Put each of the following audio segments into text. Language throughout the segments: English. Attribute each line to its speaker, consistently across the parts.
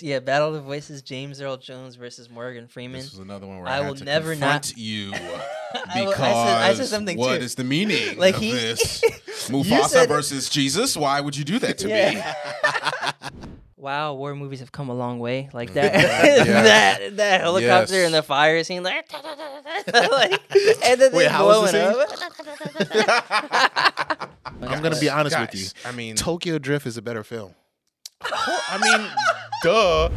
Speaker 1: Yeah, Battle of the Voices: James Earl Jones versus Morgan Freeman.
Speaker 2: This was another one where
Speaker 1: I
Speaker 2: I, had
Speaker 1: will
Speaker 2: to
Speaker 1: never
Speaker 2: confront
Speaker 1: not-
Speaker 2: you
Speaker 1: I
Speaker 2: because
Speaker 1: will- I said- I said something
Speaker 2: what
Speaker 1: too.
Speaker 2: is the meaning
Speaker 1: Like
Speaker 2: of
Speaker 1: he-
Speaker 2: this? Mufasa
Speaker 1: said-
Speaker 2: versus Jesus. Why would you do that to me?
Speaker 1: Wow, war movies have come a long way. Like that.
Speaker 2: Yeah.
Speaker 1: that, that helicopter
Speaker 2: Yes.
Speaker 1: and the fire scene, like, like and then
Speaker 3: Wait,
Speaker 1: they
Speaker 3: how
Speaker 1: blowing up.
Speaker 3: I'm gonna be honest with you.
Speaker 2: I mean,
Speaker 3: Tokyo Drift is a better film.
Speaker 2: I mean, duh.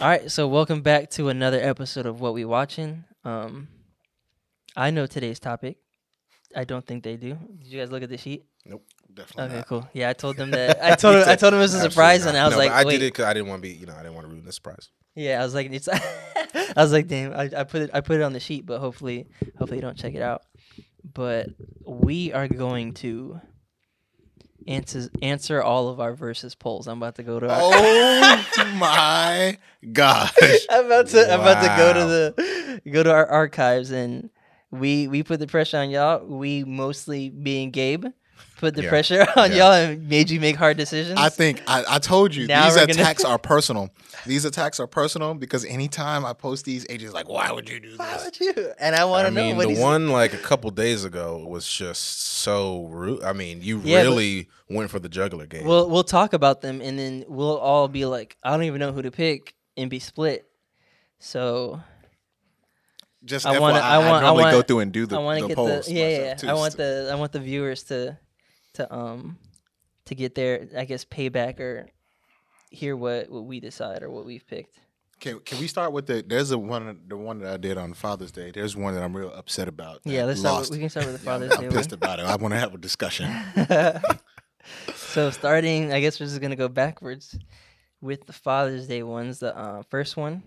Speaker 1: All right, so welcome back to another episode of What We Watching. Um, I know today's topic. I don't think they do. Did you guys look at the sheet?
Speaker 3: Nope, definitely
Speaker 1: Okay,
Speaker 3: not.
Speaker 1: cool. Yeah, I told them that. I told I told them it was a surprise, and I was
Speaker 2: no,
Speaker 1: like,
Speaker 2: I
Speaker 1: wait.
Speaker 2: did it because I didn't want to be, you know, I didn't want to ruin the surprise.
Speaker 1: Yeah, I was like, it's. I was like, damn, I, I put it, I put it on the sheet, but hopefully, hopefully you don't check it out. But we are going to answer answer all of our versus polls. I'm about to go to. Our,
Speaker 3: Oh my gosh!
Speaker 1: I'm about to, I'm about to go to the, go to our archives, and we we put the pressure on y'all. We mostly being Gabe. Put the
Speaker 2: Yeah.
Speaker 1: pressure on
Speaker 2: Yeah.
Speaker 1: y'all and made you make hard decisions.
Speaker 3: I think I, I told you
Speaker 1: Now
Speaker 3: these
Speaker 1: we're gonna-
Speaker 3: attacks are personal. These attacks are personal because anytime I post these, agents like, why would you do
Speaker 1: Why would you? And I want to know
Speaker 2: mean,
Speaker 1: what
Speaker 2: the one like a couple days ago was just so rude. I mean, you
Speaker 1: Yeah,
Speaker 2: really went for the juggler game.
Speaker 1: We'll we'll talk about them, and then we'll all be like, I don't even know who to pick, and be split. So
Speaker 3: Just
Speaker 1: I
Speaker 3: I
Speaker 1: wanna-
Speaker 3: want.
Speaker 1: I
Speaker 3: I,
Speaker 1: want- I want-
Speaker 3: go through and do the,
Speaker 1: I want to
Speaker 3: the
Speaker 1: get
Speaker 3: polls.
Speaker 1: the yeah yeah. I want the I want the viewers to to um to get their I guess payback or hear what what we decide or what we've picked.
Speaker 3: Can, can we start with the? There's a one, the one that I did on Father's Day. There's one that I'm real upset about.
Speaker 1: Yeah, let's start. With, we can start with the
Speaker 3: Yeah, I'm-
Speaker 1: Father's
Speaker 3: I'm
Speaker 1: Day
Speaker 3: pissed about it. I want to have a discussion.
Speaker 1: so starting, I guess we're just gonna go backwards with the Father's Day ones. The uh, first one,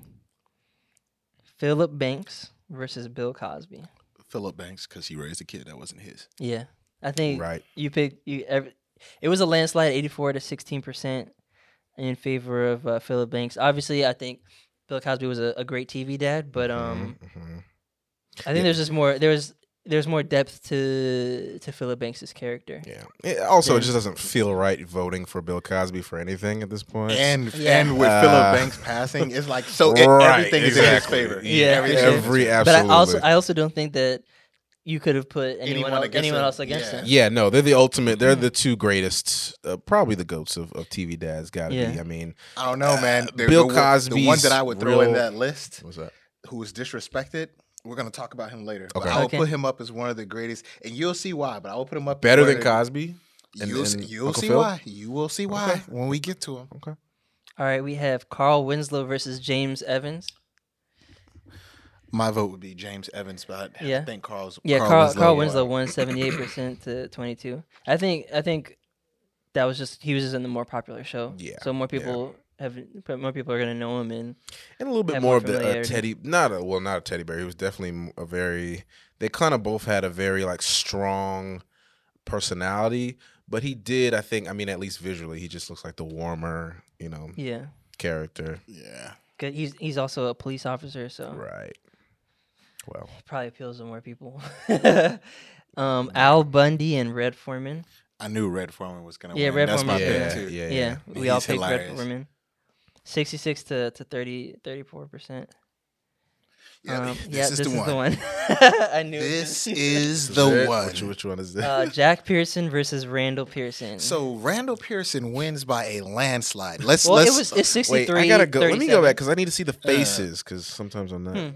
Speaker 1: Philip Banks versus Bill Cosby.
Speaker 3: Philip Banks because he raised a kid that wasn't his.
Speaker 1: Yeah, I think
Speaker 2: right.
Speaker 1: you picked you. Every, it was a landslide, eighty-four to sixteen percent in favor of uh, Philip Banks. Obviously, I think Bill Cosby was a, a great TV dad, but um,
Speaker 2: Mhm, mhm.
Speaker 1: I think there's just more. There's there's more depth to to Philip Banks's character.
Speaker 2: yeah. It, also,
Speaker 1: Yeah.
Speaker 2: it just doesn't feel right voting for Bill Cosby for anything at this point.
Speaker 3: And
Speaker 1: Yeah.
Speaker 3: and with
Speaker 2: Uh,
Speaker 3: Philip Banks passing, it's like so it,
Speaker 2: Right,
Speaker 3: everything is in his favor.
Speaker 1: Yeah, yeah.
Speaker 3: is in his
Speaker 2: Every absolutely.
Speaker 1: But I also I also don't think that you could have put anyone
Speaker 3: Anyone
Speaker 1: else,
Speaker 3: against
Speaker 1: anyone
Speaker 3: him,
Speaker 1: else against
Speaker 3: yeah.
Speaker 1: him.
Speaker 2: Yeah, no, they're the ultimate. They're the two greatest, uh, probably the goats of, of TV dads. Got to
Speaker 1: Yeah.
Speaker 2: be. I mean,
Speaker 3: I don't know, man.
Speaker 2: Uh, Bill
Speaker 3: Cosby, the one that I would throw in that list,
Speaker 2: what's that?
Speaker 3: who was disrespected. We're gonna talk about him later. But
Speaker 2: Okay.
Speaker 3: I will
Speaker 1: Okay.
Speaker 3: put him up as one of the greatest, and you'll see why. But I will put him up
Speaker 2: Better than Cosby. and-
Speaker 3: You'll, see,
Speaker 2: and
Speaker 3: you'll see
Speaker 2: Phil?
Speaker 3: why. You will see why
Speaker 2: Okay.
Speaker 3: when we get to him.
Speaker 2: Okay.
Speaker 1: All right, we have Carl Winslow versus James Evans.
Speaker 3: My vote would be James Evans, but I
Speaker 1: Yeah.
Speaker 3: think Carl's
Speaker 1: Yeah,
Speaker 3: Carl,
Speaker 1: Carl,
Speaker 3: Winslow,
Speaker 1: Carl
Speaker 3: won.
Speaker 1: Winslow won seventy eight percent to twenty two. I think I think that was just he was just in the more popular show.
Speaker 2: Yeah,
Speaker 1: So more
Speaker 2: yeah.
Speaker 1: people have more people are gonna know him and
Speaker 2: and a little bit more
Speaker 1: more
Speaker 2: of the uh, teddy not a well not a teddy bear he was definitely a very they kind of both had a very like strong personality but he did i think i mean at least visually he just looks like the warmer you know
Speaker 1: yeah.
Speaker 2: character
Speaker 3: Yeah,
Speaker 1: Good. He's he's also a police officer, so
Speaker 2: right well
Speaker 1: probably appeals to more people. um, Al Bundy and Red Foreman.
Speaker 3: I knew Red Foreman was gonna
Speaker 1: Yeah,
Speaker 3: win.
Speaker 1: Red
Speaker 3: That's my
Speaker 1: Foreman.
Speaker 3: pick
Speaker 2: yeah,
Speaker 3: too.
Speaker 2: yeah
Speaker 1: Yeah,
Speaker 2: yeah
Speaker 1: we all
Speaker 3: He's
Speaker 1: picked Red. Foreman. Sixty six to to 30 34 percent.
Speaker 3: Yeah,
Speaker 1: Um,
Speaker 3: this
Speaker 1: yeah,
Speaker 3: is
Speaker 1: this
Speaker 3: the
Speaker 1: is
Speaker 3: one.
Speaker 1: the one. I knew.
Speaker 3: This is
Speaker 2: Is
Speaker 3: the
Speaker 2: it?
Speaker 3: one.
Speaker 2: which, which one is this
Speaker 1: uh, Jack Pearson versus Randall Pearson.
Speaker 3: So Randall Pearson wins by a landslide. Let's
Speaker 1: well,
Speaker 3: let's
Speaker 1: it was it's sixty
Speaker 2: wait i gotta go let me go back because i need to see the faces because sometimes i'm not
Speaker 1: Hmm.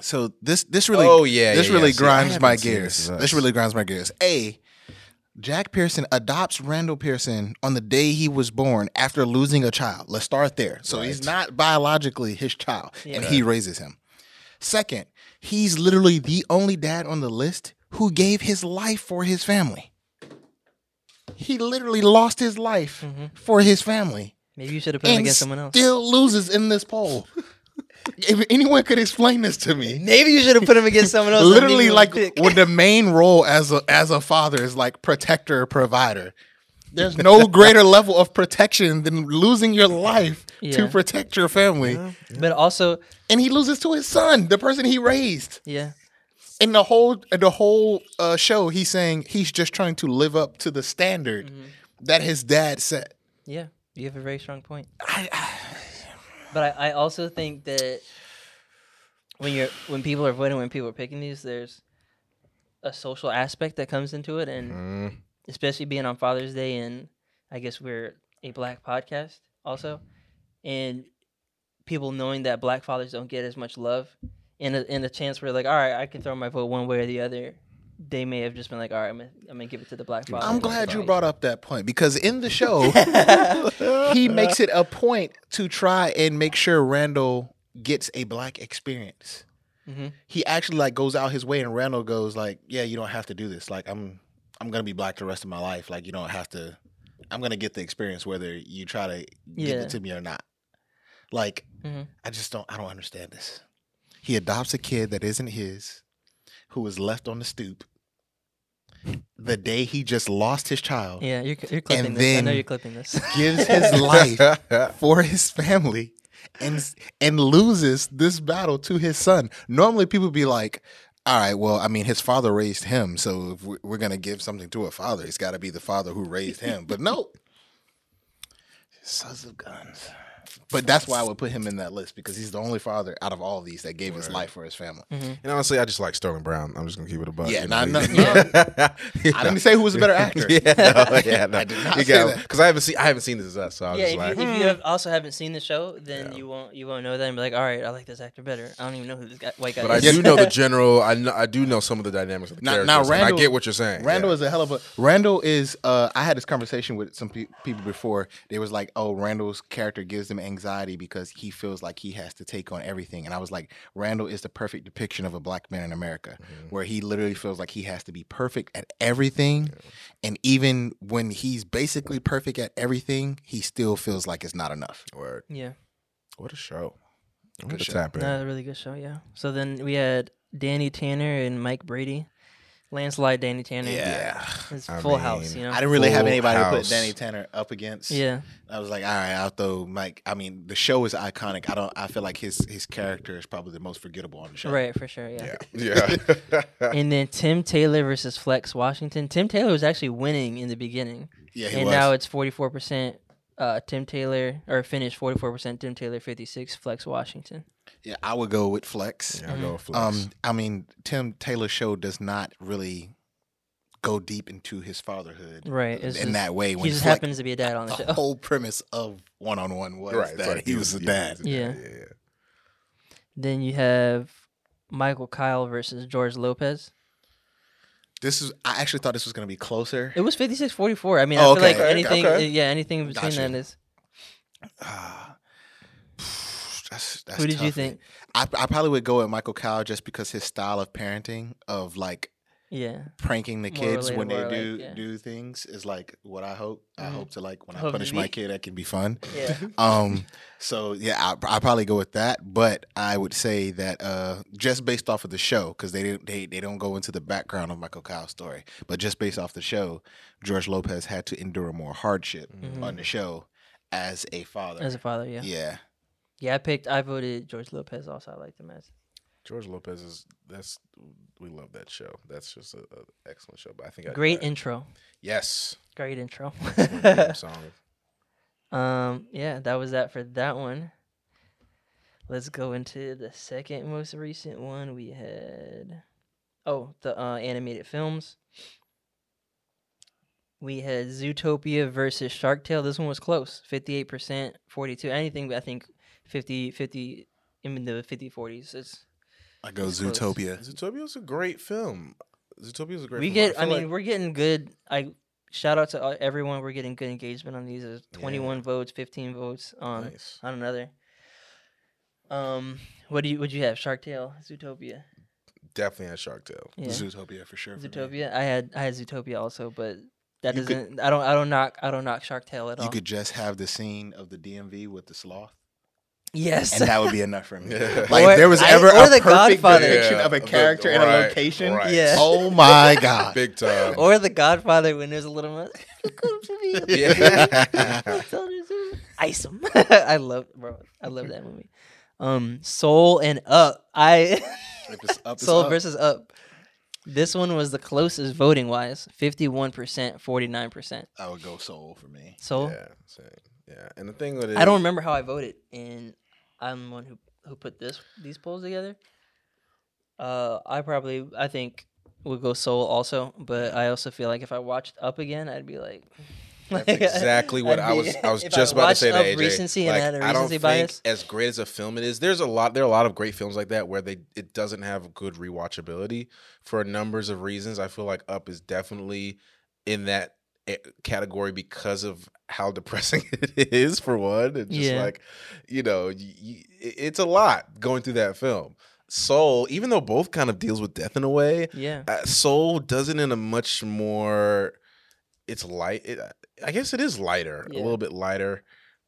Speaker 3: So this this really
Speaker 2: Oh, yeah,
Speaker 3: this
Speaker 2: yeah,
Speaker 3: really
Speaker 2: yeah.
Speaker 3: Grinds
Speaker 2: haven't
Speaker 3: my gears.
Speaker 2: This
Speaker 3: This, really grinds my gears. A Jack Pearson adopts Randall Pearson on the day he was born after losing a child. Let's start there. So he's not biologically his child, and he raises him. Second, he's literally the only dad on the list who gave his life for his family. He literally lost his life
Speaker 1: Mhm.
Speaker 3: for his family
Speaker 1: Maybe you should have put him against someone else.
Speaker 3: still loses in this poll. if anyone could explain this to me,
Speaker 1: Maybe you should have put him against someone else.
Speaker 3: literally like when the main role as a as a father is like protector provider, There's no greater level of protection than losing your life
Speaker 1: Yeah.
Speaker 3: to protect your family.
Speaker 1: But also,
Speaker 3: And he loses to his son, the person he raised.
Speaker 1: yeah,
Speaker 3: In the whole the whole uh, show, he's saying he's just trying to live up to the standard
Speaker 1: Mm-hmm.
Speaker 3: that his dad set.
Speaker 1: yeah, you have a very strong point.
Speaker 3: I, I,
Speaker 1: But I, I also think that when you're when people are voting, when people are picking these, there's a social aspect that comes into it, and
Speaker 2: Mm,
Speaker 1: especially being on Father's Day, and I guess we're a black podcast also, and people knowing that black fathers don't get as much love, in a in a chance where like, all right, I can throw my vote one way or the other. They may have just been like, all right, I'm gonna, I'm gonna give it to the black father.
Speaker 3: I'm glad you brought up that point because in the show, he makes it a point to try and make sure Randall gets a black experience.
Speaker 1: Mhm.
Speaker 3: He actually like goes out his way, and Randall goes like, "Yeah, you don't have to do this. Like, I'm I'm gonna be black the rest of my life. Like, you don't have to. I'm gonna get the experience whether you try to give
Speaker 1: Yeah.
Speaker 3: it to me or not. Like,
Speaker 1: Mhm.
Speaker 3: I just don't. I don't understand this. He adopts a kid that isn't his, who was left on the stoop. The day he just lost his child,
Speaker 1: Yeah, you're, you're clipping
Speaker 3: And
Speaker 1: this. I know you're clipping this.
Speaker 3: gives his life for his family and and loses this battle to his son. Normally, people be like, "All right, well, I mean, his father raised him, so if we- we're gonna give something to a father, it's got to be the father who raised him." But no, sons of guns. But that's why I would put him in that list because he's the only father out of all these that gave his life for his family.
Speaker 2: And honestly, I just like Sterling Brown. I'm just gonna keep it a buck.
Speaker 3: Yeah,
Speaker 2: you
Speaker 3: nah, no, no. I didn't say who was a better actor.
Speaker 2: yeah, no, yeah, no.
Speaker 3: I did not
Speaker 2: You
Speaker 3: say
Speaker 2: got-
Speaker 3: that.
Speaker 2: Cause I haven't seen I haven't seen This Is Us, so I was
Speaker 1: yeah,
Speaker 2: just
Speaker 1: if,
Speaker 2: like,
Speaker 1: you, if you
Speaker 3: hmm.
Speaker 1: have also haven't seen the show, then
Speaker 2: Yeah.
Speaker 1: you won't you won't know that and be like, all right, I like this actor better. I don't even know who this guy, white guy is.
Speaker 2: but I
Speaker 1: is.
Speaker 2: do know the general. I know I do know some of the dynamics of the
Speaker 3: Now-
Speaker 2: characters.
Speaker 3: now
Speaker 2: and
Speaker 3: Randall-
Speaker 2: I get what you're saying.
Speaker 3: Randall
Speaker 2: yeah.
Speaker 3: is a hell of a Randall is uh I had this conversation with some pe- people before. They was like, "Oh, Randall's character gives them anxiety because he feels like he has to take on everything." And I was like, "Randall is the perfect depiction of a black man in America,
Speaker 2: Mm-hmm.
Speaker 3: where he literally feels like he has to be perfect at everything, and even when he's basically perfect at everything, he still feels like it's not enough."
Speaker 2: Word.
Speaker 1: yeah,
Speaker 2: What a show.
Speaker 3: Good
Speaker 2: What a
Speaker 3: show.
Speaker 2: tap in.
Speaker 1: no, a really good show. Yeah. So then we had Danny Tanner and Mike Brady, landslide Danny Tanner.
Speaker 3: Yeah.
Speaker 1: it's
Speaker 2: I
Speaker 1: full house. You know.
Speaker 3: I didn't really have
Speaker 2: Full
Speaker 3: anybody to put
Speaker 2: house.
Speaker 3: Danny Tanner up against.
Speaker 1: yeah.
Speaker 3: I was like, all right, I'll throw Mike. I mean, the show is iconic. I don't. I feel like his his character is probably the most forgettable on the show.
Speaker 1: Right, for sure. Yeah.
Speaker 2: Yeah. Yeah.
Speaker 1: And then Tim Taylor versus Flex Washington. Tim Taylor was actually winning in the beginning,
Speaker 3: Yeah, he
Speaker 1: and
Speaker 3: was.
Speaker 1: now it's forty four percent. Uh, Tim Taylor or finished forty four percent. Tim Taylor fifty six. Flex Washington.
Speaker 3: Yeah, I would go with Flex.
Speaker 2: yeah, I'll go with Flex.
Speaker 3: Um, I mean, Tim Taylor's show does not really go deep into his fatherhood
Speaker 1: Right.
Speaker 3: In
Speaker 1: just-
Speaker 3: that way. When
Speaker 1: he just
Speaker 3: Flex-
Speaker 1: happens to be a dad on the
Speaker 3: the
Speaker 1: show.
Speaker 3: The whole premise of One on One was
Speaker 2: right.
Speaker 3: that
Speaker 2: like
Speaker 3: he was a dad.
Speaker 1: Yeah.
Speaker 2: Yeah. yeah.
Speaker 1: Then you have Michael Kyle versus George Lopez.
Speaker 3: This is. I actually thought this was going to be closer.
Speaker 1: It was 56-44. I mean,
Speaker 3: Oh,
Speaker 1: I feel
Speaker 3: okay, okay,
Speaker 1: anything,
Speaker 3: okay.
Speaker 1: yeah, anything between
Speaker 3: Gotcha.
Speaker 1: that is.
Speaker 3: Ah, that's, that's
Speaker 1: Who did you think?
Speaker 3: I, I probably would go with Michael Kyle just because his style of parenting of like
Speaker 1: Yeah,
Speaker 3: pranking the kids when they do
Speaker 1: like, yeah.
Speaker 3: do things is like what I hope. I
Speaker 1: Mhm.
Speaker 3: hope to like when I punish my kid, that can be fun.
Speaker 1: yeah.
Speaker 3: Um, so yeah, I I probably go with that. But I would say that uh, just based off of the show, because they didn't they they don't go into the background of Michael Kyle's story, but just based off the show, George Lopez had to endure more hardship
Speaker 1: Mhm.
Speaker 3: on the show as a father.
Speaker 1: As a father, yeah.
Speaker 3: yeah.
Speaker 1: Yeah, I picked. I voted George Lopez. Also, I liked him as.
Speaker 2: George Lopez is that's we love that show. That's just an excellent show. But I think I
Speaker 1: Great intro.
Speaker 2: yes
Speaker 1: Great intro.
Speaker 2: song.
Speaker 1: um, yeah, that was that for that one. Let's go into the second most recent one. We had, oh, the uh, animated films. We had Zootopia versus Shark Tale. This one was close. 58%, 42. Anything, I think 50, 50, in the 50, 40s. It's,
Speaker 3: I go
Speaker 1: It's close.
Speaker 3: Zootopia.
Speaker 2: Zootopia's a great film. Zootopia's a great. Film.
Speaker 1: We
Speaker 2: film.
Speaker 1: get, I,
Speaker 2: feel
Speaker 1: mean,
Speaker 2: like-
Speaker 1: we're getting good. I shout out to uh, everyone. We're getting good engagement on these. There's 21
Speaker 2: Yeah.
Speaker 1: votes, 15 votes on
Speaker 2: nice.
Speaker 1: on another. Um, what do you would you have? Shark Tale, Zootopia,
Speaker 2: Definitely had Shark Tale.
Speaker 1: yeah,
Speaker 3: Zootopia for sure. for.
Speaker 1: Zootopia. I had I had Zootopia also, but that
Speaker 3: You
Speaker 1: doesn't. I don't. I don't knock. I don't knock Shark Tale at
Speaker 3: You
Speaker 1: all.
Speaker 3: You could just have the scene of the DMV with the sloth.
Speaker 1: Yes.
Speaker 3: and that would be enough for me.
Speaker 2: Yeah.
Speaker 3: Like
Speaker 1: Or-
Speaker 3: if there was
Speaker 1: I-
Speaker 3: ever
Speaker 1: or
Speaker 3: a
Speaker 1: The
Speaker 3: perfect
Speaker 1: Godfather.
Speaker 3: depiction
Speaker 2: Yeah,
Speaker 3: of a
Speaker 2: the-
Speaker 3: character in a location.
Speaker 2: right.
Speaker 1: Yeah.
Speaker 3: Oh my god.
Speaker 2: Big time.
Speaker 1: or The Godfather when there's a little more. Come to me.
Speaker 2: Yeah.
Speaker 1: Ice him. I love, bro. I love that movie. Um, Soul and Up. I
Speaker 3: up,
Speaker 1: Soul
Speaker 3: up.
Speaker 1: versus Up. This one was the closest voting wise. Fifty-one percent, forty-nine percent.
Speaker 3: I would go soul for me.
Speaker 1: Soul.
Speaker 2: Yeah, same. yeah. And the thing with it,
Speaker 1: I don't remember how I voted, and I'm the one who who put this these polls together. Uh, I probably I think would go Soul also, but I also feel like if I watched Up again, I'd be like,
Speaker 2: That's exactly what I was. I was just about to say that. AJ.
Speaker 1: recency and
Speaker 2: Like,
Speaker 1: had a
Speaker 2: I don't
Speaker 1: recency
Speaker 2: think
Speaker 1: bias.
Speaker 2: as great as a film it is. There's a lot. There are a lot of great films like that where they it doesn't have good rewatchability for a numbers of reasons. I feel like Up is definitely in that category because of how depressing it is. For one, and just
Speaker 1: Yeah.
Speaker 2: like you know, y- y- it's a lot going through that film. Soul, even though both kind of deals with death in a way,
Speaker 1: Yeah,
Speaker 2: uh, Soul does it in a much more. It's light. It, I guess it is lighter,
Speaker 1: Yeah.
Speaker 2: a little bit lighter,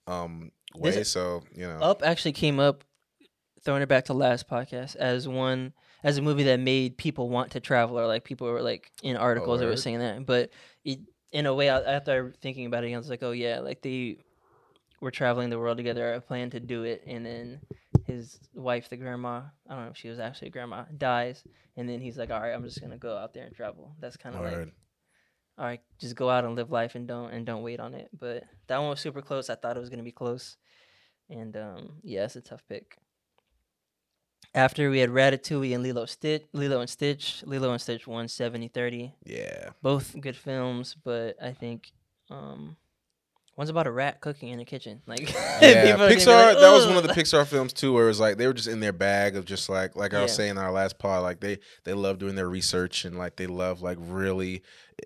Speaker 2: um, way.
Speaker 1: This-
Speaker 2: so you know,
Speaker 1: Up actually came up, throwing it back to last podcast as one as a movie that made people want to travel, or like people were like in articles that were saying that. But it, in a way, I- after thinking about it, I was like, oh yeah, like they were traveling the world together. I planned to do it, and then his wife, the grandma, I don't know if she was actually a grandma, dies, and then he's like, all right, I'm just gonna go out there and travel. That's kind of like all right, just go out and live life and don't and don't wait on it. But that one was super close. I thought it was gonna be close, and um, yeah, it's a tough pick. After we had Ratatouille and Lilo Stitch, Lilo and Stitch, Lilo and Stitch won 70-30.
Speaker 2: yeah,
Speaker 1: Both good films, but I think um, one's about a rat cooking in a kitchen. Like
Speaker 2: yeah.
Speaker 1: people are gonna be
Speaker 2: Pixar.
Speaker 1: like,
Speaker 2: that was one of the Pixar films too, where it was like they were just in their bag of just like like I was
Speaker 1: Yeah.
Speaker 2: saying in our last pod, like they they love doing their research and like they love like really,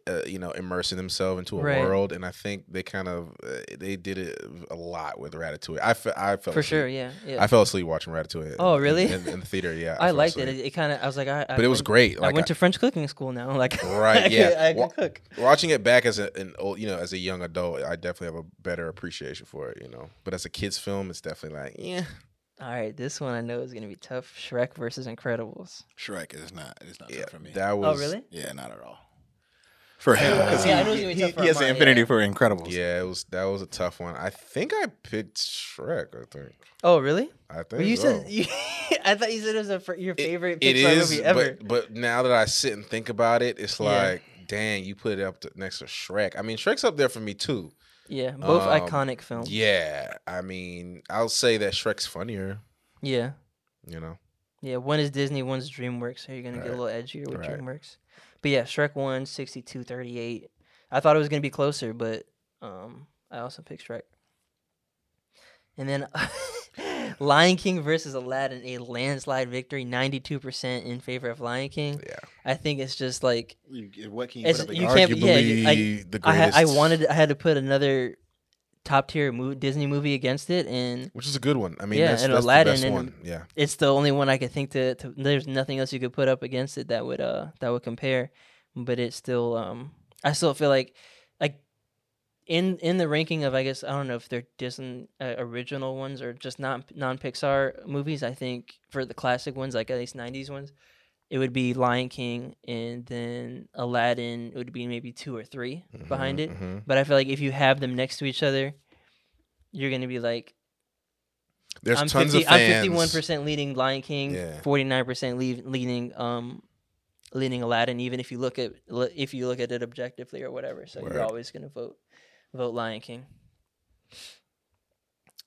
Speaker 2: uh, you know, immersing themselves into a
Speaker 1: Right.
Speaker 2: world. And I think they kind of uh, they did it a lot with Ratatouille. I fe- I felt
Speaker 1: for sure. Yeah, yeah.
Speaker 2: I fell asleep watching Ratatouille.
Speaker 1: Oh,
Speaker 2: in-
Speaker 1: really?
Speaker 2: In, in the theater, yeah.
Speaker 1: I,
Speaker 2: fell
Speaker 1: liked it.
Speaker 2: asleep.
Speaker 1: It, it kind of. I was like, I. I
Speaker 2: but it was
Speaker 1: went-
Speaker 2: great.
Speaker 1: I went to French cooking school now. Like,
Speaker 2: Right,
Speaker 1: I could-
Speaker 2: yeah.
Speaker 1: I could
Speaker 2: Wa-
Speaker 1: cook.
Speaker 2: watching it back as a, an old, you know, as a young adult, I definitely have a better appreciation for it, you know. But as a kids film, it's definitely like, yeah,
Speaker 1: All right, this one I know is gonna be tough. Shrek versus Incredibles.
Speaker 3: Shrek is not. It's not
Speaker 2: yeah.
Speaker 3: tough for me.
Speaker 2: That was,
Speaker 1: oh, really?
Speaker 3: yeah, not at all. For him, because
Speaker 1: Yeah, I
Speaker 3: he,
Speaker 1: know it's
Speaker 3: he, he has the
Speaker 1: mine,
Speaker 3: infinity
Speaker 1: yeah.
Speaker 3: for Incredibles.
Speaker 2: Yeah, it was that was a tough one. I think I picked Shrek. I think.
Speaker 1: Oh, really?
Speaker 2: I think.
Speaker 1: Well, you
Speaker 2: so.
Speaker 1: said you, I thought you said it was a, your favorite
Speaker 2: it
Speaker 1: Pixar
Speaker 2: is,
Speaker 1: movie ever.
Speaker 2: But, but now that I sit and think about it, it's
Speaker 1: Yeah.
Speaker 2: like, dang, you put it up to, next to Shrek. I mean, Shrek's up there for me too.
Speaker 1: yeah, both
Speaker 2: um,
Speaker 1: iconic films.
Speaker 2: Yeah, I mean, I'll say that Shrek's funnier.
Speaker 1: yeah,
Speaker 2: You know.
Speaker 1: yeah. One is Disney, one's DreamWorks. So you're gonna get a little edgier with
Speaker 2: Right.
Speaker 1: DreamWorks. But yeah, Shrek won 62-38. I thought it was gonna be closer, but um, I also picked Shrek. And then Lion King versus Aladdin, a landslide victory, 92% in favor of Lion King.
Speaker 2: Yeah.
Speaker 1: I think it's just like
Speaker 3: You- What can you
Speaker 1: It's-
Speaker 3: put up
Speaker 1: you can't- yeah, I-
Speaker 2: the greatest.
Speaker 1: ha- I wanted I had to put another top tier Disney movie against it, and
Speaker 2: which is a good one. I mean,
Speaker 1: Yeah,
Speaker 2: that's,
Speaker 1: and
Speaker 2: that's
Speaker 1: Aladdin
Speaker 2: the best
Speaker 1: and-
Speaker 2: one. Yeah,
Speaker 1: it's the only one I could think to, to. There's nothing else you could put up against it that would uh that would compare, but it's still um I still feel like like in in the ranking of I guess I don't know if they're Disney uh, original ones or just not non Pixar movies. I think for the classic ones like at least '90s ones. It would be Lion King, and then Aladdin. It would be maybe two or 3 behind it.
Speaker 2: Mhm.
Speaker 1: But I feel like if you have them next to each other, you're gonna be like,
Speaker 2: There's
Speaker 1: I'm
Speaker 2: tons
Speaker 1: 50,
Speaker 2: of
Speaker 1: I'm 51 percent leading Lion King,
Speaker 2: Yeah.
Speaker 1: 49 percent leading um leading Aladdin. Even if you look at if you look at it objectively or whatever, so
Speaker 2: Word.
Speaker 1: you're always gonna vote vote Lion King.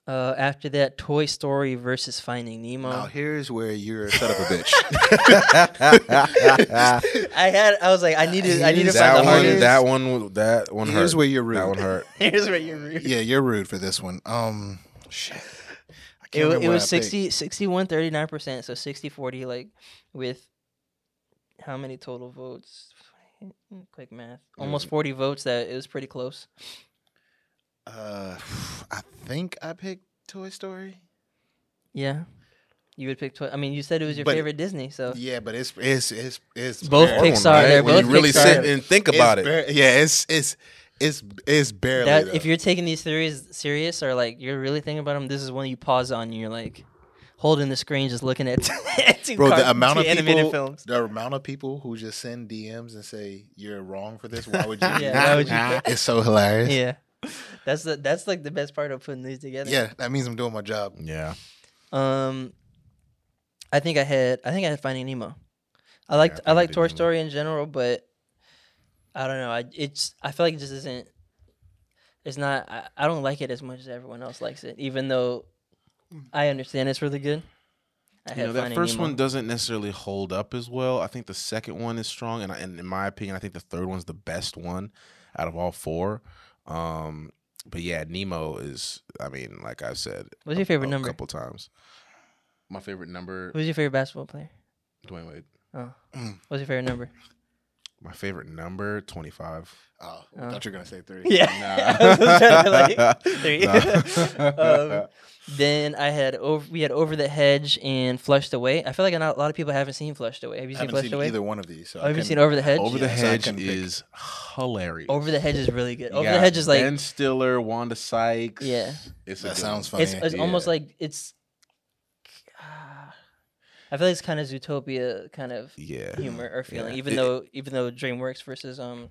Speaker 1: Uh, after that, Toy Story versus Finding Nemo.
Speaker 3: Now here's where you're a son of a bitch.
Speaker 1: I had, I was like, I needed, I needed to
Speaker 2: that
Speaker 1: find the
Speaker 2: one,
Speaker 1: hardest.
Speaker 2: that one, that one
Speaker 3: Here's
Speaker 2: hurt.
Speaker 3: where you're rude.
Speaker 2: That one hurt.
Speaker 1: Here's where you're rude.
Speaker 3: Yeah, you're rude for this one. Um, shit. I
Speaker 1: It,
Speaker 3: can't
Speaker 1: wa- it was
Speaker 3: I picked.
Speaker 1: 60, 61, 39%. So 60, 40, like with how many total votes? Quick math. Almost 40 votes. That it was pretty close.
Speaker 3: Uh, I think I picked Toy Story.
Speaker 1: Yeah. You would pick. Toy- I mean, you said it was your
Speaker 3: But-
Speaker 1: favorite Disney, so
Speaker 3: Yeah, but it's it's it's it's
Speaker 1: Both
Speaker 2: one,
Speaker 1: Pixar,
Speaker 2: right?
Speaker 1: they're
Speaker 2: when
Speaker 1: both
Speaker 2: you really
Speaker 1: Pixar.
Speaker 2: sit and think
Speaker 3: it's
Speaker 2: about it.
Speaker 3: very- yeah, it's it's It's it's barely.
Speaker 1: That
Speaker 3: though.
Speaker 1: if you're taking these theories serious or like you're really thinking about them, this is one you pause on and you're like holding the screen, just looking at two
Speaker 3: Bro, the amount
Speaker 1: two
Speaker 3: of
Speaker 1: animated
Speaker 3: people,
Speaker 1: films.
Speaker 3: the amount of people who just send DMs and say you're wrong for this. Why would you? do
Speaker 1: Yeah, why would you-
Speaker 3: It's so hilarious.
Speaker 1: Yeah, that's the that's like the best part of putting these together.
Speaker 3: Yeah, that means I'm doing my job.
Speaker 2: Yeah.
Speaker 1: Um, I think I had I think I had Finding Nemo. I liked
Speaker 2: I
Speaker 1: I like Toy Story in general, but I don't know. I it's I feel like it just isn't. It's not. I, I don't like it as much as everyone else likes it, even though I understand it's really good. I
Speaker 2: You know, that first
Speaker 1: Nemo.
Speaker 2: one doesn't necessarily hold up as well. I think the second one is strong, and, I, and in my opinion, I think the third one's the best one out of all four. Um, but yeah, Nemo is. I mean, like I said,
Speaker 1: What's your favorite
Speaker 2: a
Speaker 1: number?
Speaker 2: couple times. My favorite number,
Speaker 1: Who's your favorite basketball player?
Speaker 2: Dwyane Wade.
Speaker 1: Oh, what's your favorite number?
Speaker 2: My favorite number, twenty five.
Speaker 3: Oh,
Speaker 1: Oh.
Speaker 3: Thought you were gonna say three.
Speaker 1: Yeah, I was trying to, like, three. um, then I had over. We had over the hedge and flushed away. I feel like not, a lot of people haven't seen flushed away. Have you
Speaker 3: I
Speaker 1: seen
Speaker 3: haven't
Speaker 1: flushed
Speaker 3: seen
Speaker 1: away?
Speaker 3: either one of these. So
Speaker 1: Oh,
Speaker 3: I
Speaker 1: have you
Speaker 3: couldn't-
Speaker 1: seen over the hedge?
Speaker 2: Over the
Speaker 3: Yeah, so
Speaker 2: Hedge
Speaker 3: couldn't pick.
Speaker 2: is hilarious.
Speaker 1: Over the hedge is really good.
Speaker 2: You
Speaker 1: Over the hedge is like
Speaker 2: Ben Stiller, Wanda Sykes.
Speaker 1: Yeah.
Speaker 2: it's a
Speaker 3: That sounds
Speaker 2: one.
Speaker 3: funny.
Speaker 1: it's, it's almost like it's. I feel like it's kind of Zootopia kind of
Speaker 2: yeah.
Speaker 1: humor or feeling,
Speaker 2: Yeah.
Speaker 1: even
Speaker 2: It-
Speaker 1: though even though DreamWorks versus um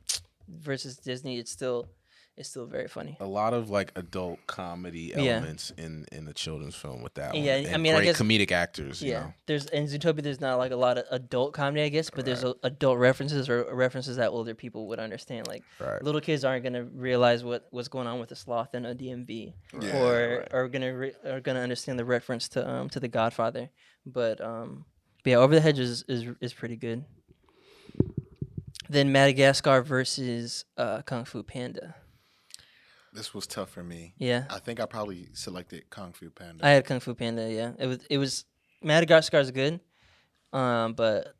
Speaker 1: versus Disney, it's still it's still very funny.
Speaker 2: a lot of like adult comedy
Speaker 1: Yeah.
Speaker 2: elements in in the children's film with that
Speaker 1: Yeah,
Speaker 2: one.
Speaker 1: I
Speaker 2: And
Speaker 1: mean, I
Speaker 2: great
Speaker 1: guess-
Speaker 2: comedic actors. You
Speaker 1: Yeah,
Speaker 2: know?
Speaker 1: there's in Zootopia. There's not like a lot of adult comedy, I guess, but there's a, adult references or references that older people would understand. Like
Speaker 2: right.
Speaker 1: little kids aren't gonna realize what what's going on with a sloth and a DMV,
Speaker 3: Yeah,
Speaker 1: or
Speaker 2: right.
Speaker 1: are gonna re- are gonna understand the reference to um to the Godfather. But um, but yeah, Over the Hedge is is, is pretty good. Then Madagascar versus uh, Kung Fu Panda.
Speaker 3: This was tough for me.
Speaker 1: Yeah,
Speaker 3: I think I probably selected Kung Fu Panda.
Speaker 1: I had Kung Fu Panda. Yeah, it was it was Madagascar's good, um, but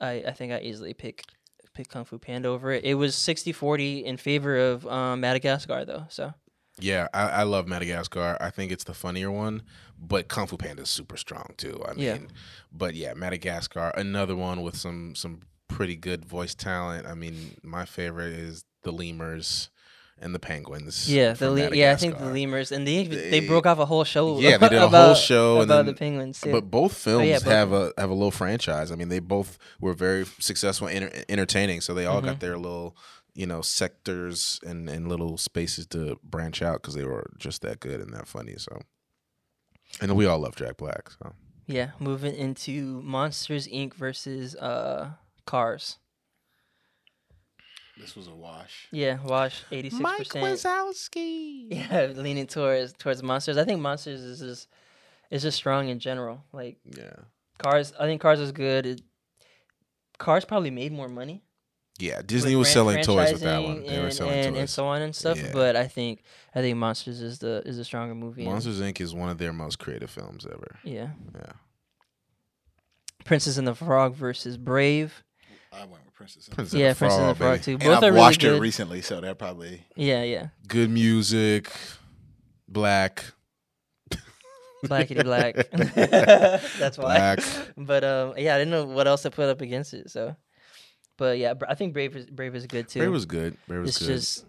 Speaker 1: I I think I easily pick pick Kung Fu Panda over it. It was 60-40 in favor of um, Madagascar though. So
Speaker 2: Yeah, I, I love Madagascar. I think it's the funnier one, but Kung Fu Panda is super strong too. I mean,
Speaker 1: Yeah.
Speaker 2: but yeah, Madagascar, another one with some some pretty good voice talent. I mean, my favorite is the lemurs and the penguins.
Speaker 1: yeah, the le- yeah I think the lemurs and they they broke off a whole show.
Speaker 2: Yeah, they did a whole
Speaker 1: about,
Speaker 2: show and
Speaker 1: about
Speaker 2: then-
Speaker 1: the penguins too.
Speaker 2: But both films
Speaker 1: yeah, both
Speaker 2: have a have a little franchise. I mean, they both were very successful, and enter- entertaining. So they all
Speaker 1: Mm-hmm.
Speaker 2: got their little, you know, sectors and and little spaces to branch out because they were just that good and that funny. So, and we all love Jack Black. So
Speaker 1: yeah, moving into Monsters Inc. versus uh, Cars.
Speaker 3: this was a wash.
Speaker 1: Yeah, Wash eighty six percent.
Speaker 2: Mike Wazowski.
Speaker 1: Yeah, leaning towards towards Monsters. I think Monsters is just is just strong in general. Like
Speaker 2: Yeah,
Speaker 1: Cars, I think Cars is good. It, Cars probably made more money.
Speaker 2: Yeah. Disney was selling toys with that one. They were selling
Speaker 1: and, and so on and stuff.
Speaker 2: Yeah.
Speaker 1: But I think I think Monsters is the is a stronger movie.
Speaker 2: Monsters Inc. is one of their most creative films ever.
Speaker 1: yeah.
Speaker 2: Yeah.
Speaker 1: Princess and the Frog versus Brave.
Speaker 3: I went with Princess.
Speaker 2: Princess
Speaker 1: yeah,
Speaker 2: and the
Speaker 1: Princess and the
Speaker 2: Frog,
Speaker 1: Frog
Speaker 2: baby.
Speaker 1: too.
Speaker 3: And
Speaker 1: Both
Speaker 3: I've
Speaker 1: are really
Speaker 3: watched
Speaker 1: good.
Speaker 3: it recently, so that probably.
Speaker 1: yeah, yeah.
Speaker 2: Good music, black,
Speaker 1: Blackity black. That's why.
Speaker 2: Black.
Speaker 1: But um, yeah, I didn't know what else to put up against it. So, but yeah, I think Brave is Brave is good too.
Speaker 2: Brave was good. Brave was good.
Speaker 1: it's
Speaker 2: good.
Speaker 1: just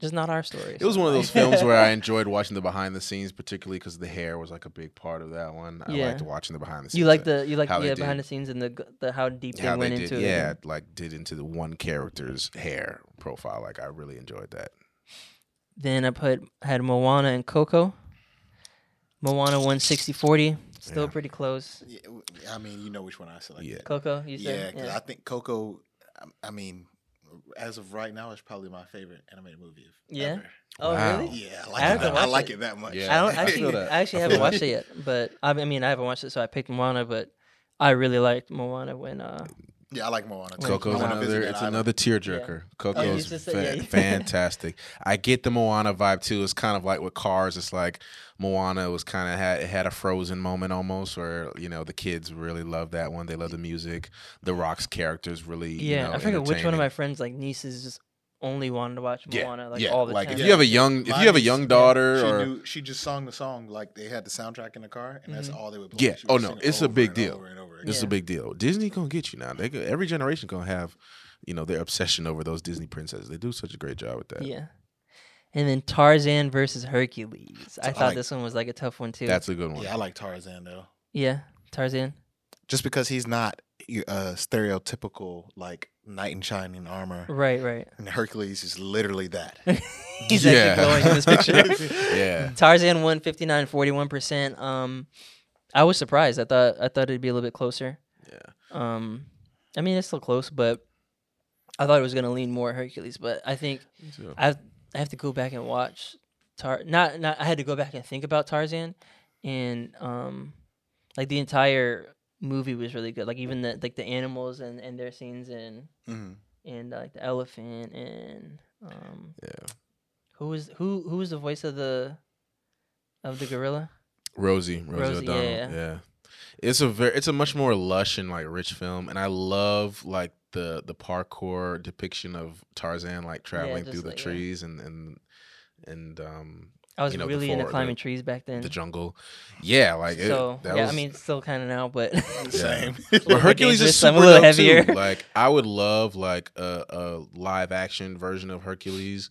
Speaker 1: just not our story.
Speaker 2: It was one of those films where I enjoyed watching the behind the scenes, particularly because the hair was like a big part of that one. I
Speaker 1: Yeah.
Speaker 2: liked watching the behind the scenes.
Speaker 1: You like the you like
Speaker 2: how
Speaker 1: the
Speaker 2: they
Speaker 1: uh, behind the scenes and the the how deep
Speaker 2: how
Speaker 1: they went
Speaker 2: they did,
Speaker 1: into it.
Speaker 2: yeah, like did into the one character's hair profile. Like I really enjoyed that.
Speaker 1: Then I put had Moana and Coco. Moana won 60-40. Still
Speaker 2: Yeah.
Speaker 1: pretty close.
Speaker 3: Yeah, w- I mean, you know which one I selected.
Speaker 2: Yeah.
Speaker 1: Coco, you said?
Speaker 3: Yeah,
Speaker 1: said.
Speaker 3: because I think Coco. I- I mean, as of right now, it's probably my favorite animated movie. Of
Speaker 1: Yeah?
Speaker 3: ever.
Speaker 1: Oh
Speaker 2: Wow.
Speaker 1: really?
Speaker 3: Yeah, I
Speaker 1: I
Speaker 3: like
Speaker 1: haven't
Speaker 3: it. I like
Speaker 1: it.
Speaker 3: it that much.
Speaker 2: Yeah.
Speaker 1: I don't actually.
Speaker 2: feel that.
Speaker 1: I actually
Speaker 2: I
Speaker 1: haven't watched it yet, but I mean I haven't watched it, so I picked Moana. But I really liked Moana when uh
Speaker 3: Yeah, I like Moana. Too.
Speaker 2: Coco's
Speaker 3: I
Speaker 2: another.
Speaker 3: that
Speaker 2: It's
Speaker 3: island.
Speaker 2: another tearjerker. Coco's
Speaker 1: just said-
Speaker 2: fa-
Speaker 1: yeah, yeah.
Speaker 2: fantastic. I get the Moana vibe too. It's kind of like with Cars. It's like Moana was kind of had it had a Frozen moment almost, where you know the kids really love that one. They love the music. The Rock's characters really. you
Speaker 1: yeah,
Speaker 2: know,
Speaker 1: I forget which one of my friends like nieces just only wanted to watch
Speaker 2: Yeah,
Speaker 1: Moana like
Speaker 2: yeah.
Speaker 1: all the
Speaker 2: like
Speaker 1: time.
Speaker 2: if you have a young, if you have a young daughter,
Speaker 3: she
Speaker 2: or
Speaker 3: knew, she just sung the song like they had the soundtrack in the car, and that's
Speaker 1: Mhm.
Speaker 3: all they would play.
Speaker 2: Yeah.
Speaker 3: She
Speaker 2: Oh, no, it's a
Speaker 3: over
Speaker 2: big
Speaker 3: and
Speaker 2: deal.
Speaker 3: over and over again.
Speaker 2: this is a big deal. Disney gonna get you now. They go- every generation gonna have, you know, their obsession over those Disney princesses. They do such a great job with that.
Speaker 1: yeah. And then Tarzan versus Hercules. I
Speaker 3: I
Speaker 1: thought
Speaker 3: like-
Speaker 1: this one was like a tough one too.
Speaker 2: That's a good one.
Speaker 3: Yeah, I like Tarzan though,
Speaker 1: yeah, Tarzan.
Speaker 3: just because he's not uh, stereotypical like knight in shining armor,
Speaker 1: Right, right.
Speaker 3: and Hercules is literally that.
Speaker 1: He's
Speaker 2: Yeah.
Speaker 1: actually glowing in this picture.
Speaker 2: Yeah.
Speaker 1: Tarzan won 59 41%. Um I was surprised. I thought I thought it'd be a little bit closer.
Speaker 2: Yeah.
Speaker 1: Um I mean it's still close, but I thought it was going to lean more Hercules, but I think I I have to go back and watch Tar not not I had to go back and think about Tarzan and um like the entire movie was really good. Like even the like the animals and and their scenes and
Speaker 3: Mhm.
Speaker 1: and uh, like the elephant and um
Speaker 2: Yeah.
Speaker 1: who was who who was the voice of the of the gorilla?
Speaker 2: Rosie, Rosie,
Speaker 1: Rosie,
Speaker 2: O'Donnell.
Speaker 1: yeah,
Speaker 2: Yeah,
Speaker 1: yeah.
Speaker 2: It's a very, it's a much more lush and like rich film, and I love like the the parkour depiction of Tarzan like traveling
Speaker 1: just
Speaker 2: through the
Speaker 1: like, yeah.
Speaker 2: trees and and and um
Speaker 1: I was
Speaker 2: You know,
Speaker 1: really into climbing
Speaker 2: the-
Speaker 1: trees back then.
Speaker 2: the jungle. Yeah, like it,
Speaker 1: so
Speaker 2: that
Speaker 1: yeah,
Speaker 2: was,
Speaker 1: I mean still kind of now, but
Speaker 3: Same.
Speaker 2: Well, Hercules is
Speaker 1: I'm
Speaker 2: super
Speaker 1: a little
Speaker 2: dope, too.
Speaker 1: heavier.
Speaker 2: Like I would love like a, a live action version of Hercules,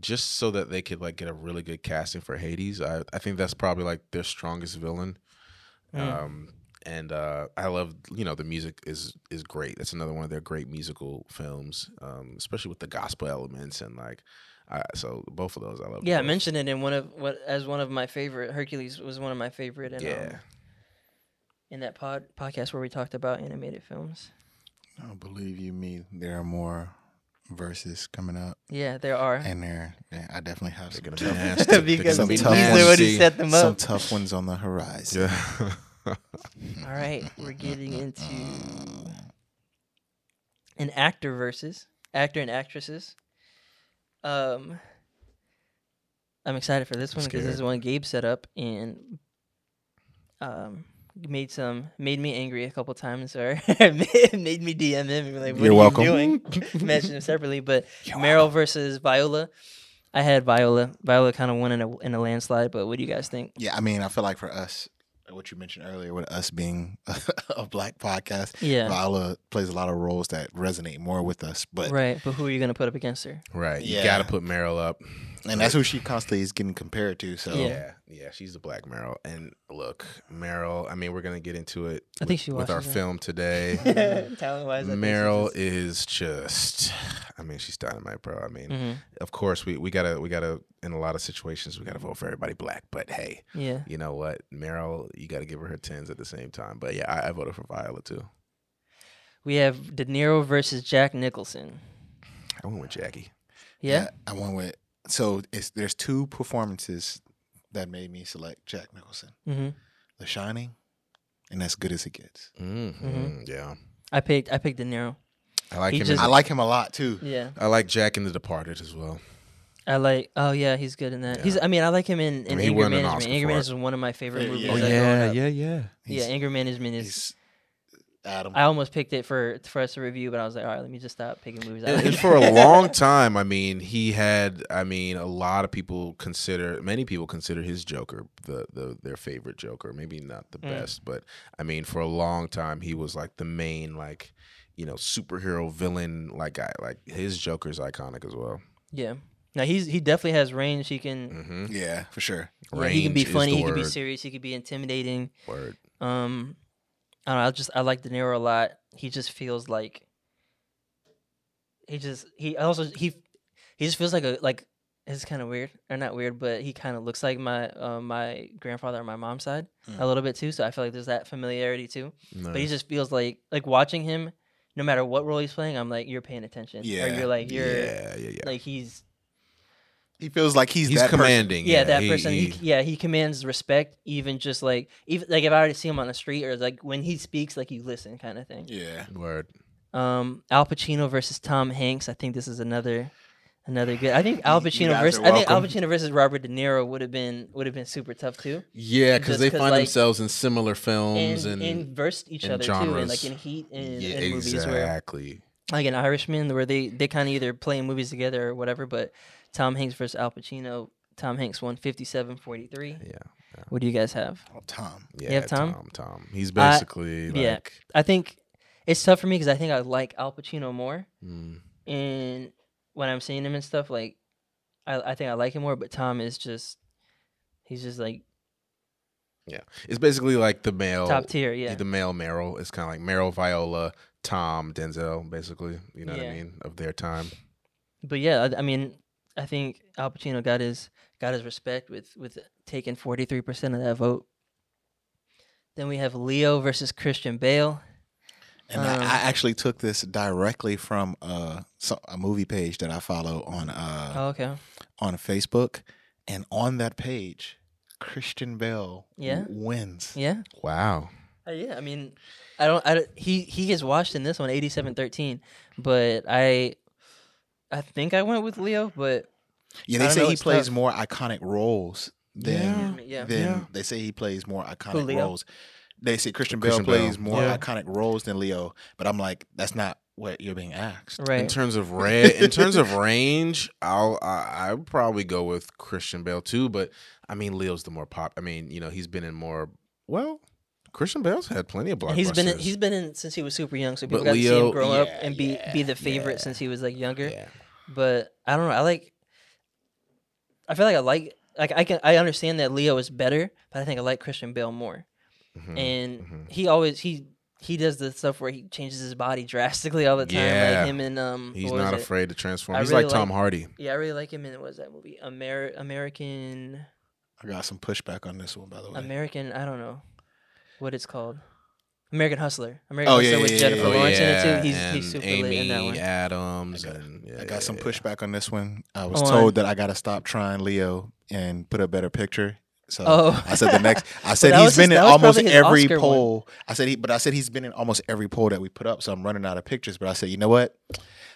Speaker 2: just so that they could like get a really good casting for Hades. I I think that's probably like their strongest villain.
Speaker 1: Mm.
Speaker 2: Um, and uh, I love you know the music is is great. That's another one of their great musical films, um, especially with the gospel elements and like. I, so both of those I love.
Speaker 1: yeah, I mentioned it in one of what as one of my favorite. Hercules was one of my favorite. In,
Speaker 2: Yeah,
Speaker 1: um, in that pod podcast where we talked about animated films.
Speaker 3: I don't believe you me. There are more verses coming up,
Speaker 1: Yeah, there are.
Speaker 3: and there, yeah, I definitely have some tough,
Speaker 2: nasty.
Speaker 1: Because
Speaker 2: gonna
Speaker 3: tough ones.
Speaker 1: one who
Speaker 2: nasty.
Speaker 1: set them
Speaker 3: some tough ones on the horizon.
Speaker 2: Yeah.
Speaker 1: All right, we're getting into an actor versus actor and actresses. Um, I'm excited for this one because this is one Gabe set up and um made some made me angry a couple times or made made me DM him and be like, "What
Speaker 3: You're
Speaker 1: are
Speaker 3: welcome.
Speaker 1: you doing?" Mention them separately, but Meryl versus Viola. I had Viola. Viola kind of won in a in a landslide, but what do you guys think?
Speaker 3: Yeah, I mean, I feel like for us, what you mentioned earlier, with us being a black podcast,
Speaker 1: Yeah,
Speaker 3: Viola plays a lot of roles that resonate more with us. But
Speaker 1: right. But who are you gonna put up against her?
Speaker 2: right. You got to put Meryl up.
Speaker 3: And that's who she constantly is getting compared to. So
Speaker 1: Yeah.
Speaker 2: Yeah, yeah, she's the Black Meryl. And look, Meryl. I mean, we're gonna get into it.
Speaker 1: I think she
Speaker 2: with our
Speaker 1: it.
Speaker 2: film today. Meryl is just. I mean, she's dynamite, bro. I mean,
Speaker 1: hmm
Speaker 2: of course, we we gotta we gotta in a lot of situations we gotta vote for everybody black. But hey,
Speaker 1: Yeah.
Speaker 2: you know what, Meryl, you gotta give her her tens at the same time. But yeah, I, I voted for Viola too.
Speaker 1: We have De Niro versus Jack Nicholson.
Speaker 2: I went with Jackie.
Speaker 1: Yeah.
Speaker 3: I went with. So it's there's two performances that made me select Jack Nicholson:
Speaker 1: hmm
Speaker 3: The Shining, and As Good as It Gets.
Speaker 2: Mm-hmm. Yeah,
Speaker 1: I picked. I picked De Niro.
Speaker 2: I like
Speaker 1: He
Speaker 2: him.
Speaker 1: just-
Speaker 2: in
Speaker 3: I like him a lot too.
Speaker 1: Yeah.
Speaker 2: I like Jack in The Departed as well.
Speaker 1: I like. Oh yeah, he's good in that. He's. I mean, I like him in,
Speaker 2: I
Speaker 1: in
Speaker 2: mean,
Speaker 1: Anger
Speaker 2: won an
Speaker 1: Management. Anger. Management is one of my favorite
Speaker 3: Yeah,
Speaker 1: movies.
Speaker 3: yeah.
Speaker 1: like,
Speaker 3: Oh,
Speaker 1: growing up.
Speaker 2: yeah, yeah.
Speaker 1: Yeah, Anger Management is.
Speaker 3: He's Adam.
Speaker 1: I almost picked it for for us to review, but I was like, all right, let me just stop picking movies. I
Speaker 2: And, and for a long time, I mean, he had. I mean, a lot of people consider, many people consider his Joker the, the their favorite Joker. Maybe not the
Speaker 1: Mm.
Speaker 2: best, but I mean, for a long time, he was like the main, like, you know, superhero villain, like guy. Like his Joker's iconic as well.
Speaker 1: yeah. Now he's he definitely has range. He can.
Speaker 2: Mm-hmm.
Speaker 3: yeah, for sure.
Speaker 1: yeah, he can be funny.
Speaker 2: the
Speaker 1: He can be serious. He could be intimidating.
Speaker 2: Word.
Speaker 1: Um, I don't know. I just I like De Niro a lot. He just feels like he just he also he he just feels like a like it's kind of weird or not weird, but he kind of looks like my uh, my grandfather on my mom's side
Speaker 3: Mm.
Speaker 1: a little bit too. So I feel like there's that familiarity too. But he just feels like like watching him, no matter what role he's playing, I'm like you're paying attention.
Speaker 3: Yeah.
Speaker 1: or you're like you're
Speaker 2: yeah, yeah, yeah.
Speaker 1: like he's
Speaker 3: He feels like he's,
Speaker 2: he's
Speaker 3: that person.
Speaker 2: commanding.
Speaker 1: yeah, that
Speaker 2: he-
Speaker 1: person. He,
Speaker 2: he-
Speaker 1: yeah, he commands respect. Even just like even like if I already see him on the street or like when he speaks, like you listen, kind of thing.
Speaker 3: Yeah.
Speaker 2: word.
Speaker 1: Um, Al Pacino versus Tom Hanks. I think this is another another good. I think Al
Speaker 3: You- you
Speaker 1: Pacino versus I think Al. Pacino versus Robert De Niro would have been would have been super tough too.
Speaker 2: Yeah, because
Speaker 1: they
Speaker 2: they
Speaker 1: 'cause,
Speaker 2: find
Speaker 1: like,
Speaker 2: themselves in similar films
Speaker 1: And
Speaker 2: and,
Speaker 1: and versed each
Speaker 2: and
Speaker 1: other too, and like in Heat and,
Speaker 2: yeah,
Speaker 1: and movies where
Speaker 2: exactly.
Speaker 1: like an Irishman, where they they kind of either play in movies together or whatever. But Tom Hanks versus Al Pacino. Tom Hanks won 57-43.
Speaker 2: Yeah.
Speaker 1: What do you guys have?
Speaker 3: Oh, Tom.
Speaker 2: Yeah, you
Speaker 1: have Tom?
Speaker 2: Tom. Tom. He's basically
Speaker 1: yeah.
Speaker 2: like
Speaker 1: I think it's tough for me because I think I like Al Pacino more,
Speaker 2: mm,
Speaker 1: and when I'm seeing him and stuff, like I I think I like him more. But Tom is just he's just like yeah,
Speaker 2: it's basically like the male
Speaker 1: top tier. Yeah,
Speaker 2: the male Meryl. It's kind of like Meryl, Viola, Tom, Denzel, basically. You know what I mean of their time.
Speaker 1: but yeah, I, I mean, I think Al Pacino got his got his respect with with taking 43 percent of that vote. Then we have Leo versus Christian Bale.
Speaker 3: And I,
Speaker 1: Um,
Speaker 3: I actually took this directly from uh, so, a movie page that I follow on uh,
Speaker 1: Oh, okay.
Speaker 3: on Facebook, and on that page, Christian Bale
Speaker 1: Yeah?
Speaker 3: w- wins.
Speaker 1: Yeah.
Speaker 2: Wow.
Speaker 1: Uh, yeah, I mean, I don't. I don't- he he gets watched in this one, eighty-seven thirteen. But I, I think I went with Leo. But
Speaker 3: Yeah, they say
Speaker 1: know,
Speaker 3: he plays
Speaker 1: tough.
Speaker 3: more iconic roles than mm,
Speaker 1: Yeah.
Speaker 3: than
Speaker 2: Yeah.
Speaker 3: they say he plays more iconic
Speaker 1: Leo?
Speaker 3: roles. They say Christian,
Speaker 2: Christian
Speaker 3: Bale plays
Speaker 2: Bale.
Speaker 3: more
Speaker 2: Yeah.
Speaker 3: iconic roles than Leo, but I'm like, that's not what you're being asked.
Speaker 1: right,
Speaker 2: In terms of ra- in terms of range, I'll I, I would probably go with Christian Bale too. But I mean, Leo's the more pop. I mean, you know, he's been in more. Well, Christian Bale's had plenty of blockbusters.
Speaker 1: he's been in, he's been in since he was super young, so people
Speaker 2: But
Speaker 1: got to see him grow up and be
Speaker 3: yeah,
Speaker 1: be the favorite
Speaker 3: yeah.
Speaker 1: since he was like younger.
Speaker 2: yeah.
Speaker 1: But I don't know. I like. I feel like I like like I can I understand that Leo is better, but I think I like Christian Bale more.
Speaker 2: Mhm,
Speaker 1: and
Speaker 2: mhm.
Speaker 1: he always he he does the stuff where he changes his body drastically all the time.
Speaker 2: Yeah.
Speaker 1: Like him and um,
Speaker 2: He's not
Speaker 1: it?
Speaker 2: afraid to transform.
Speaker 1: I
Speaker 2: he's
Speaker 1: really
Speaker 2: like Tom
Speaker 1: like-
Speaker 2: Hardy.
Speaker 1: Yeah, I really like him in what was that movie? Amer- American
Speaker 3: I got some pushback on this one, by the way.
Speaker 1: American. I don't know what it's called. American Hustler. American
Speaker 3: Oh,
Speaker 1: Hustler
Speaker 3: yeah,
Speaker 1: with
Speaker 3: yeah, yeah,
Speaker 1: Jennifer
Speaker 3: yeah.
Speaker 1: Oh, Lawrence in it too. He's
Speaker 2: and
Speaker 1: he's super
Speaker 2: Amy
Speaker 1: lit in that one.
Speaker 2: Adams.
Speaker 3: I got-
Speaker 2: and, yeah,
Speaker 3: I got
Speaker 2: yeah,
Speaker 3: some
Speaker 2: yeah.
Speaker 3: pushback on this one. I was
Speaker 1: On-
Speaker 3: told that I got to stop trying Leo and put a better picture. So
Speaker 1: Oh.
Speaker 3: I said the next. I said
Speaker 1: that
Speaker 3: he's
Speaker 1: was
Speaker 3: been
Speaker 1: his-
Speaker 3: in almost every
Speaker 1: Oscar one.
Speaker 3: poll. I said he, but I said he's been in almost every poll that we put up. So I'm running out of pictures. But I said, you know what?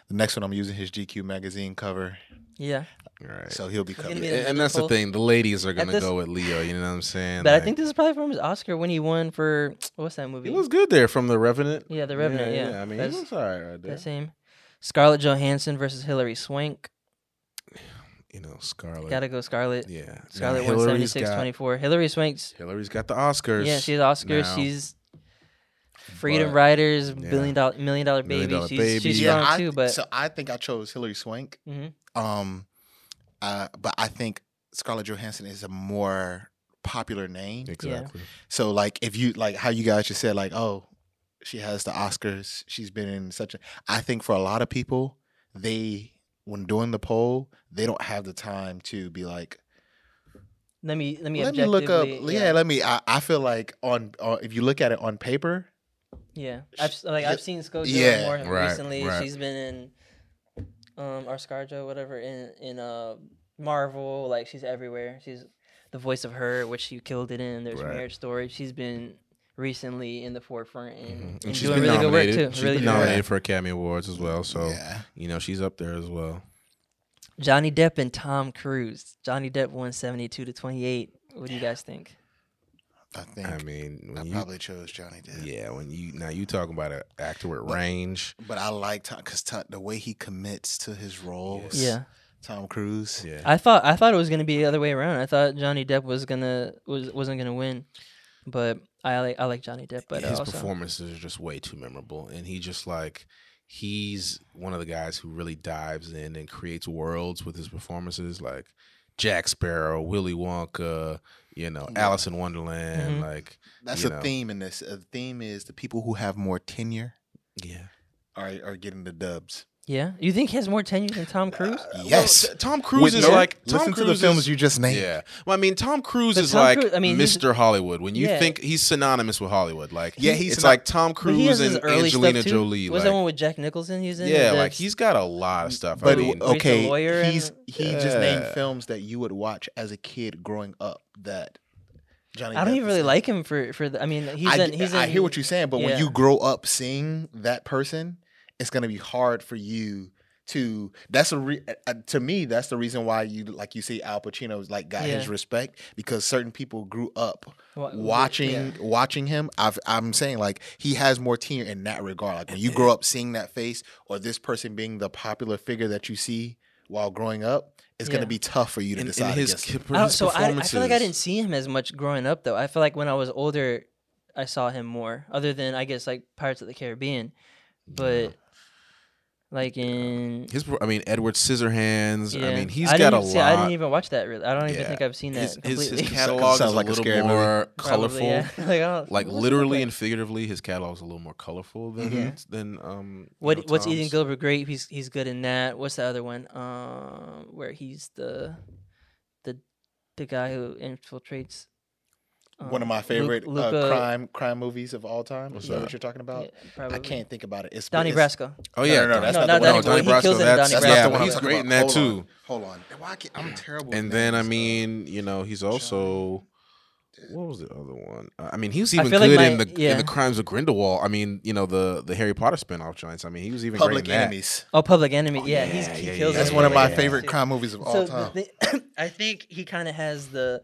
Speaker 3: The next one I'm using his GQ magazine cover,
Speaker 1: Yeah,
Speaker 2: Right.
Speaker 3: so he'll be
Speaker 1: gonna
Speaker 3: covered.
Speaker 2: and, and that's the thing. The ladies are gonna go with Leo. You know what I'm saying?
Speaker 1: but I think this is probably from his Oscar when he won for what's that movie?
Speaker 2: he was good there from the Revenant.
Speaker 1: yeah, The Revenant. Yeah,
Speaker 2: I mean,
Speaker 1: That's-
Speaker 2: he was all right right there.
Speaker 1: that same. Scarlett Johansson versus Hilary Swank.
Speaker 2: You know, Scarlett.
Speaker 1: Gotta go Scarlett.
Speaker 2: yeah.
Speaker 1: Scarlett won
Speaker 2: Hilary's
Speaker 1: 76
Speaker 2: got-
Speaker 1: 24. Hilary Swank's
Speaker 2: Hilary's got the Oscars.
Speaker 1: Yeah, she's Oscars.
Speaker 2: now,
Speaker 1: She's Freedom
Speaker 2: but-
Speaker 1: Riders,
Speaker 2: yeah.
Speaker 1: billion dollar million dollar
Speaker 2: Million
Speaker 1: baby. She's
Speaker 2: Baby.
Speaker 1: she's
Speaker 2: Yeah,
Speaker 1: strong
Speaker 3: I,
Speaker 1: too, but
Speaker 3: so I think I chose Hilary Swank.
Speaker 1: Mhm.
Speaker 3: Um, uh, but I think Scarlett Johansson is a more popular name.
Speaker 2: Exactly.
Speaker 3: So like if you like how you guys just said like oh she has the Oscars she's been in such a I think for a lot of people they when doing the poll they don't have the time to be like
Speaker 1: let me let me
Speaker 3: let me look up
Speaker 1: objectively-
Speaker 3: yeah, let me I, I feel like on, on if you look at it on paper
Speaker 1: yeah. I've like I've seen Scarlett
Speaker 3: Yeah,
Speaker 1: more
Speaker 2: right,
Speaker 1: recently.
Speaker 2: right.
Speaker 1: She's been in um or ScarJo whatever in in uh Marvel. Like she's everywhere. She's the voice of her, which she killed it in. There's
Speaker 2: Right.
Speaker 1: Marriage Story. She's been recently in the forefront and,
Speaker 2: Mhm.
Speaker 1: and
Speaker 2: And she's
Speaker 1: doing
Speaker 2: been
Speaker 1: really good work too.
Speaker 2: She's
Speaker 1: really
Speaker 2: been
Speaker 1: doing
Speaker 2: nominated
Speaker 1: well.
Speaker 2: for Academy Awards as well. So
Speaker 3: yeah
Speaker 2: you know she's up there as well.
Speaker 1: Johnny Depp and Tom Cruise. Johnny Depp won 72 to 28. What do you guys think?
Speaker 3: I think
Speaker 2: I
Speaker 3: I,
Speaker 2: mean, when you,
Speaker 3: probably chose Johnny Depp
Speaker 2: yeah, when you now you talking about an actor with
Speaker 3: But-
Speaker 2: range.
Speaker 3: but I like Tom because the way he commits to his roles
Speaker 1: Yeah.
Speaker 3: Tom Cruise
Speaker 2: Yeah,
Speaker 1: I thought I thought it was gonna be the other way around. I thought Johnny Depp was gonna was wasn't gonna win, but I like I like Johnny Depp. But
Speaker 2: his
Speaker 1: also,
Speaker 2: performances are just way too memorable, and he just like he's one of the guys who really dives in and creates worlds with his performances, like Jack Sparrow, Willy Wonka, you know,
Speaker 3: Yeah.
Speaker 2: Alice in Wonderland,
Speaker 1: Mhm.
Speaker 2: like
Speaker 3: that's a
Speaker 2: know.
Speaker 3: theme in this a theme is the people who have more tenure
Speaker 2: yeah.
Speaker 3: are are getting the dubs
Speaker 1: yeah, you think he has more tenure than Tom Cruise?
Speaker 3: Uh, yes.
Speaker 2: Well, t- Tom Cruise
Speaker 3: With
Speaker 2: is
Speaker 3: no-
Speaker 2: like Tom
Speaker 3: listen
Speaker 2: Cruise
Speaker 3: to the films
Speaker 2: is-
Speaker 3: you just named
Speaker 2: Yeah. Well, I mean, Tom Cruise
Speaker 1: But
Speaker 2: is
Speaker 1: Tom
Speaker 2: like
Speaker 1: Cruise- I mean, he's-
Speaker 2: Mr. Hollywood. When you
Speaker 1: Yeah.
Speaker 2: think he's synonymous with Hollywood, like
Speaker 3: Yeah, he's
Speaker 2: it's
Speaker 3: syno-
Speaker 2: like Tom
Speaker 1: But he has
Speaker 2: Cruise
Speaker 1: his
Speaker 2: and
Speaker 1: early
Speaker 2: Angelina
Speaker 1: stuff too.
Speaker 2: Jolie.
Speaker 1: Was
Speaker 2: like,
Speaker 1: that one with Jack Nicholson? He was in.
Speaker 2: yeah, like he's got a lot of stuff.
Speaker 3: But
Speaker 2: I mean,
Speaker 1: Where he's a
Speaker 3: okay,
Speaker 1: lawyer
Speaker 3: he's
Speaker 1: and-
Speaker 3: he just named
Speaker 2: Yeah.
Speaker 3: films that you would watch as a kid growing up. That Johnny.
Speaker 1: I don't
Speaker 3: Depp
Speaker 1: even
Speaker 3: is
Speaker 1: really
Speaker 3: in.
Speaker 1: like him for for. The, I mean, he's
Speaker 3: I,
Speaker 1: in. He's in.
Speaker 3: I hear what you're saying, but
Speaker 1: yeah.
Speaker 3: when you grow up seeing that person, it's gonna be hard for you to that's a re, uh, to me that's the reason why you like you see Al Pacino's like got his respect because certain people grew up
Speaker 1: Wa-
Speaker 3: watching
Speaker 1: yeah.
Speaker 3: watching him. I've, I'm saying like he has more tenure in that regard. Like when you grow up seeing that face or this person being the popular figure that you see while growing up, it's
Speaker 1: Yeah.
Speaker 3: gonna be tough for you to
Speaker 2: in, in
Speaker 3: decide
Speaker 2: his,
Speaker 3: against him.
Speaker 1: I
Speaker 2: his
Speaker 1: so I, I feel like I didn't see him as much growing up though. I feel like when I was older, I saw him more. Other than I guess like Pirates of the Caribbean, but like in
Speaker 2: His, I mean, Edward Scissorhands.
Speaker 1: yeah,
Speaker 2: I mean, he's
Speaker 1: I
Speaker 2: got a
Speaker 1: even see-
Speaker 2: lot.
Speaker 1: I didn't even watch that really. I don't even
Speaker 2: Yeah.
Speaker 1: think I've seen that
Speaker 2: his, his,
Speaker 1: completely.
Speaker 2: his catalog
Speaker 3: Sounds
Speaker 2: a
Speaker 3: like a
Speaker 2: little
Speaker 3: scary movie.
Speaker 2: more
Speaker 1: Probably,
Speaker 2: colorful.
Speaker 1: yeah. like, I
Speaker 2: Like
Speaker 1: what's it look
Speaker 2: literally
Speaker 1: like?
Speaker 2: and figuratively, his catalog is a little more colorful than
Speaker 1: Mhm.
Speaker 2: than um.
Speaker 1: What
Speaker 2: know,
Speaker 1: what's eating
Speaker 2: Tom's.
Speaker 1: Gilbert Grape? He's he's good in that. What's the other one? Um, where he's the the the guy who infiltrates.
Speaker 3: One of
Speaker 1: um,
Speaker 3: my
Speaker 1: Lu-
Speaker 3: favorite
Speaker 1: Luca-
Speaker 3: uh, crime crime movies of all time.
Speaker 2: What's
Speaker 3: Is that
Speaker 2: that?
Speaker 3: what you're talking about?
Speaker 1: yeah,
Speaker 3: I can't think about it. It's
Speaker 1: Donnie Brasco.
Speaker 2: Oh yeah,
Speaker 3: no, no, that's
Speaker 1: No,
Speaker 3: not,
Speaker 1: not
Speaker 3: the one.
Speaker 1: Donnie Brasco.
Speaker 3: talking
Speaker 1: He kills
Speaker 2: that's,
Speaker 1: Donnie
Speaker 3: That's
Speaker 2: yeah,
Speaker 3: not the one
Speaker 2: he's great in that
Speaker 3: Hold
Speaker 2: too.
Speaker 3: on. Hold on. Why I can't- I'm terrible.
Speaker 2: And then I
Speaker 3: uh,
Speaker 2: mean, you know, he's also what was the other one? Uh, I mean, he was even good
Speaker 1: like
Speaker 2: in the
Speaker 1: yeah.
Speaker 2: in the Crimes of Grindelwald. I mean, you know, the the Harry Potter spin-off joints. I mean, he was even
Speaker 3: Public
Speaker 2: great in that.
Speaker 3: Enemies.
Speaker 1: Oh, Public Enemy.
Speaker 2: Oh,
Speaker 1: yeah,
Speaker 2: yeah,
Speaker 1: he's,
Speaker 2: yeah,
Speaker 1: he
Speaker 2: yeah,
Speaker 1: kills.
Speaker 2: yeah,
Speaker 3: That's one of my
Speaker 2: yeah.
Speaker 3: favorite crime movies of all time.
Speaker 1: the thi- I think he kind of has the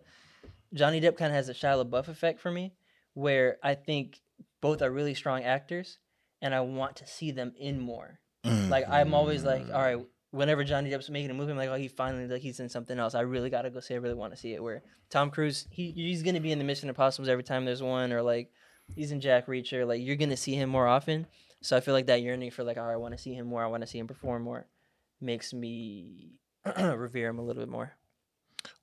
Speaker 1: Johnny Depp kind of has a Shia LaBeouf effect for me, where I think both are really strong actors, and I want to see them in more.
Speaker 3: Mm.
Speaker 1: Like I'm always like, all right, whenever Johnny Depp's making a movie, I'm like, oh, he finally like he's in something else. I really gotta go see. I really want to see it. Where Tom Cruise, he he's gonna be in the Mission Impossibles every time there's one, or like he's in Jack Reacher. Like you're gonna see him more often. So I feel like that yearning for like, all right, I want to see him more. I want to see him perform more, makes me revere him a little bit more.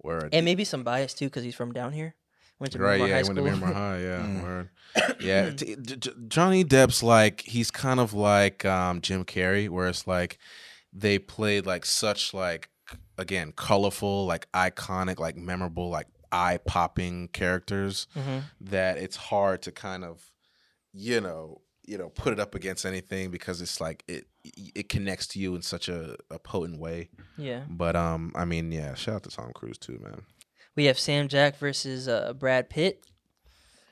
Speaker 2: Word.
Speaker 1: And maybe some bias too, because he's from down here. Went to
Speaker 2: Right,
Speaker 1: Miramar
Speaker 2: yeah,
Speaker 1: High
Speaker 2: went to
Speaker 1: School.
Speaker 2: Miramar High, yeah,
Speaker 3: Mm.
Speaker 2: word. yeah. t- J- J- Johnny Depp's like he's kind of like um, Jim Carrey, where it's like they played like such like again colorful, like iconic, like memorable, like eye popping characters
Speaker 1: Mhm.
Speaker 2: that it's hard to kind of you know you know put it up against anything because it's like it it connects to you in such a, a potent way.
Speaker 1: Yeah.
Speaker 2: But um, I mean, yeah, shout out to Tom Cruise too, man.
Speaker 1: We have Sam Jack versus uh, Brad Pitt.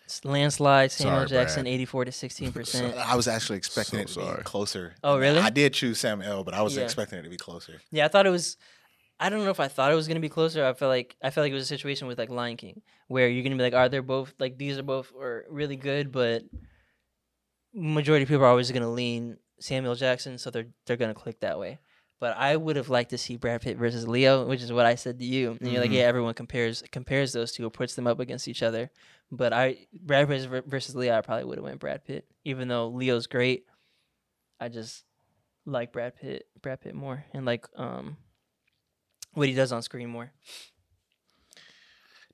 Speaker 1: It's landslide. Samuel
Speaker 2: Sorry,
Speaker 1: Jackson,
Speaker 2: Brad.
Speaker 1: eighty-four to sixteen percent.
Speaker 3: I was actually expecting
Speaker 2: So
Speaker 3: it to
Speaker 2: sorry.
Speaker 3: be closer.
Speaker 1: Oh, really?
Speaker 3: I did choose Sam L, but I was
Speaker 1: Yeah.
Speaker 3: expecting it to be closer.
Speaker 1: Yeah, I thought it was. I don't know if I thought it was gonna be closer. I felt like I felt like it was a situation with like Lion King, where you're gonna be like, are they both like these are both are really good, but majority of people are always gonna lean Samuel Jackson, so they're they're gonna click that way. But I would have liked to see Brad Pitt versus Leo, which is what I said to you. And you're like,
Speaker 3: Mhm.
Speaker 1: yeah, everyone compares compares those two or puts them up against each other. But I Brad Pitt versus Leo, I probably would have went Brad Pitt, even though Leo's great. I just like Brad Pitt, Brad Pitt more, and like um what he does on screen more.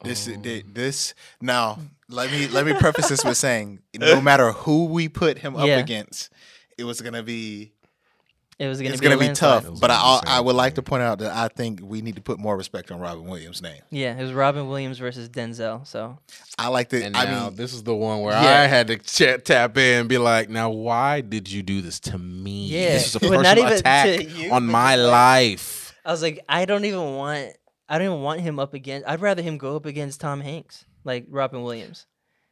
Speaker 3: This
Speaker 2: Oh.
Speaker 3: thi- this now hmm. let me let me preface this with saying no matter who we put him up
Speaker 1: Yeah.
Speaker 3: against, it was gonna be
Speaker 1: It was gonna
Speaker 3: it's
Speaker 1: be
Speaker 3: gonna be tough. But I I would like to point out that I think we need to put more respect on Robin Williams' name.
Speaker 1: Yeah, it was Robin Williams versus Denzel. So
Speaker 3: I like the
Speaker 2: And
Speaker 3: I
Speaker 2: now
Speaker 3: mean
Speaker 2: this is the one where
Speaker 3: Yeah.
Speaker 2: I had to ch- tap in and be like, "Now, why did you do this to me?
Speaker 1: Yeah,
Speaker 2: this is a personal
Speaker 1: not even to
Speaker 2: attack
Speaker 1: you,
Speaker 2: on my life."
Speaker 1: I was like, I don't even want, I don't even want him up against. I'd rather him go up against Tom Hanks, like Robin Williams,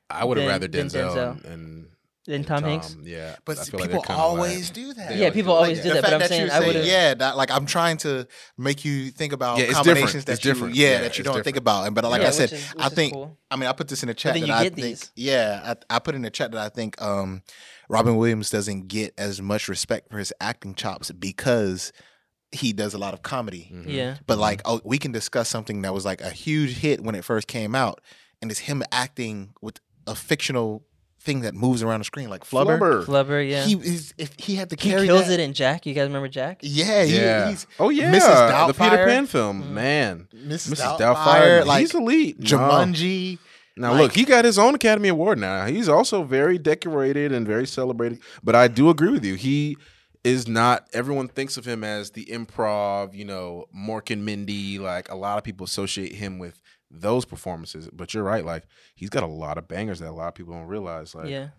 Speaker 2: I would have rather
Speaker 1: than
Speaker 2: Denzel,
Speaker 1: Denzel.
Speaker 2: And, and
Speaker 1: than
Speaker 2: and
Speaker 1: Tom, Hanks.
Speaker 2: Yeah,
Speaker 3: but see,
Speaker 2: feel like
Speaker 3: people always
Speaker 2: like-
Speaker 3: do that.
Speaker 1: Yeah, people
Speaker 2: do.
Speaker 1: always do that, but
Speaker 3: fact
Speaker 1: I'm
Speaker 3: that
Speaker 1: saying
Speaker 3: you
Speaker 1: I
Speaker 3: say,
Speaker 1: would've-
Speaker 3: yeah, that like I'm trying to make you think about
Speaker 2: Yeah, it's
Speaker 3: combinations
Speaker 2: different.
Speaker 3: that
Speaker 2: It's
Speaker 3: you,
Speaker 2: different.
Speaker 3: yeah,
Speaker 2: Yeah,
Speaker 3: that you don't think about. And but like
Speaker 1: Yeah,
Speaker 3: I said,
Speaker 1: which is-
Speaker 3: I
Speaker 1: which is
Speaker 3: think
Speaker 1: cool.
Speaker 3: I mean I put this in the chat
Speaker 1: then
Speaker 3: that
Speaker 1: you
Speaker 3: I
Speaker 1: get
Speaker 3: think
Speaker 1: these.
Speaker 3: yeah, I, I put in the chat that I think um Robin Williams doesn't get as much respect for his acting chops because he does a lot of comedy.
Speaker 2: Mhm.
Speaker 1: Yeah,
Speaker 3: But like, oh, we can discuss something that was like a huge hit when it first came out, and it's him acting with a fictional thing that moves around the screen, like Flubber.
Speaker 2: Flubber.
Speaker 1: Flubber. Yeah,
Speaker 3: He
Speaker 1: he,
Speaker 3: is if he had to carry He
Speaker 1: kills
Speaker 3: that,
Speaker 1: it in Jack. You guys remember Jack?
Speaker 3: Yeah, he,
Speaker 2: yeah.
Speaker 3: he's
Speaker 2: oh yeah,
Speaker 3: Mrs.
Speaker 2: Doubtfire, the Peter Pan film,
Speaker 1: Mhm.
Speaker 2: man.
Speaker 3: Mrs.
Speaker 2: Mrs.
Speaker 3: Doubtfire,
Speaker 2: Doubtfire,
Speaker 3: like
Speaker 2: he's elite. No.
Speaker 3: Jumanji.
Speaker 2: Now
Speaker 3: Like-
Speaker 2: look, he got his own Academy Award now. He's also very decorated and very celebrated. But I do agree with you. He is not everyone thinks of him as the improv, you know, Mork and Mindy. Like a lot of people associate him with those performances. But you're right, like he's got a lot of bangers that a lot of people don't realize. Like
Speaker 1: yeah.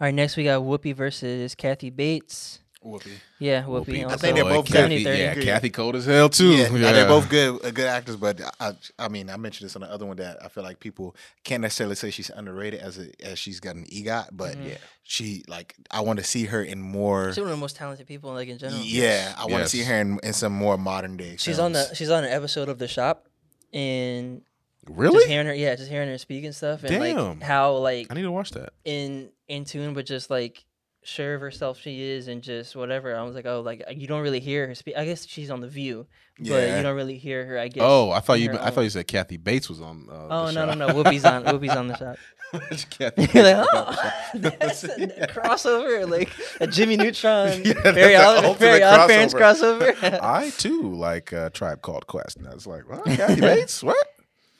Speaker 1: All right, next we got Whoopi versus Kathy Bates.
Speaker 3: Whoopi.
Speaker 1: Yeah,
Speaker 2: Whoopi.
Speaker 1: Whoopi.
Speaker 3: I think they're both
Speaker 2: Kathy,
Speaker 1: 70, 30.
Speaker 2: yeah, Kathy cold as hell too.
Speaker 3: Yeah, no, they're both good, uh, good actors. But I, I mean, I mentioned this on the other one that I feel like people can't necessarily say she's underrated as a, as she's got an EGOT, but
Speaker 1: Mhm.
Speaker 2: Yeah.
Speaker 3: she like I want to see her in more.
Speaker 1: She's one of the most talented people, like in general.
Speaker 3: Yeah, I want to see her in, in some more modern day.
Speaker 1: She's on the she's on an episode of The Shop, and Really? just
Speaker 2: Really?
Speaker 1: hearing her, yeah, just hearing her speak and stuff, and like how like
Speaker 2: I need to watch that.
Speaker 1: in in tune, but just like sure of herself she is, and just whatever. I was like, oh, like you don't really hear her speak. I guess she's on the View, but
Speaker 3: Yeah.
Speaker 1: you don't really hear her. I guess.
Speaker 2: Oh, I thought you. I thought you said Kathy Bates was on. Uh,
Speaker 1: Oh no no
Speaker 2: show.
Speaker 1: no! Whoopi's on Whoopi's on the shop.
Speaker 2: Kathy
Speaker 1: You're like,
Speaker 2: Bates was on
Speaker 1: oh, that's a crossover, like a Jimmy Neutron,
Speaker 2: Yeah, that's
Speaker 1: Barry,
Speaker 2: the
Speaker 1: Odd,
Speaker 2: ultimate
Speaker 1: Odd Parents
Speaker 2: crossover. I too like a tribe called Quest. And I was like, well, Kathy Bates, what?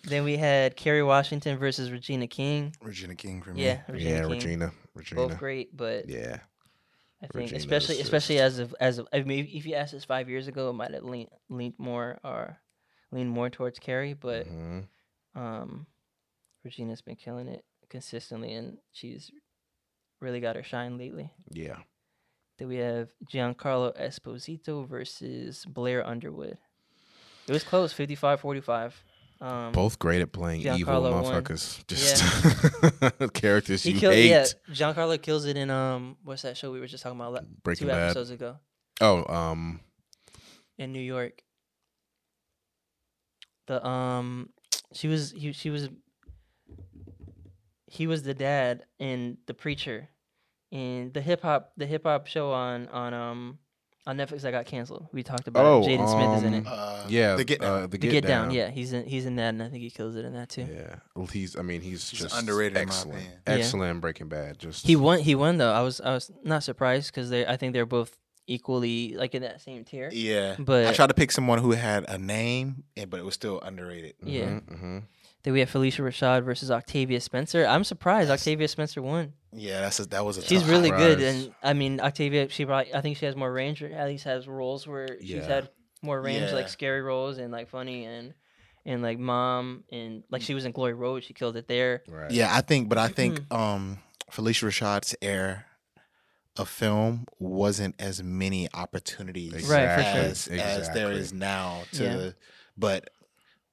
Speaker 1: then we had Kerry Washington versus Regina King.
Speaker 3: Regina King for me.
Speaker 1: Yeah, Regina
Speaker 2: yeah,
Speaker 1: King.
Speaker 2: Regina. Regina.
Speaker 1: Both great, but
Speaker 2: Yeah.
Speaker 1: I think
Speaker 2: Regina's
Speaker 1: especially
Speaker 2: just-
Speaker 1: especially as of as of I mean, if you asked us five years ago, it might have leaned leaned more or leaned more towards Kerry, but
Speaker 2: Mhm.
Speaker 1: um, Regina's been killing it consistently, and she's really got her shine lately.
Speaker 2: Yeah.
Speaker 1: Then we have Giancarlo Esposito versus Blair Underwood. It was close, 55-45. Um,
Speaker 2: Both great at playing evil
Speaker 1: Giancarlo won.
Speaker 2: motherfuckers. Just characters
Speaker 1: he
Speaker 2: you
Speaker 1: killed.
Speaker 2: hate.
Speaker 1: Yeah, Giancarlo kills it in um, what's that show we were just talking about la-
Speaker 2: Breaking
Speaker 1: two
Speaker 2: Bad.
Speaker 1: episodes ago
Speaker 2: Oh, um,
Speaker 1: in New York. The um, she was he she was he was the dad in the preacher, in the hip hop the hip hop show on on um on Netflix that got canceled. We talked about
Speaker 2: Oh,
Speaker 1: it. Jaden Smith is in
Speaker 2: um,
Speaker 1: it.
Speaker 3: Uh,
Speaker 2: yeah,
Speaker 3: the Get Down.
Speaker 2: uh, the
Speaker 1: The
Speaker 2: get,
Speaker 1: Get Down. yeah, he's in he's in that, and I think he kills it in that too.
Speaker 2: Yeah, well, he's. I mean, he's,
Speaker 3: He's
Speaker 2: just
Speaker 3: underrated in my
Speaker 2: Excellent.
Speaker 1: Yeah.
Speaker 2: excellent. Breaking Bad. Just
Speaker 1: He won. He won though. I was I was not surprised because they I think they're both equally like in that same tier.
Speaker 3: Yeah,
Speaker 1: But-
Speaker 3: I tried to pick someone who had a name, eh, but it was still underrated.
Speaker 1: Yeah.
Speaker 2: hmm
Speaker 1: Then we have Phylicia Rashad versus Octavia Spencer. I'm surprised
Speaker 3: Yes.
Speaker 1: Octavia Spencer won.
Speaker 3: Yeah, that's a, that was a.
Speaker 1: She's
Speaker 3: tough
Speaker 1: really
Speaker 3: one.
Speaker 1: good, and I mean Octavia. She probably I think she has more range, or at least has roles where she's had more range,
Speaker 3: Yeah.
Speaker 1: like scary roles and like funny and and like mom and like she was in Glory Road. She killed it there.
Speaker 2: Right.
Speaker 3: Yeah, I think, but I think um Phylicia Rashad's air of film wasn't as many opportunities
Speaker 1: Right, for sure.
Speaker 3: as, as there
Speaker 2: Exactly.
Speaker 3: is now. To,
Speaker 1: Yeah.
Speaker 3: but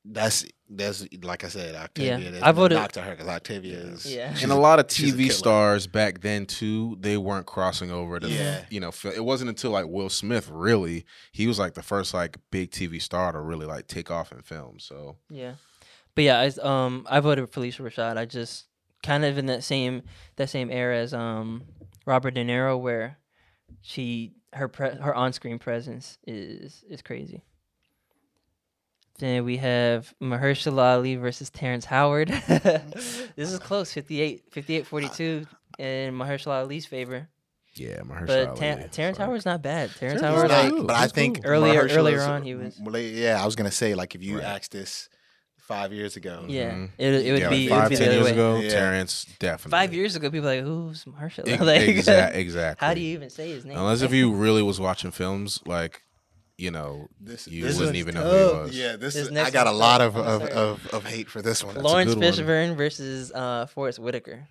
Speaker 3: that's that's like I said, Octavia.
Speaker 1: Yeah, I voted-
Speaker 3: knock to her because Octavia is
Speaker 1: Yeah.
Speaker 2: and a lot of TV stars back then too, they weren't crossing over to,
Speaker 3: Yeah.
Speaker 2: you know, it wasn't until like Will Smith really, he was like the first like big TV star to really like take off in film. So
Speaker 1: Yeah, but yeah, I um I voted Phylicia Rashad. I just kind of in that same that same era as um Robert De Niro, where she her pre- her on screen presence is is crazy. Then we have Mahershala Ali versus Terrence Howard. this is close, 58, 58 42 in Mahershala Ali's favor.
Speaker 2: yeah, Mahershala
Speaker 1: But Ta-
Speaker 2: Ali,
Speaker 1: Terrence
Speaker 2: so-
Speaker 1: Howard's not bad. Terrence
Speaker 2: Terrence
Speaker 1: Howard,
Speaker 2: Howard
Speaker 1: like,
Speaker 2: cool.
Speaker 3: but I think
Speaker 2: cool.
Speaker 1: Earlier-
Speaker 3: Mahershala's-
Speaker 1: earlier on, he was-
Speaker 3: Yeah, I was gonna say like if you
Speaker 2: Right.
Speaker 3: asked this five years ago,
Speaker 1: yeah,
Speaker 2: Mhm.
Speaker 1: it, it would
Speaker 2: yeah,
Speaker 1: be,
Speaker 2: like
Speaker 1: it
Speaker 2: five,
Speaker 1: would be
Speaker 2: ten
Speaker 1: the other
Speaker 2: years
Speaker 1: way.
Speaker 2: ago,
Speaker 3: Yeah.
Speaker 2: Terrence definitely.
Speaker 1: Five years ago, people were like, who's Mahershala?
Speaker 2: Ex-
Speaker 1: like,
Speaker 2: exa- exactly.
Speaker 1: How do you even say his name?
Speaker 2: Unless if you really was watching films, like, you know,
Speaker 3: This,
Speaker 2: you
Speaker 3: this
Speaker 2: wouldn't
Speaker 3: is
Speaker 2: even know who he was.
Speaker 3: Yeah, this,
Speaker 1: This
Speaker 3: is.
Speaker 1: next
Speaker 3: I got a lot of of, of of hate for this one.
Speaker 2: a
Speaker 1: Laurence
Speaker 2: good one.
Speaker 1: Fishburne versus uh, Forest Whitaker.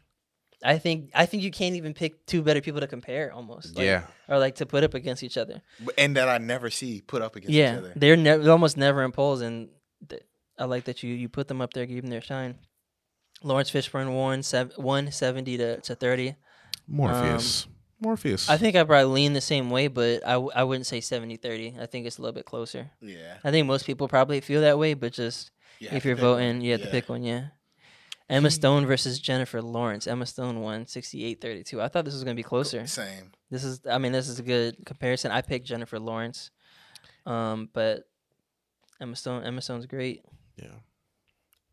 Speaker 1: I think I think you can't even pick two better people to compare almost. like-
Speaker 2: yeah.
Speaker 1: Or like to put up against each other.
Speaker 3: and that I never see put up against each
Speaker 1: yeah,
Speaker 3: other.
Speaker 1: they're, ne- they're almost never in polls, and th- I like that you you put them up there, give them their shine. Laurence Fishburne won sev- won seventy to, to thirty.
Speaker 2: Morpheus. Morpheus.
Speaker 1: I think I probably lean the same way, but I, w- I wouldn't say 70-30. I think it's a little bit closer.
Speaker 3: Yeah,
Speaker 1: I think most people probably feel that way, but just
Speaker 3: You
Speaker 1: if you're
Speaker 3: pick one.
Speaker 1: voting, you have to pick one. Yeah. Emma Stone versus Jennifer Lawrence. Emma Stone won 68-32. I thought this was gonna be closer.
Speaker 3: Same.
Speaker 1: This is, I mean, this is a good comparison. I picked Jennifer Lawrence, um, but Emma Stone, Emma Stone's great.
Speaker 2: Yeah.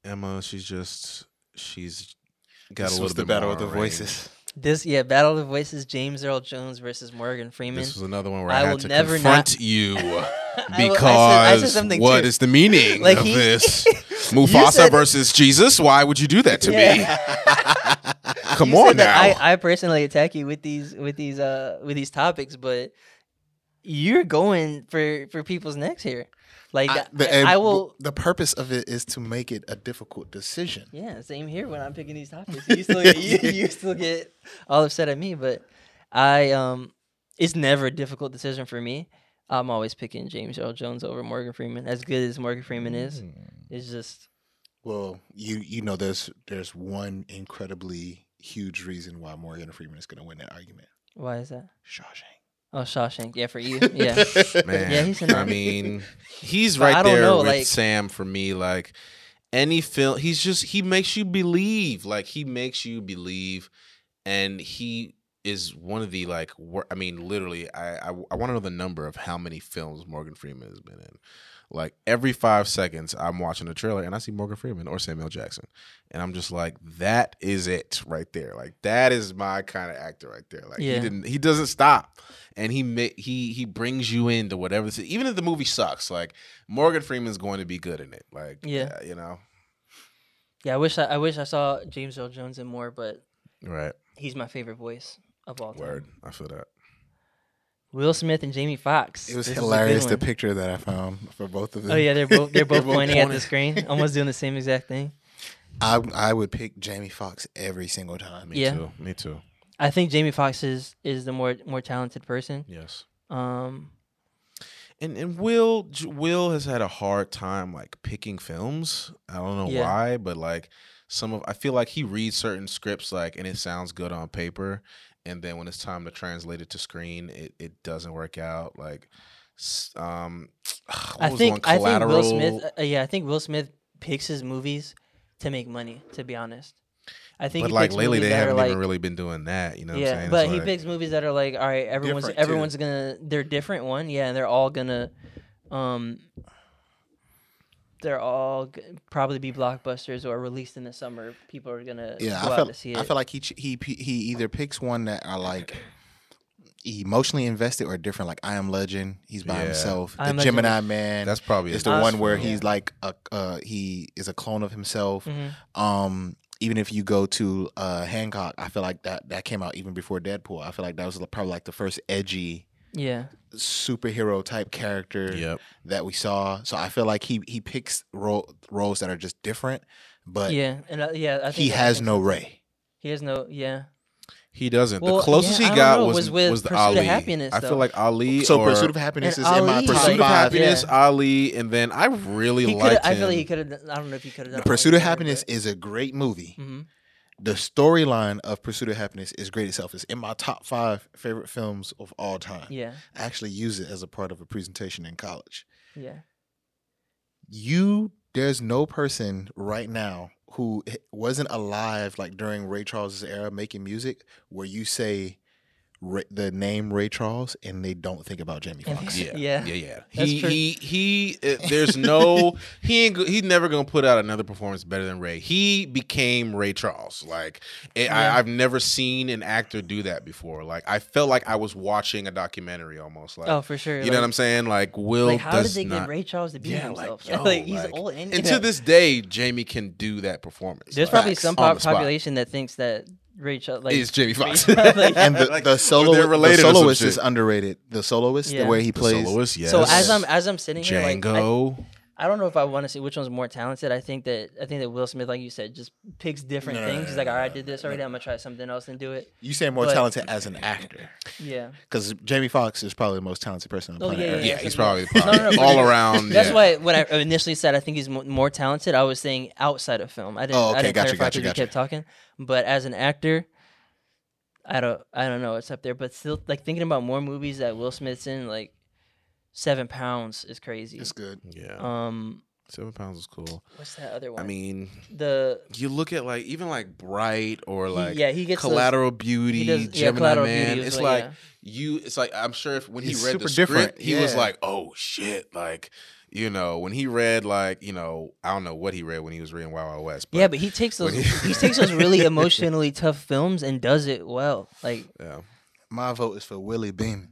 Speaker 2: Emma, she's just she's got
Speaker 3: This
Speaker 2: a little
Speaker 3: was the
Speaker 2: bit
Speaker 3: battle
Speaker 2: more
Speaker 3: of the
Speaker 2: range.
Speaker 3: voices.
Speaker 1: This, yeah, Battle of Voices. James Earl Jones versus Morgan Freeman.
Speaker 2: This was another one where
Speaker 1: I
Speaker 2: I,
Speaker 1: will
Speaker 2: had to
Speaker 1: never
Speaker 2: confront
Speaker 1: not-
Speaker 2: you
Speaker 1: I
Speaker 2: because
Speaker 1: I said, I said
Speaker 2: what is the meaning
Speaker 1: Like
Speaker 2: of
Speaker 1: he-
Speaker 2: this? Mufasa
Speaker 1: said-
Speaker 2: versus Jesus? Why would you do that to me? Come
Speaker 1: You
Speaker 2: on now.
Speaker 1: I, I personally attack you with these with these uh with these topics, but you're going for for people's necks here. Like I,
Speaker 3: I, the,
Speaker 1: I
Speaker 3: and
Speaker 1: will.
Speaker 3: The purpose of it is to make it a difficult decision.
Speaker 1: Yeah, same here when I'm picking these topics. You still you, you still get all upset at me, but I um it's never a difficult decision for me. I'm always picking James Earl Jones over Morgan Freeman. As good as Morgan Freeman is, it's just
Speaker 3: Well, you you know there's there's one incredibly huge reason why Morgan Freeman is going to win that argument.
Speaker 1: why is that?
Speaker 3: Shawshank.
Speaker 1: Oh, Shawshank. Yeah, for you. Yeah.
Speaker 2: Man,
Speaker 1: Yeah, he's in
Speaker 2: I
Speaker 1: that.
Speaker 2: mean, he's
Speaker 1: But
Speaker 2: right
Speaker 1: I don't
Speaker 2: there
Speaker 1: know,
Speaker 2: with
Speaker 1: like-
Speaker 2: Sam for me. Like any film, he's just he makes you believe. Like he makes you believe, and he is one of the like. wor- I mean, literally, I I, I want to know the number of how many films Morgan Freeman has been in. Like every five seconds, I'm watching a trailer and I see Morgan Freeman or Samuel Jackson, and I'm just like, that is it right there. Like that is my kind of actor right there. Like
Speaker 1: Yeah.
Speaker 2: he didn't, he doesn't stop, and he ma- he he brings you into whatever. This, is. even if the movie sucks, like Morgan Freeman's going to be good in it. Like
Speaker 1: Yeah.
Speaker 2: you know,
Speaker 1: Yeah, I wish I, I wish I saw James Earl Jones in more, but
Speaker 2: right?
Speaker 1: he's my favorite voice of all time.
Speaker 2: Word, I feel that.
Speaker 1: Will Smith and Jamie Foxx.
Speaker 3: It was
Speaker 1: This is a
Speaker 3: hilarious the picture that I found for both of them.
Speaker 1: Oh yeah, they're both they're both
Speaker 3: both
Speaker 1: pointing at the screen, almost doing the same exact thing.
Speaker 3: I I would pick Jamie Foxx every single time.
Speaker 2: Me
Speaker 1: Yeah.
Speaker 2: too. Me too.
Speaker 1: I think Jamie Foxx is is the more more talented person.
Speaker 2: Yes.
Speaker 1: Um,
Speaker 2: And and Will Will has had a hard time like picking films. I don't know
Speaker 1: Yeah.
Speaker 2: why, but like some of I feel like he reads certain scripts like and it sounds good on paper, and then when it's time to translate it to screen, it, it doesn't work out. Like, um,
Speaker 1: I think? I think Will Smith. Uh, yeah, I think Will Smith picks his movies to make money. To be honest, I think.
Speaker 2: but like lately, they haven't
Speaker 1: like,
Speaker 2: even really been doing that. You know what I'm
Speaker 1: yeah,
Speaker 2: saying?
Speaker 1: but
Speaker 2: It's
Speaker 1: he
Speaker 2: like-
Speaker 1: picks movies that are like, all right, everyone's
Speaker 3: Different, too.
Speaker 1: everyone's gonna they're different one, yeah, and they're all gonna, um, they're all g- probably be blockbusters or released in the summer. People are gonna
Speaker 3: Yeah,
Speaker 1: go
Speaker 3: I
Speaker 1: out
Speaker 3: feel
Speaker 1: to see it.
Speaker 3: I feel like he ch- he he he either picks one that are like emotionally invested or different. Like I Am Legend, he's by
Speaker 2: Yeah.
Speaker 3: himself.
Speaker 1: I
Speaker 3: The
Speaker 1: Am Legend
Speaker 3: Gemini
Speaker 1: is-
Speaker 3: Man,
Speaker 2: that's probably
Speaker 3: is
Speaker 2: his
Speaker 3: the one where
Speaker 1: yeah.
Speaker 3: he's like a uh, he is a clone of himself.
Speaker 1: Mhm.
Speaker 3: Um, even if you go to uh, Hancock, I feel like that that came out even before Deadpool. I feel like that was probably like the first edgy
Speaker 1: Yeah,
Speaker 3: superhero type character
Speaker 2: Yep.
Speaker 3: that we saw. So I feel like he he picks ro- roles that are just different, but
Speaker 1: yeah, and uh, yeah, I think
Speaker 3: he has no. Ray.
Speaker 1: He has no, yeah.
Speaker 2: He doesn't.
Speaker 1: Well,
Speaker 2: the closest
Speaker 1: yeah, I
Speaker 2: he
Speaker 1: don't
Speaker 2: got
Speaker 1: know,
Speaker 2: was
Speaker 1: was with
Speaker 2: was the
Speaker 1: Pursuit of
Speaker 2: Ali.
Speaker 1: Happiness,
Speaker 2: I feel like Ali.
Speaker 3: So
Speaker 2: or
Speaker 3: Pursuit of Happiness
Speaker 1: And
Speaker 3: is in my
Speaker 1: Ali,
Speaker 3: top
Speaker 2: Pursuit of
Speaker 1: like,
Speaker 3: five.
Speaker 2: Happiness,
Speaker 1: yeah.
Speaker 2: Ali, and then I really
Speaker 1: He could.
Speaker 2: liked
Speaker 1: I feel like he could have. I don't know if he could have done.
Speaker 3: Pursuit of Happiness is a great movie.
Speaker 1: hmm
Speaker 3: The storyline of Pursuit of Happiness is great itself. It's in my top five favorite films of all time.
Speaker 1: Yeah,
Speaker 3: I actually use it as a part of a presentation in college.
Speaker 1: yeah.
Speaker 3: You, there's no person right now who wasn't alive like during Ray Charles's era making music where you say Ray, the name Ray Charles and they don't think about Jamie
Speaker 1: And
Speaker 3: Foxx.
Speaker 2: Yeah,
Speaker 1: Yeah.
Speaker 2: yeah, yeah. He, he he uh, There's no he ain't he's never gonna put out another performance better than Ray. He became Ray Charles. Like it,
Speaker 1: Yeah.
Speaker 2: I, I've never seen an actor do that before. Like I felt like I was watching a documentary almost. Like
Speaker 1: Oh, for sure.
Speaker 2: you know what I'm saying? Like Will
Speaker 1: Like, how did
Speaker 2: does
Speaker 1: they
Speaker 2: not.
Speaker 1: get Ray Charles to be
Speaker 2: Yeah, like,
Speaker 1: himself?
Speaker 2: yo,
Speaker 1: like, he's
Speaker 2: like-
Speaker 1: old, and,
Speaker 2: and
Speaker 1: you know,
Speaker 2: to this day, Jamie can do that performance.
Speaker 1: there's
Speaker 2: like,
Speaker 1: probably some
Speaker 2: on
Speaker 1: po-
Speaker 2: the
Speaker 1: population that thinks that Ray Charles like
Speaker 2: is Jamie Foxx.
Speaker 1: Like-
Speaker 3: And the,
Speaker 2: Like,
Speaker 3: the solo
Speaker 2: they're
Speaker 3: the
Speaker 2: related or some
Speaker 3: soloist is underrated. The soloist,
Speaker 1: Yeah.
Speaker 3: the way he
Speaker 2: The
Speaker 3: plays.
Speaker 2: soloist, yes.
Speaker 1: So as I'm as I'm sitting here, like, I,
Speaker 2: Django.
Speaker 1: I don't know if I want to see which one's more talented. I think that I think that Will Smith, like you said, just picks different
Speaker 3: No, no,
Speaker 1: things.
Speaker 3: no,
Speaker 1: He's like, all right, no, I did this already.
Speaker 3: no.
Speaker 1: I'm gonna try something else and do it.
Speaker 3: you say more
Speaker 1: But-
Speaker 3: talented as an actor
Speaker 1: Yeah,
Speaker 3: because Jamie Foxx is probably the most talented person on
Speaker 1: Oh,
Speaker 3: planet
Speaker 1: yeah,
Speaker 3: Earth.
Speaker 1: yeah,
Speaker 2: yeah, he's probably,
Speaker 1: no,
Speaker 2: probably
Speaker 1: no,
Speaker 2: all around.
Speaker 1: that's
Speaker 2: yeah.
Speaker 1: why when I initially said I think he's more talented, I was saying outside of film. I didn't.
Speaker 3: Oh,
Speaker 1: I didn't
Speaker 3: gotcha, gotcha, gotcha.
Speaker 1: kept talking, but as an actor. I don't, I don't know. It's up there, but still, like thinking about more movies that Will Smith's in, like Seven Pounds is crazy.
Speaker 3: It's good.
Speaker 2: Yeah,
Speaker 1: Um,
Speaker 2: seven pounds is cool.
Speaker 1: what's that other one?
Speaker 2: I mean,
Speaker 1: the
Speaker 2: you look at like even like Bright or
Speaker 1: he-
Speaker 2: like
Speaker 1: yeah, he gets those-
Speaker 2: Collateral Beauty,
Speaker 1: he does- yeah,
Speaker 2: Gemini
Speaker 1: Collateral
Speaker 2: Man.
Speaker 1: Beauty
Speaker 2: it's
Speaker 1: what-
Speaker 2: like
Speaker 1: yeah.
Speaker 2: you. It's like I'm sure if when
Speaker 3: He's
Speaker 2: he read the script,
Speaker 3: different,
Speaker 2: he was like, "Oh shit!" Like you know, when he read like you know, I don't know what he read when he was reading Wild Wild West. But
Speaker 1: yeah, but he takes those
Speaker 2: when
Speaker 1: he, takes those really emotionally tough films and does it well. Like
Speaker 2: yeah.
Speaker 3: My vote is for Willie Beamen.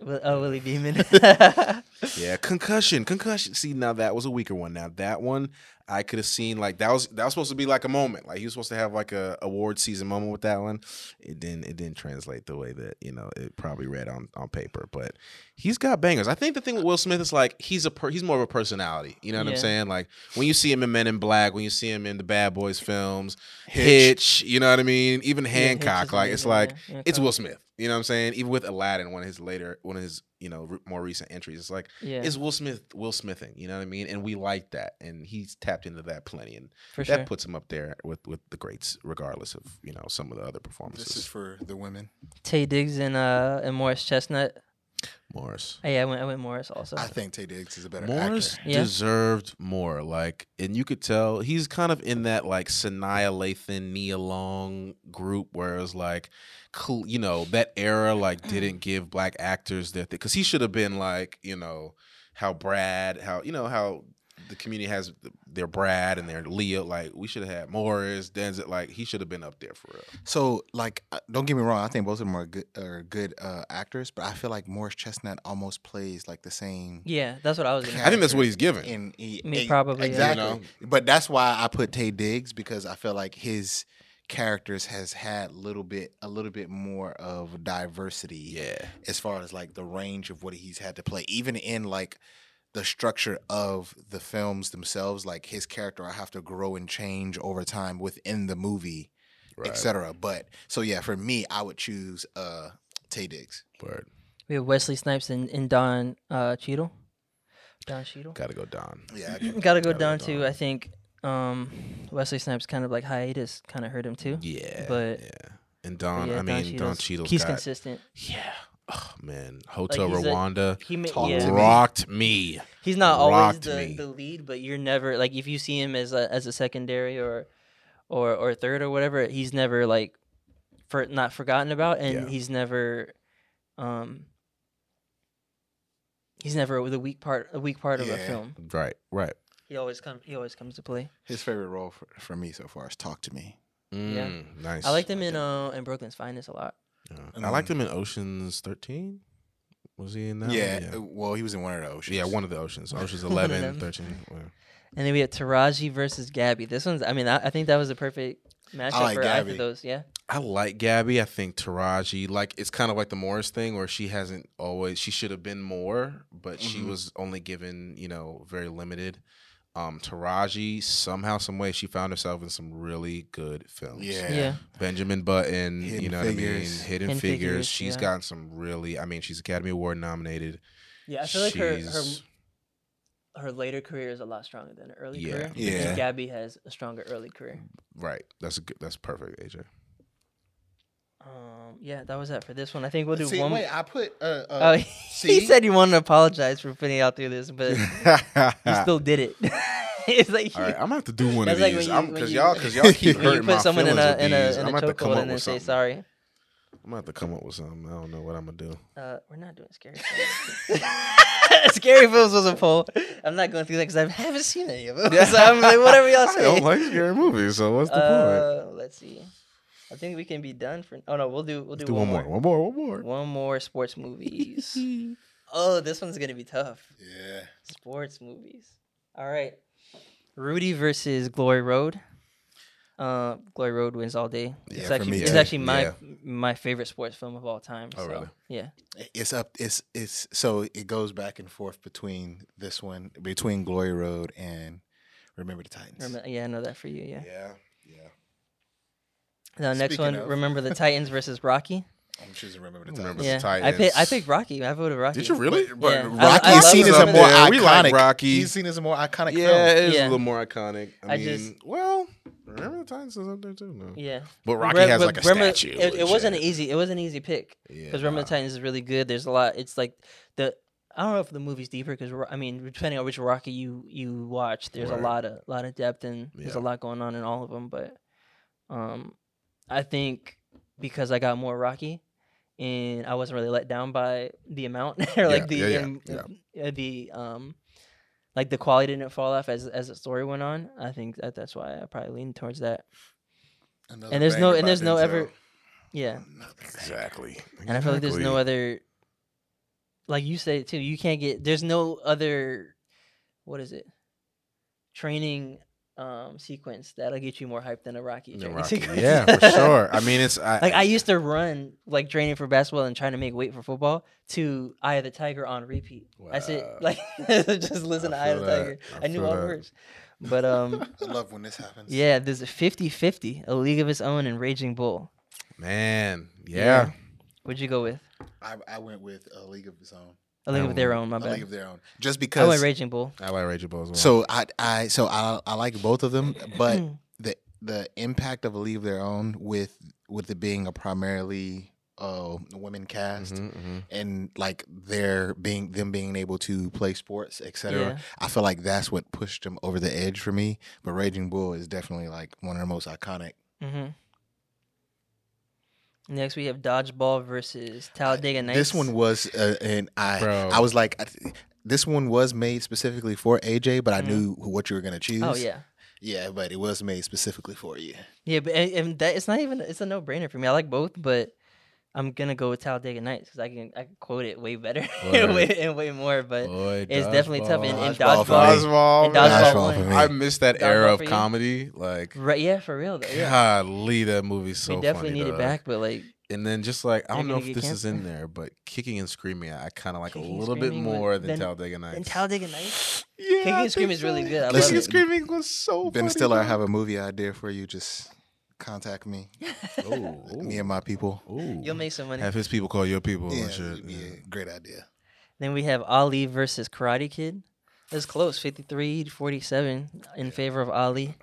Speaker 1: Wi- oh, Willie Beamen.
Speaker 2: Yeah, concussion, concussion. See, now that was a weaker one. Now that one, I could have seen like that was that was supposed to be like a moment. Like he was supposed to have like a award season moment with that one. It didn't. It didn't translate the way that you know it probably read on on paper. But he's got bangers. I think the thing with Will Smith is like he's a per, he's more of a personality. You know what I'm saying? Like when you see him in Men in Black, when you see him in the Bad Boys films, Hitch.
Speaker 3: Hitch.
Speaker 2: you know what I mean? Even
Speaker 1: Yeah,
Speaker 2: Hancock, like it's like
Speaker 1: yeah.
Speaker 2: it's Will Smith. You know what I'm saying? Even with Aladdin, one of his later, one of his you know re- more recent entries, it's like
Speaker 1: Yeah,
Speaker 2: it's Will Smith, Will Smithing. You know what I mean? And we like that, and he's tapped into that plenty, and
Speaker 1: for
Speaker 2: that
Speaker 1: sure.
Speaker 2: puts him up there with with the greats, regardless of you know some of the other performances.
Speaker 3: This is for the women.
Speaker 1: Taye Diggs and uh and Morris Chestnut.
Speaker 2: Morris.
Speaker 1: Oh, hey, I went I went Morris also.
Speaker 3: I think Taye Diggs is a better
Speaker 2: Morris
Speaker 3: actor.
Speaker 1: Yeah.
Speaker 2: deserved more. Like, and you could tell he's kind of in that like Sanaa Lathan, Nia Long group where it was like, cool, you know, that era like mm. didn't give black actors their thing because he should have been like, you know, how Brad, how you know how the community has their Brad and their Leo. Like, we should have had Morris, Denzel. Like, he should have been up there for real.
Speaker 3: So, like, uh, don't get me wrong. I think both of them are good, are good uh, actors, but I feel like Morris Chestnut almost plays like the same.
Speaker 1: yeah, that's what I was. Gonna
Speaker 2: I think that's what he's given.
Speaker 3: In he,
Speaker 1: Me
Speaker 3: eh,
Speaker 1: probably, yeah.
Speaker 3: exactly.
Speaker 2: You know?
Speaker 3: But that's why I put Taye Diggs because I feel like his characters has had a little bit a little bit more of diversity.
Speaker 2: yeah.
Speaker 3: as far as like the range of what he's had to play, even in like the structure of the films themselves, like his character i have to grow and change over time within the movie,
Speaker 2: Right.
Speaker 3: etc. But so yeah, for me, I would choose uh Taye Diggs.
Speaker 2: Word.
Speaker 1: We have Wesley Snipes and, and Don uh, Cheadle. Don Cheadle.
Speaker 2: Gotta go Don.
Speaker 3: Yeah, I
Speaker 1: Gotta go
Speaker 2: Gotta go
Speaker 1: Don
Speaker 2: Don.
Speaker 1: too. I think um, Wesley Snipes kind of like hiatus kind of hurt him too.
Speaker 2: Yeah.
Speaker 1: But-
Speaker 2: yeah. And Don,
Speaker 1: yeah,
Speaker 2: I mean, Don Cheadle's
Speaker 1: he's
Speaker 2: got,
Speaker 1: consistent.
Speaker 2: Yeah. Oh man, Hotel
Speaker 1: he's a-
Speaker 2: Rwanda
Speaker 1: He ma-
Speaker 3: Talk
Speaker 1: yeah.
Speaker 3: to
Speaker 2: rocked me.
Speaker 1: He's not always the, the lead, but you're never like if you see him as a as a secondary or or or third or whatever, he's never like for not forgotten about, and
Speaker 2: Yeah.
Speaker 1: he's never um he's never the weak part a weak part of a film.
Speaker 2: Right, right.
Speaker 1: He always comes he always comes to play.
Speaker 3: His favorite role for, for me so far is Talk to Me.
Speaker 2: Mm, nice.
Speaker 1: I liked him in uh in Brooklyn's Finest a lot.
Speaker 2: Yeah.
Speaker 3: And,
Speaker 2: I liked him in Ocean's Thirteen. Was he in that?
Speaker 3: yeah,
Speaker 2: one?
Speaker 3: uh, well, he was in one of the oceans.
Speaker 2: Yeah, one of the oceans. Ocean's
Speaker 1: One of
Speaker 2: 11, 13. whatever.
Speaker 1: And then we had Taraji versus Gabby. This one's I mean I, I think that was a perfect matchup
Speaker 3: like
Speaker 1: for either
Speaker 3: Gabby.
Speaker 1: of those. Yeah.
Speaker 2: I like Gabby. I think Taraji, like, it's kind of like the Morris thing where she hasn't always, she should have been more, but she
Speaker 3: Mhm.
Speaker 2: was only given, you know, very limited. Um, Taraji, somehow, some way, she found herself in some really good films.
Speaker 3: Yeah.
Speaker 1: Yeah.
Speaker 2: Benjamin Button, you
Speaker 3: Hidden
Speaker 2: know what I mean? Hidden,
Speaker 1: Hidden
Speaker 2: Figures.
Speaker 1: Figures,
Speaker 2: She's
Speaker 1: yeah.
Speaker 2: gotten some really, I mean, she's Academy Award nominated.
Speaker 1: Yeah, I feel like her, her
Speaker 2: She's-
Speaker 1: her later career is a lot stronger than her early
Speaker 2: Yeah.
Speaker 1: career.
Speaker 3: Yeah.
Speaker 1: because Gabby has a stronger early career.
Speaker 2: Right. That's a good, that's perfect, AJ.
Speaker 1: Um, yeah, that was that for this one. I think we'll do
Speaker 3: See,
Speaker 1: one.
Speaker 3: wait, I put uh, uh
Speaker 1: oh, he said he wanted to apologize for putting out through this, but he still did it. it's like
Speaker 2: All right, I'm gonna have to do one of
Speaker 1: like
Speaker 2: these.
Speaker 1: when you-
Speaker 2: I'm
Speaker 1: when
Speaker 2: because
Speaker 1: you-
Speaker 2: y'all because y'all keep
Speaker 1: when you
Speaker 2: hurting my
Speaker 1: someone in
Speaker 2: feelings
Speaker 1: a in a in
Speaker 2: I'm
Speaker 1: a
Speaker 2: have to come
Speaker 1: chokehold
Speaker 2: up
Speaker 1: and then
Speaker 2: with
Speaker 1: say
Speaker 2: something.
Speaker 1: sorry.
Speaker 2: I'm gonna have to come up with something. I don't know what I'm gonna do.
Speaker 1: Uh, we're not doing scary films. scary films was a poll. I'm not going through that because I haven't seen any of them. so I'm like, whatever y'all say.
Speaker 2: I don't like scary movies, so what's the point?
Speaker 1: uh, let's see. I think we can be done for. Oh no, we'll do we'll do,
Speaker 2: Do one more, one more, one more.
Speaker 1: One more sports movies. oh, this one's gonna be tough.
Speaker 3: Yeah.
Speaker 1: Sports movies. All right. Rudy versus Glory Road. Uh, Glory Road wins all day.
Speaker 3: Yeah,
Speaker 1: it's actually
Speaker 3: me
Speaker 1: it's
Speaker 3: too.
Speaker 1: actually my
Speaker 2: Yeah.
Speaker 1: my favorite sports film of all time.
Speaker 2: Oh,
Speaker 1: so,
Speaker 2: really?
Speaker 1: Yeah.
Speaker 3: It's up. It's it's so it goes back and forth between this one, between Glory Road and Remember the Titans.
Speaker 1: Remember, yeah, I know that for you. Yeah.
Speaker 2: Yeah, yeah.
Speaker 1: The next
Speaker 3: Speaking
Speaker 1: one,
Speaker 3: of-
Speaker 1: Remember the Titans versus Rocky.
Speaker 3: I'm choosing Remember the
Speaker 2: Remember
Speaker 3: Titans.
Speaker 2: the
Speaker 1: Yeah, I picked I
Speaker 2: Titans.
Speaker 1: picked Rocky. I voted Rocky.
Speaker 2: Did you really?
Speaker 3: But
Speaker 1: Yeah. I-
Speaker 3: Rocky
Speaker 1: I
Speaker 3: is
Speaker 1: love
Speaker 3: seen as a
Speaker 1: Remember
Speaker 3: more
Speaker 2: the- we like
Speaker 3: iconic.
Speaker 2: Rocky.
Speaker 3: He's seen as a more iconic
Speaker 2: Yeah,
Speaker 3: film.
Speaker 2: it is
Speaker 1: Yeah.
Speaker 2: a little more iconic. I,
Speaker 1: I
Speaker 2: mean,
Speaker 1: just-
Speaker 2: well, remember the Titans is up there too. No.
Speaker 1: Yeah.
Speaker 2: But Rocky
Speaker 1: Re-
Speaker 2: has
Speaker 1: but
Speaker 2: like a
Speaker 1: remember-
Speaker 2: statue.
Speaker 1: It, it
Speaker 2: and
Speaker 1: wasn't an
Speaker 2: shit.
Speaker 1: easy. It was an easy pick.
Speaker 2: Yeah,
Speaker 1: because Remember
Speaker 2: nah.
Speaker 1: the Titans is really good. There's a lot. It's like the I don't know if the movie's deeper because I mean depending on which Rocky you you watch, there's
Speaker 2: Right.
Speaker 1: a lot of lot of depth and there's a
Speaker 2: Yeah.
Speaker 1: lot going on in all of them. But um, I think because I got more Rocky, and I wasn't really let down by the amount or like the
Speaker 2: yeah, yeah,
Speaker 1: um,
Speaker 2: yeah.
Speaker 1: uh, the um like the quality didn't fall off as as the story went on. I think that that's why I probably leaned towards that.
Speaker 3: Another
Speaker 1: And there's no and there's no
Speaker 3: Denzel.
Speaker 1: ever yeah.
Speaker 3: Another banger.
Speaker 2: Exactly.
Speaker 1: And I feel like there's no other like you said too, you can't get. There's no other. What is it? Training um sequence that'll get you more hype than a Rocky
Speaker 2: The
Speaker 1: training
Speaker 2: Rocky.
Speaker 1: sequence.
Speaker 2: Yeah, for sure. I mean, it's I,
Speaker 1: like I used to run like training for basketball and trying to make weight for football to Eye of the Tiger on repeat. That's it.
Speaker 2: Wow.
Speaker 1: Like just listen to
Speaker 2: I
Speaker 1: Eye of the
Speaker 2: that.
Speaker 1: Tiger.
Speaker 2: I
Speaker 1: I, knew
Speaker 2: feel
Speaker 1: all the words. But um
Speaker 3: I love when this happens.
Speaker 1: yeah, there's a 50-50, a league of its own and Raging Bull.
Speaker 2: man,
Speaker 1: Yeah.
Speaker 2: yeah.
Speaker 1: What'd you go with?
Speaker 3: I, I went with a league of its own.
Speaker 1: A league
Speaker 2: I
Speaker 1: of their own, my
Speaker 3: A league
Speaker 1: bad.
Speaker 3: of their own. Just because
Speaker 1: I
Speaker 3: because.
Speaker 1: went Raging Bull.
Speaker 2: I like Raging Bull as well.
Speaker 3: so I I so I I like both of them, but the the impact of a league of their own with with it being a primarily uh women cast
Speaker 2: Mhm, mhm.
Speaker 3: and like their being them being able to play sports etc
Speaker 1: Yeah.
Speaker 3: i feel like that's what pushed them over the edge for me but raging bull is definitely like one of the most iconic
Speaker 1: Mm-hmm. Next, we have Dodgeball versus Talladega Nights.
Speaker 3: this one was uh, and i
Speaker 2: Bro.
Speaker 3: i was like I- this one was made specifically for aj but i
Speaker 1: Mhm.
Speaker 3: knew what you were going to choose
Speaker 1: Oh yeah,
Speaker 3: yeah but it was made specifically for you
Speaker 1: yeah, but and, and that it's not even it's a no brainer for me. I like both, but I'm gonna go with Talladega Nights because I can I can quote it way better
Speaker 2: Word.
Speaker 1: way, and way more. But
Speaker 2: Boy,
Speaker 1: it's definitely tough. And, and
Speaker 3: Dodgeball
Speaker 1: dodgeball,
Speaker 3: for.
Speaker 2: Dodgeball,
Speaker 1: and dodgeball,
Speaker 3: Dodgeball for me.
Speaker 2: I miss that era of comedy. Like,
Speaker 1: right? Yeah, for real though. Yeah,
Speaker 2: golly, that movie's so
Speaker 1: we definitely
Speaker 2: funny.
Speaker 1: need it back, but like
Speaker 2: And then just like I don't know if
Speaker 1: get
Speaker 2: this is in there, but kicking and screaming, I kind of like
Speaker 1: Kicking
Speaker 2: a little bit more than
Speaker 1: than-
Speaker 2: Talladega Nights.
Speaker 1: and Talladega Nights.
Speaker 2: yeah,
Speaker 1: Kicking and Screaming
Speaker 2: think
Speaker 1: is really good. I
Speaker 2: Kicking and screaming was so.
Speaker 3: ben
Speaker 2: funny,
Speaker 3: stiller i have a movie idea for you just contact me
Speaker 2: Ooh,
Speaker 3: me and my people
Speaker 2: ooh.
Speaker 1: You'll make some money.
Speaker 2: have his people call your people
Speaker 3: yeah
Speaker 2: and shit. yeah.
Speaker 3: great idea
Speaker 1: Then we have Ali versus Karate Kid. It's close, 53 to 47 in favor of Ali.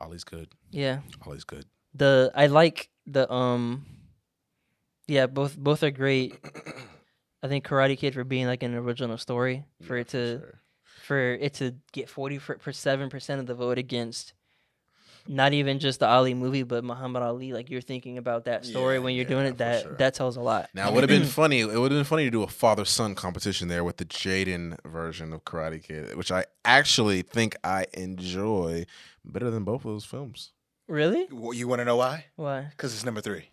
Speaker 2: Ali's good.
Speaker 1: Yeah.
Speaker 2: Ali's good.
Speaker 1: The I like the um yeah, both both are great. I think Karate Kid for being like an original story for
Speaker 2: Yeah,
Speaker 1: it to
Speaker 2: sure.
Speaker 1: for it to get 40 for seven percent of the vote against not even just the Ali movie, but Muhammad Ali. Like you're thinking about that story
Speaker 2: Yeah,
Speaker 1: when you're
Speaker 2: yeah,
Speaker 1: doing it. That
Speaker 2: sure.
Speaker 1: that tells a lot.
Speaker 2: Now it would have been funny. It would have been funny to do a father son competition there with the Jaden version of Karate Kid, which I actually think I enjoy better than both of those films.
Speaker 1: Really?
Speaker 3: Well, you want to know why
Speaker 1: Why?
Speaker 3: because it's number three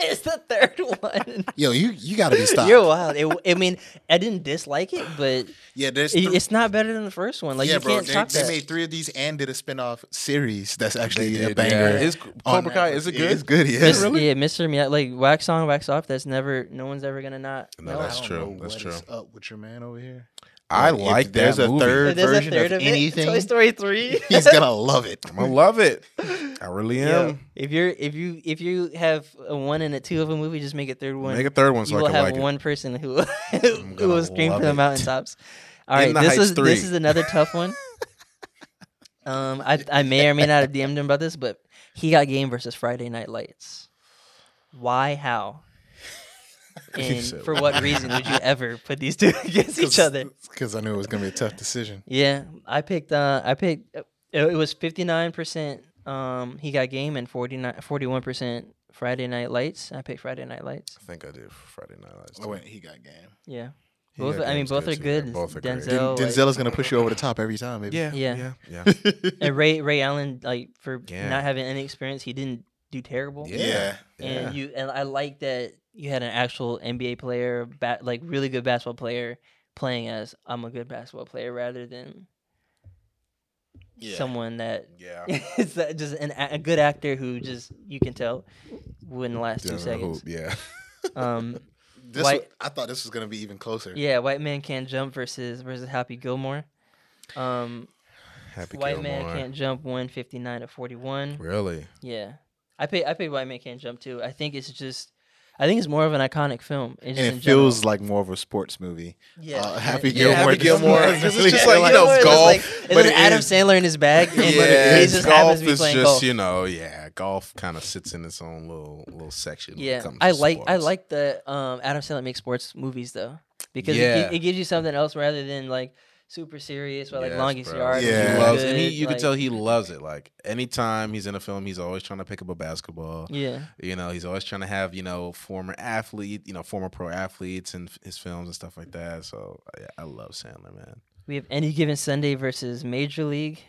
Speaker 1: Because it's the third one.
Speaker 3: yo you you gotta be stopped
Speaker 1: You're wild. It, I mean, I didn't dislike it, but
Speaker 3: yeah there's th-
Speaker 1: it's not better than the first one. Like
Speaker 3: yeah,
Speaker 1: you
Speaker 3: bro.
Speaker 1: can't
Speaker 3: They,
Speaker 1: top
Speaker 3: they
Speaker 1: that.
Speaker 3: made three of these and did a spin-off series that's actually
Speaker 2: They
Speaker 3: a banger.
Speaker 2: yeah. Is Cobra Kai is it
Speaker 3: Yeah,
Speaker 2: good?
Speaker 3: It's good, yeah.
Speaker 1: Miss-
Speaker 2: really?
Speaker 1: Yeah, Mr. Miyagi, like wax on, wax off. That's never. No one's ever gonna not.
Speaker 2: No,
Speaker 1: know.
Speaker 2: that's
Speaker 3: I don't
Speaker 2: true.
Speaker 3: know
Speaker 2: That's
Speaker 3: what
Speaker 2: true.
Speaker 3: is up with your man over here?
Speaker 2: I
Speaker 3: But if
Speaker 2: like that
Speaker 3: there's a
Speaker 2: movie.
Speaker 3: third-
Speaker 1: If there's
Speaker 3: version of
Speaker 1: third of,
Speaker 3: anything-
Speaker 1: it, Toy Story three.
Speaker 3: He's gonna love it.
Speaker 2: I'm gonna love it. I really
Speaker 1: Yo,
Speaker 2: am.
Speaker 1: if you're if you if you have a one and a two of a movie, just make a third one.
Speaker 2: Make a third one
Speaker 1: you
Speaker 2: so I
Speaker 1: will
Speaker 2: can
Speaker 1: have
Speaker 2: like it.
Speaker 1: one person who who will scream from the
Speaker 2: it.
Speaker 1: mountaintops. All
Speaker 2: In
Speaker 1: right,
Speaker 2: the
Speaker 1: this is
Speaker 2: 3.
Speaker 1: this is another tough one. Um, I I may or may not have DM'd him about this, but he got game versus Friday Night Lights. Why? How?
Speaker 2: He
Speaker 1: And
Speaker 2: said,
Speaker 1: for what reason would you ever put these two against each other?
Speaker 3: because I knew it was gonna be a tough decision.
Speaker 1: Yeah, I picked. Uh, I picked. uh, It, it was fifty nine percent. Um, he got game and 41 percent Friday Night Lights. I picked Friday Night Lights.
Speaker 2: I think I did Friday Night Lights.
Speaker 3: Oh wait, he got game.
Speaker 1: Yeah,
Speaker 2: He
Speaker 1: both.
Speaker 2: got
Speaker 1: I mean, both are
Speaker 2: too.
Speaker 1: good.
Speaker 2: Both are great.
Speaker 1: Denzel.
Speaker 3: Den-
Speaker 1: like-
Speaker 3: is gonna push you over the top every time, baby.
Speaker 2: Yeah,
Speaker 1: Yeah.
Speaker 2: yeah, yeah.
Speaker 1: and Ray Ray Allen, like for
Speaker 2: Yeah.
Speaker 1: not having any experience, he didn't do terrible.
Speaker 2: Yeah.
Speaker 3: Yeah.
Speaker 2: yeah.
Speaker 1: And you and I like that you had an actual NBA player, bat, like really good basketball player, playing as I'm a good basketball player rather than
Speaker 3: Yeah.
Speaker 1: someone that
Speaker 2: yeah.
Speaker 1: is that just an, a good actor who just you can tell wouldn't last two seconds.
Speaker 2: hoop, Yeah.
Speaker 1: Um,
Speaker 3: This
Speaker 1: White-
Speaker 3: wa- I thought this was gonna be even closer.
Speaker 1: yeah, White Man Can't Jump versus versus Happy Gilmore. Um,
Speaker 2: Happy
Speaker 1: White Man Can't Jump one fifty nine to 41.
Speaker 2: Really?
Speaker 1: Yeah, I pay I paid White Man Can't Jump too. I think it's just I think it's more of an iconic film. It's
Speaker 3: And
Speaker 1: in
Speaker 3: it feels
Speaker 1: general.
Speaker 3: like more of a sports movie.
Speaker 1: yeah.
Speaker 3: uh, Happy
Speaker 1: Yeah,
Speaker 3: Gilmore
Speaker 2: Happy Gilmore.
Speaker 3: it's
Speaker 2: It's just like, you know, golf.
Speaker 1: like,
Speaker 3: but
Speaker 1: it's
Speaker 3: it
Speaker 1: Adam
Speaker 3: is-
Speaker 1: Sandler in his bag, and
Speaker 2: yeah,
Speaker 1: he just
Speaker 2: golf is just
Speaker 1: golf.
Speaker 2: you know, yeah, golf kind of sits in its own little little section. when it
Speaker 1: Yeah,
Speaker 2: comes
Speaker 1: I
Speaker 2: to
Speaker 1: like I like the um, Adam Sandler makes sports movies though because
Speaker 2: Yeah.
Speaker 1: gi- it gives you something else rather than like super serious or like
Speaker 2: Yes,
Speaker 1: longest
Speaker 2: bro.
Speaker 1: yard.
Speaker 3: Yeah.
Speaker 1: which
Speaker 2: He loves, and he, you
Speaker 1: like-
Speaker 2: can tell he loves it. Like anytime he's in a film, he's always trying to pick up a basketball.
Speaker 1: Yeah,
Speaker 2: You know, he's always trying to have you know former athlete, you know, former pro athletes in his films and stuff like that. So yeah, I love Sandler, man.
Speaker 1: we have any given Sunday versus Major League.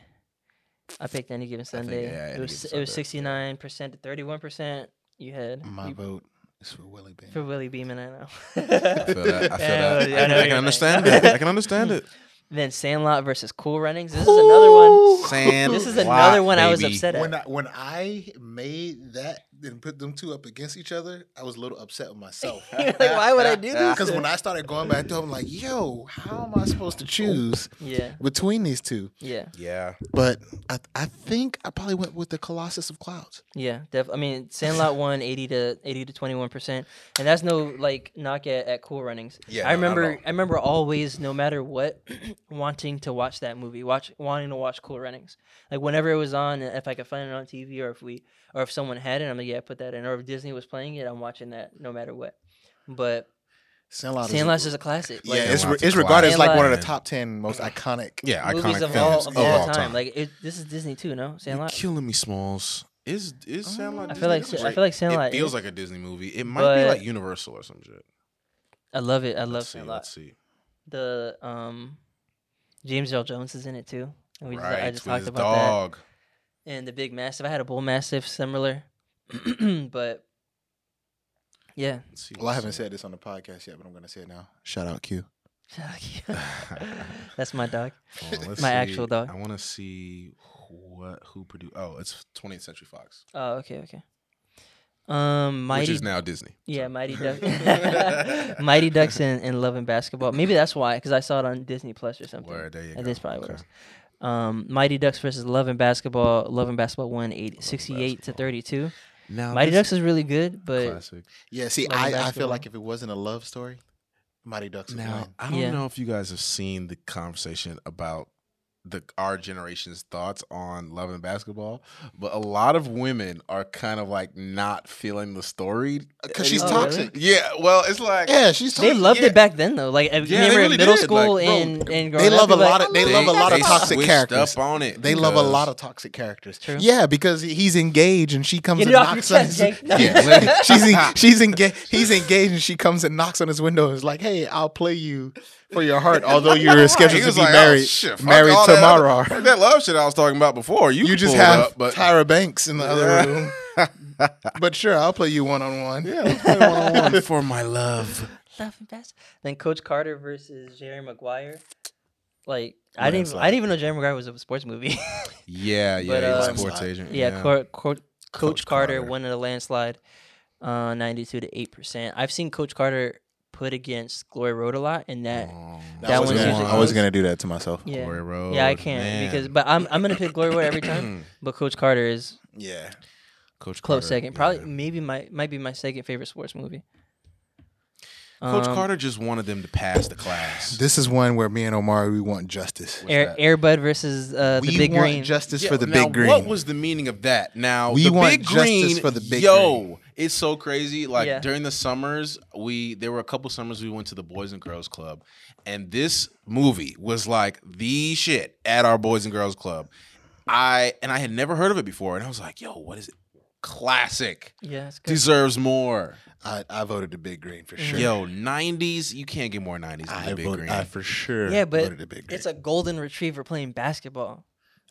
Speaker 1: I picked any given
Speaker 2: think,
Speaker 1: Sunday.
Speaker 2: yeah,
Speaker 1: it was it was sixty nine percent to thirty one percent. You had
Speaker 3: My
Speaker 1: you-
Speaker 3: vote. It's for Willie Beam.
Speaker 1: for Willie Beamen. I know.
Speaker 2: I feel that. I feel
Speaker 1: Yeah,
Speaker 2: that.
Speaker 1: I
Speaker 2: I,
Speaker 1: know
Speaker 2: I can understand it. I can understand it.
Speaker 1: Then Sandlot versus Cool Runnings. This is another one.
Speaker 2: Sand.
Speaker 1: This is another one I was
Speaker 2: baby.
Speaker 1: upset
Speaker 3: When
Speaker 1: at.
Speaker 3: I when I made that and put them two up against each other, I was a little upset with myself.
Speaker 1: like, why would I do this?
Speaker 3: Because when I started going back to, it, I'm like, yo, how am I supposed to oh, choose
Speaker 1: yeah,
Speaker 3: between these two?
Speaker 1: yeah,
Speaker 2: Yeah.
Speaker 3: But I, I think I probably went with the Colossus of Clouds.
Speaker 1: yeah. Def- I mean, Sandlot won eighty to eighty to twenty one percent, and that's no like knock at, at Cool Runnings.
Speaker 2: Yeah,
Speaker 1: I
Speaker 2: no, not at
Speaker 1: remember.
Speaker 2: all.
Speaker 1: I remember always, no matter what, wanting to watch that movie, watch wanting to watch Cool Runnings. Like whenever it was on, if I could find it on TV, or if we, or if someone had it, I'm like, yeah, put that in. Or if Disney was playing it, I'm watching that no matter what. But
Speaker 3: Sandlot,
Speaker 1: Sandlot's
Speaker 3: is,
Speaker 1: is a classic.
Speaker 3: yeah,
Speaker 1: Like,
Speaker 3: it's,
Speaker 2: Sandlot's
Speaker 3: it's
Speaker 2: a
Speaker 3: regarded as like one of the top ten most iconic.
Speaker 2: Yeah.
Speaker 1: movies
Speaker 2: Iconic
Speaker 1: of all,
Speaker 2: films
Speaker 1: of all time.
Speaker 2: time.
Speaker 1: Like it, this is Disney too, no?
Speaker 2: You're
Speaker 1: Sandlot.
Speaker 2: killing me, Smalls. Is is Sandlot?
Speaker 1: I feel like
Speaker 2: Disney?
Speaker 1: I feel like Sandlot.
Speaker 2: It feels
Speaker 1: is.
Speaker 2: like a Disney movie. It might be like Universal or some shit.
Speaker 1: I love it. I love
Speaker 2: Let's see.
Speaker 1: Sandlot.
Speaker 2: Let's see.
Speaker 1: The um, James Earl Jones is in it too. And we just,
Speaker 2: right.
Speaker 1: I just
Speaker 2: with
Speaker 1: talked
Speaker 2: his
Speaker 1: about that.
Speaker 2: Dog.
Speaker 1: And the big mastiff. I had a bull mastiff similar, but yeah.
Speaker 3: Well, I haven't said this on the podcast yet, but I'm going to say it now. Shout out Q. Shout out Q.
Speaker 1: That's my dog.
Speaker 2: Hold on,
Speaker 1: My
Speaker 2: see.
Speaker 1: actual dog.
Speaker 2: I want to see what who produced. Oh, it's 20th Century Fox,
Speaker 1: Oh, okay, okay. Um,
Speaker 2: which is now Disney.
Speaker 1: Yeah, Mighty Ducks. Mighty Ducks and, and Love and Basketball. Maybe that's why, because I saw it on Disney Plus or something.
Speaker 2: Word, there you
Speaker 1: And
Speaker 2: go.
Speaker 1: This probably
Speaker 2: Okay.
Speaker 1: was. Um, Mighty Ducks versus Love and Basketball. Love and Basketball won 80,
Speaker 2: and
Speaker 1: 68 to 32.
Speaker 2: Now
Speaker 1: Mighty Ducks is really good, but
Speaker 2: classic.
Speaker 3: Yeah, see,
Speaker 1: Love
Speaker 3: I, I feel like if it wasn't a love story, Mighty Ducks would
Speaker 2: Now
Speaker 3: win.
Speaker 2: I don't
Speaker 1: Yeah.
Speaker 2: know if you guys have seen the conversation about the our generation's thoughts on love and basketball, but a lot of women are kind of like not feeling the story
Speaker 3: Because she's
Speaker 1: Oh,
Speaker 2: anymore.
Speaker 1: really?
Speaker 3: toxic.
Speaker 2: Yeah, well, it's like
Speaker 3: Yeah, she's toxic.
Speaker 1: they loved
Speaker 2: yeah.
Speaker 1: it back then though. Like I
Speaker 2: Yeah, they
Speaker 1: remember
Speaker 2: really
Speaker 1: in middle
Speaker 2: did.
Speaker 1: school
Speaker 2: Like, bro,
Speaker 1: and and
Speaker 3: They
Speaker 1: growing
Speaker 3: love
Speaker 1: up,
Speaker 3: a lot
Speaker 1: like,
Speaker 3: of oh, they
Speaker 2: they,
Speaker 3: love a lot of toxic characters.
Speaker 2: up on it.
Speaker 3: They love a lot of toxic characters.
Speaker 1: True.
Speaker 3: Yeah, because he's engaged and she comes
Speaker 1: Get
Speaker 3: and
Speaker 1: it off your
Speaker 3: knocks on his. Yeah, she's en- she's engaged. He's engaged and she comes and knocks on his window. and is like, "Hey, I'll play you for your heart, although you're scheduled to be
Speaker 2: like, oh,
Speaker 3: married
Speaker 2: shit,
Speaker 3: married
Speaker 2: all that
Speaker 3: tomorrow."
Speaker 2: other- that love shit I was talking about before. You,
Speaker 3: You just have
Speaker 2: up, but
Speaker 3: Tyra Banks in the other room. But sure, I'll play you one on one.
Speaker 2: yeah, let's play one-on-one for my love.
Speaker 1: Love and Bas- Then Coach Carter versus Jerry Maguire. Like I didn't,
Speaker 3: Landslide.
Speaker 1: I didn't even know Jerry Maguire was a sports movie.
Speaker 2: Yeah, yeah,
Speaker 1: But,
Speaker 2: he's a
Speaker 1: um,
Speaker 2: sports agent.
Speaker 1: yeah, Cor- Cor- Coach,
Speaker 2: Coach
Speaker 1: Carter,
Speaker 2: Carter.
Speaker 1: won in a landslide, uh, ninety-two to eight percent. I've seen Coach Carter put against Glory Road a lot, and that
Speaker 2: Oh,
Speaker 1: That
Speaker 3: I was
Speaker 1: one's
Speaker 3: gonna,
Speaker 1: usually
Speaker 3: I was gonna do that to myself.
Speaker 1: yeah,
Speaker 2: Glory Road.
Speaker 1: yeah, I can't
Speaker 2: man.
Speaker 1: because, but I'm I'm gonna pick Glory Road every time. But Coach Carter is
Speaker 3: Yeah.
Speaker 2: Coach
Speaker 1: close
Speaker 2: Carter,
Speaker 1: second, probably
Speaker 2: yeah.
Speaker 1: maybe my might be my second favorite sports movie.
Speaker 2: Coach
Speaker 1: Um,
Speaker 2: Carter just wanted them to pass the class.
Speaker 3: This is one where me and Omari we want justice.
Speaker 2: What's
Speaker 1: Air,
Speaker 2: that?
Speaker 1: Airbud versus uh, the
Speaker 3: we
Speaker 1: Big
Speaker 3: want
Speaker 1: Green.
Speaker 3: justice
Speaker 2: Yeah,
Speaker 3: for the
Speaker 2: now,
Speaker 3: big green.
Speaker 2: What was the meaning of that? Now
Speaker 3: We
Speaker 2: the
Speaker 3: want
Speaker 2: big
Speaker 3: justice
Speaker 2: green
Speaker 3: for the big
Speaker 2: Yo,
Speaker 3: green.
Speaker 2: It's so crazy. Like
Speaker 1: Yeah.
Speaker 2: during the summers, we there were a couple summers we went to the Boys and Girls Club, and this movie was like the shit at our Boys and Girls Club. I and I had never heard of it before, and I was like, "Yo, what is it? Classic.
Speaker 1: yeah.
Speaker 2: Deserves more."
Speaker 3: I, I voted the big green for mm. sure.
Speaker 2: Yo, '90s. You can't get more '90s than
Speaker 3: I
Speaker 2: the Big
Speaker 3: voted,
Speaker 2: Green.
Speaker 3: I for sure.
Speaker 1: Yeah, but
Speaker 3: voted the big green.
Speaker 1: it's a golden retriever playing basketball,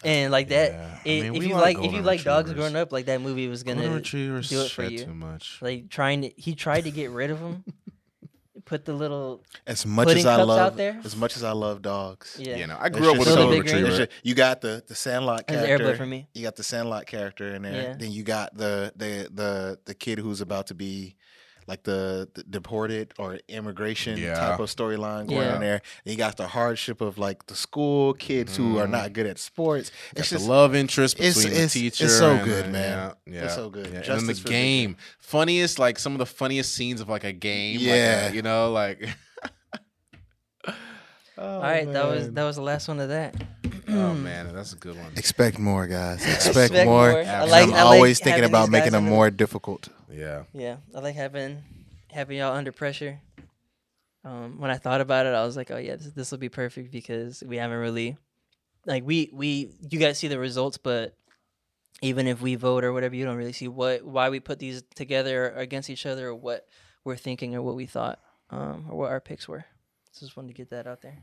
Speaker 1: and like that.
Speaker 2: Yeah. I
Speaker 1: i-
Speaker 2: mean,
Speaker 1: if you
Speaker 2: like
Speaker 1: like, if you like dogs growing up, like that movie was gonna
Speaker 2: retrievers
Speaker 1: do it for you.
Speaker 2: too much.
Speaker 1: like trying to. He tried to get rid of him. Put the little
Speaker 3: as much as I love
Speaker 1: out there?
Speaker 3: as much as I love dogs.
Speaker 1: yeah.
Speaker 2: You know, I
Speaker 3: It's
Speaker 2: grew up with a
Speaker 1: so-
Speaker 2: golden
Speaker 1: Big
Speaker 2: retriever.
Speaker 3: Just- you got the the Sandlot character.
Speaker 1: Airbud for me.
Speaker 3: You got the Sandlot character in there.
Speaker 1: Yeah.
Speaker 3: Then you got the the the the kid who's about to be like the, the deported or immigration
Speaker 2: Yeah.
Speaker 3: type of storyline going
Speaker 1: Yeah.
Speaker 3: on there. And you got the hardship of like the school kids who are not mm. good at sports.
Speaker 2: Got
Speaker 3: It's
Speaker 2: the
Speaker 3: just
Speaker 2: love interest between
Speaker 3: it's-
Speaker 2: the
Speaker 3: it's
Speaker 2: teacher.
Speaker 3: so
Speaker 2: and
Speaker 3: good, man.
Speaker 2: Yeah, yeah,
Speaker 3: It's so good.
Speaker 2: yeah. And then the
Speaker 3: for the
Speaker 2: game, funniest, like some of the funniest scenes of like a game. like,
Speaker 3: Yeah.
Speaker 2: you know, like.
Speaker 1: All right, that was oh, that was the last one of that.
Speaker 2: Oh man, that's a good one.
Speaker 3: expect more, guys. Expect,
Speaker 1: Expect
Speaker 3: more.
Speaker 1: more.
Speaker 2: I like-
Speaker 3: I'm
Speaker 2: I
Speaker 1: like
Speaker 3: always thinking
Speaker 1: having
Speaker 3: about
Speaker 1: these
Speaker 3: making
Speaker 1: guys
Speaker 3: them
Speaker 1: under-
Speaker 3: more difficult.
Speaker 2: Yeah.
Speaker 1: Yeah, I like having having y'all under pressure. Um, when I thought about it, I was like, oh yeah, this this will be perfect because we haven't really, like we we you guys see the results, but even if we vote or whatever, you don't really see what why we put these together against each other or what we're thinking or what we thought um, or what our picks were. So just wanted to get that out there.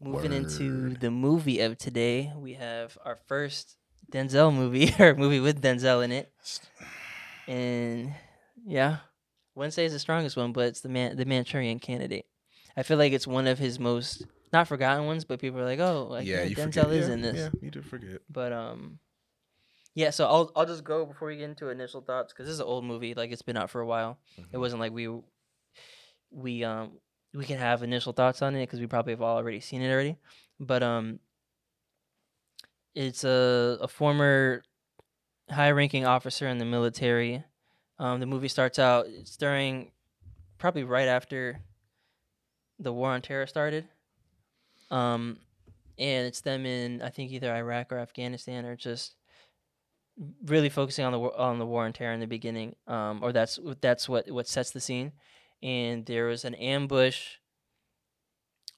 Speaker 1: Moving into the movie of today, we have our first Denzel movie or movie with Denzel in it, and Yeah, Wednesday is the strongest one, but it's the man, the Manchurian Candidate. I feel like it's one of his most not forgotten ones, but people are like, oh, like,
Speaker 2: yeah,
Speaker 1: yeah, Denzel
Speaker 2: forget.
Speaker 1: is
Speaker 2: yeah,
Speaker 1: in this.
Speaker 2: Yeah, you did forget.
Speaker 1: But um, yeah. So I'll I'll just go before we get into initial thoughts because this is an old movie. Like it's been out for a while. It
Speaker 2: Mhm.
Speaker 1: wasn't like we we um we can have initial thoughts on it because we probably have already seen it already. But um, it's a a former high ranking officer in the military. Um, the movie starts out it's during probably right after the war on terror started. Um, and it's them in I think either Iraq or Afghanistan or just really focusing on the on the war on terror in the beginning. Um, or that's that's what what sets the scene. And there was an ambush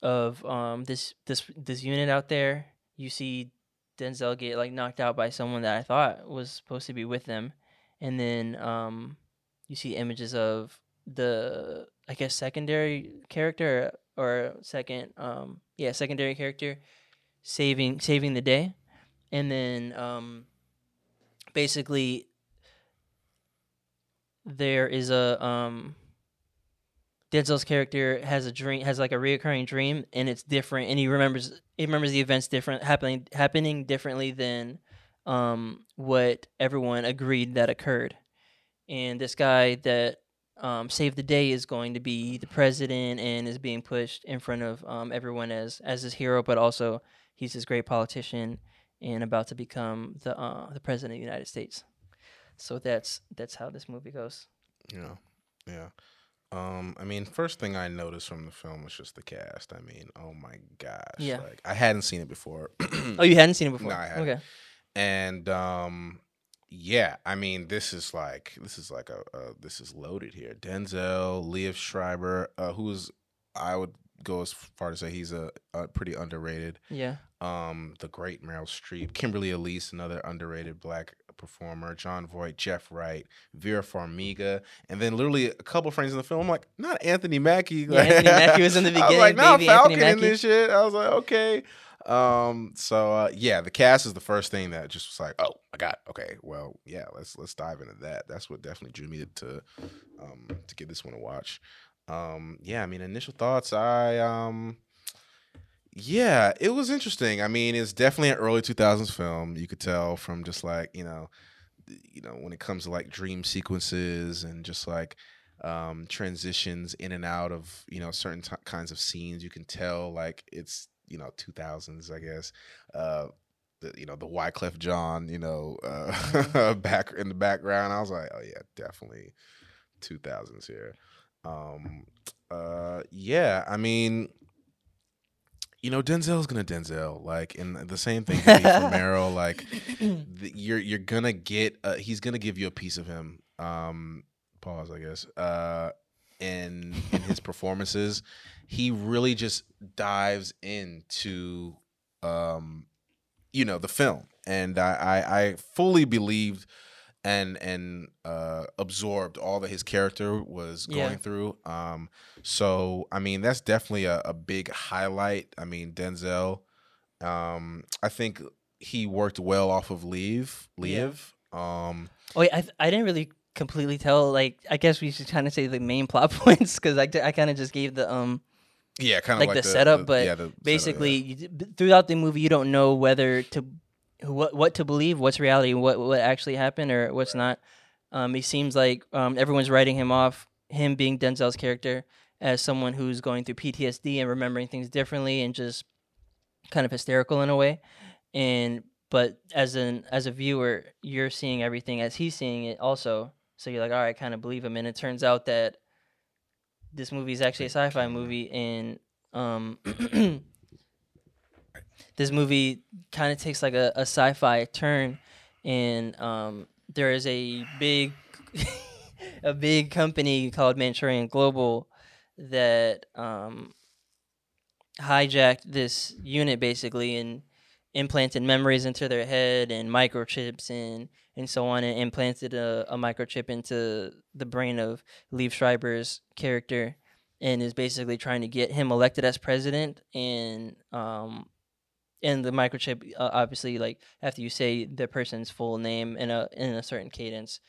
Speaker 1: of um this this this unit out there. You see Denzel get like knocked out by someone that I thought was supposed to be with them, and then um you see images of the I guess secondary character or second um yeah secondary character saving saving the day, and then um basically there is a um Denzel's character has a dream has like a reoccurring dream and it's different and he remembers he remembers the events different happening happening differently than um what everyone agreed that occurred. And this guy that um, saved the day is going to be the president and is being pushed in front of um, everyone as as his hero, but also he's this great politician and about to become the uh, the president of the United States. So that's that's how this movie goes.
Speaker 2: Yeah, yeah. Um, I mean, first thing I noticed from the film was just the cast. I mean, oh my gosh,
Speaker 1: Yeah.
Speaker 2: like I hadn't seen it before.
Speaker 1: Oh, you hadn't seen it before?
Speaker 2: No, I hadn't.
Speaker 1: Okay.
Speaker 2: and um, yeah, I mean, this is like this is like a, a this is loaded here. Denzel, Liev Schreiber, uh, who's I would go as far to say he's a, a pretty underrated.
Speaker 1: Yeah.
Speaker 2: Um, the great Meryl Streep, Kimberly Elise, another underrated black performer, Jon Voight, Jeff Wright, Vera Farmiga, and then literally a couple frames in the film. I'm like, not Anthony Mackie.
Speaker 1: Yeah, Anthony Mackie was in the
Speaker 2: I was like,
Speaker 1: beginning,
Speaker 2: not
Speaker 1: baby Anthony
Speaker 2: Falcon in this shit. I was like, okay. Um, so uh, yeah, the cast is the first thing that just was like, oh my god, okay, well, yeah, let's let's dive into that. That's what definitely drew me to um to give this one a watch. Um, yeah, I mean, initial thoughts, I um yeah, it was interesting. I mean, it's definitely an early 2000s film. You could tell from just like, you know, you know, when it comes to like dream sequences and just like um transitions in and out of, you know, certain t- kinds of scenes, you can tell like it's, you know, 2000s, I guess. Uh the, you know, the Wyclef Jean, you know, uh back in the background. I was like, oh yeah, definitely 2000s here. Um uh yeah, I mean you know, Denzel's gonna Denzel. Like, and the same thing for Meryl. Like, th- you're you're gonna get. Uh, he's gonna give you a piece of him. Um, pause, I guess. Uh, in in his performances, he really just dives into, um, you know, the film, and I I, I fully believed and and uh absorbed all that his character was going
Speaker 1: Yeah.
Speaker 2: through um so i mean that's definitely a, a big highlight i mean denzel um i think he worked well off of Liev
Speaker 1: Yeah.
Speaker 2: Liev um
Speaker 1: Oh, wait, I th- I didn't really completely tell. Like, I guess we should kind of say the main plot points because I, I kind of just gave the um
Speaker 2: yeah kind of
Speaker 1: like,
Speaker 2: like,
Speaker 1: the, setup, but
Speaker 2: yeah, the setup,
Speaker 1: basically
Speaker 2: yeah.
Speaker 1: you throughout the movie you don't know whether to what what to believe, what's reality, what what actually happened, or what's not. Um, it seems like um, everyone's writing him off, him being Denzel's character, as someone who's going through PTSD and remembering things differently and just kind of hysterical in a way. And but as an as a viewer, you're seeing everything as he's seeing it also. So you're like, all right, kind of believe him. And it turns out that this movie is actually a sci-fi movie, and um, this movie kind of takes like a, a sci-fi turn, and um, there is a big a big company called Manchurian Global that um, hijacked this unit basically and implanted memories into their head and microchips and and so on and implanted a, a microchip into the brain of Liev Schreiber's character and is basically trying to get him elected as president and um and the microchip uh, obviously like after you say the person's full name in a in a certain cadence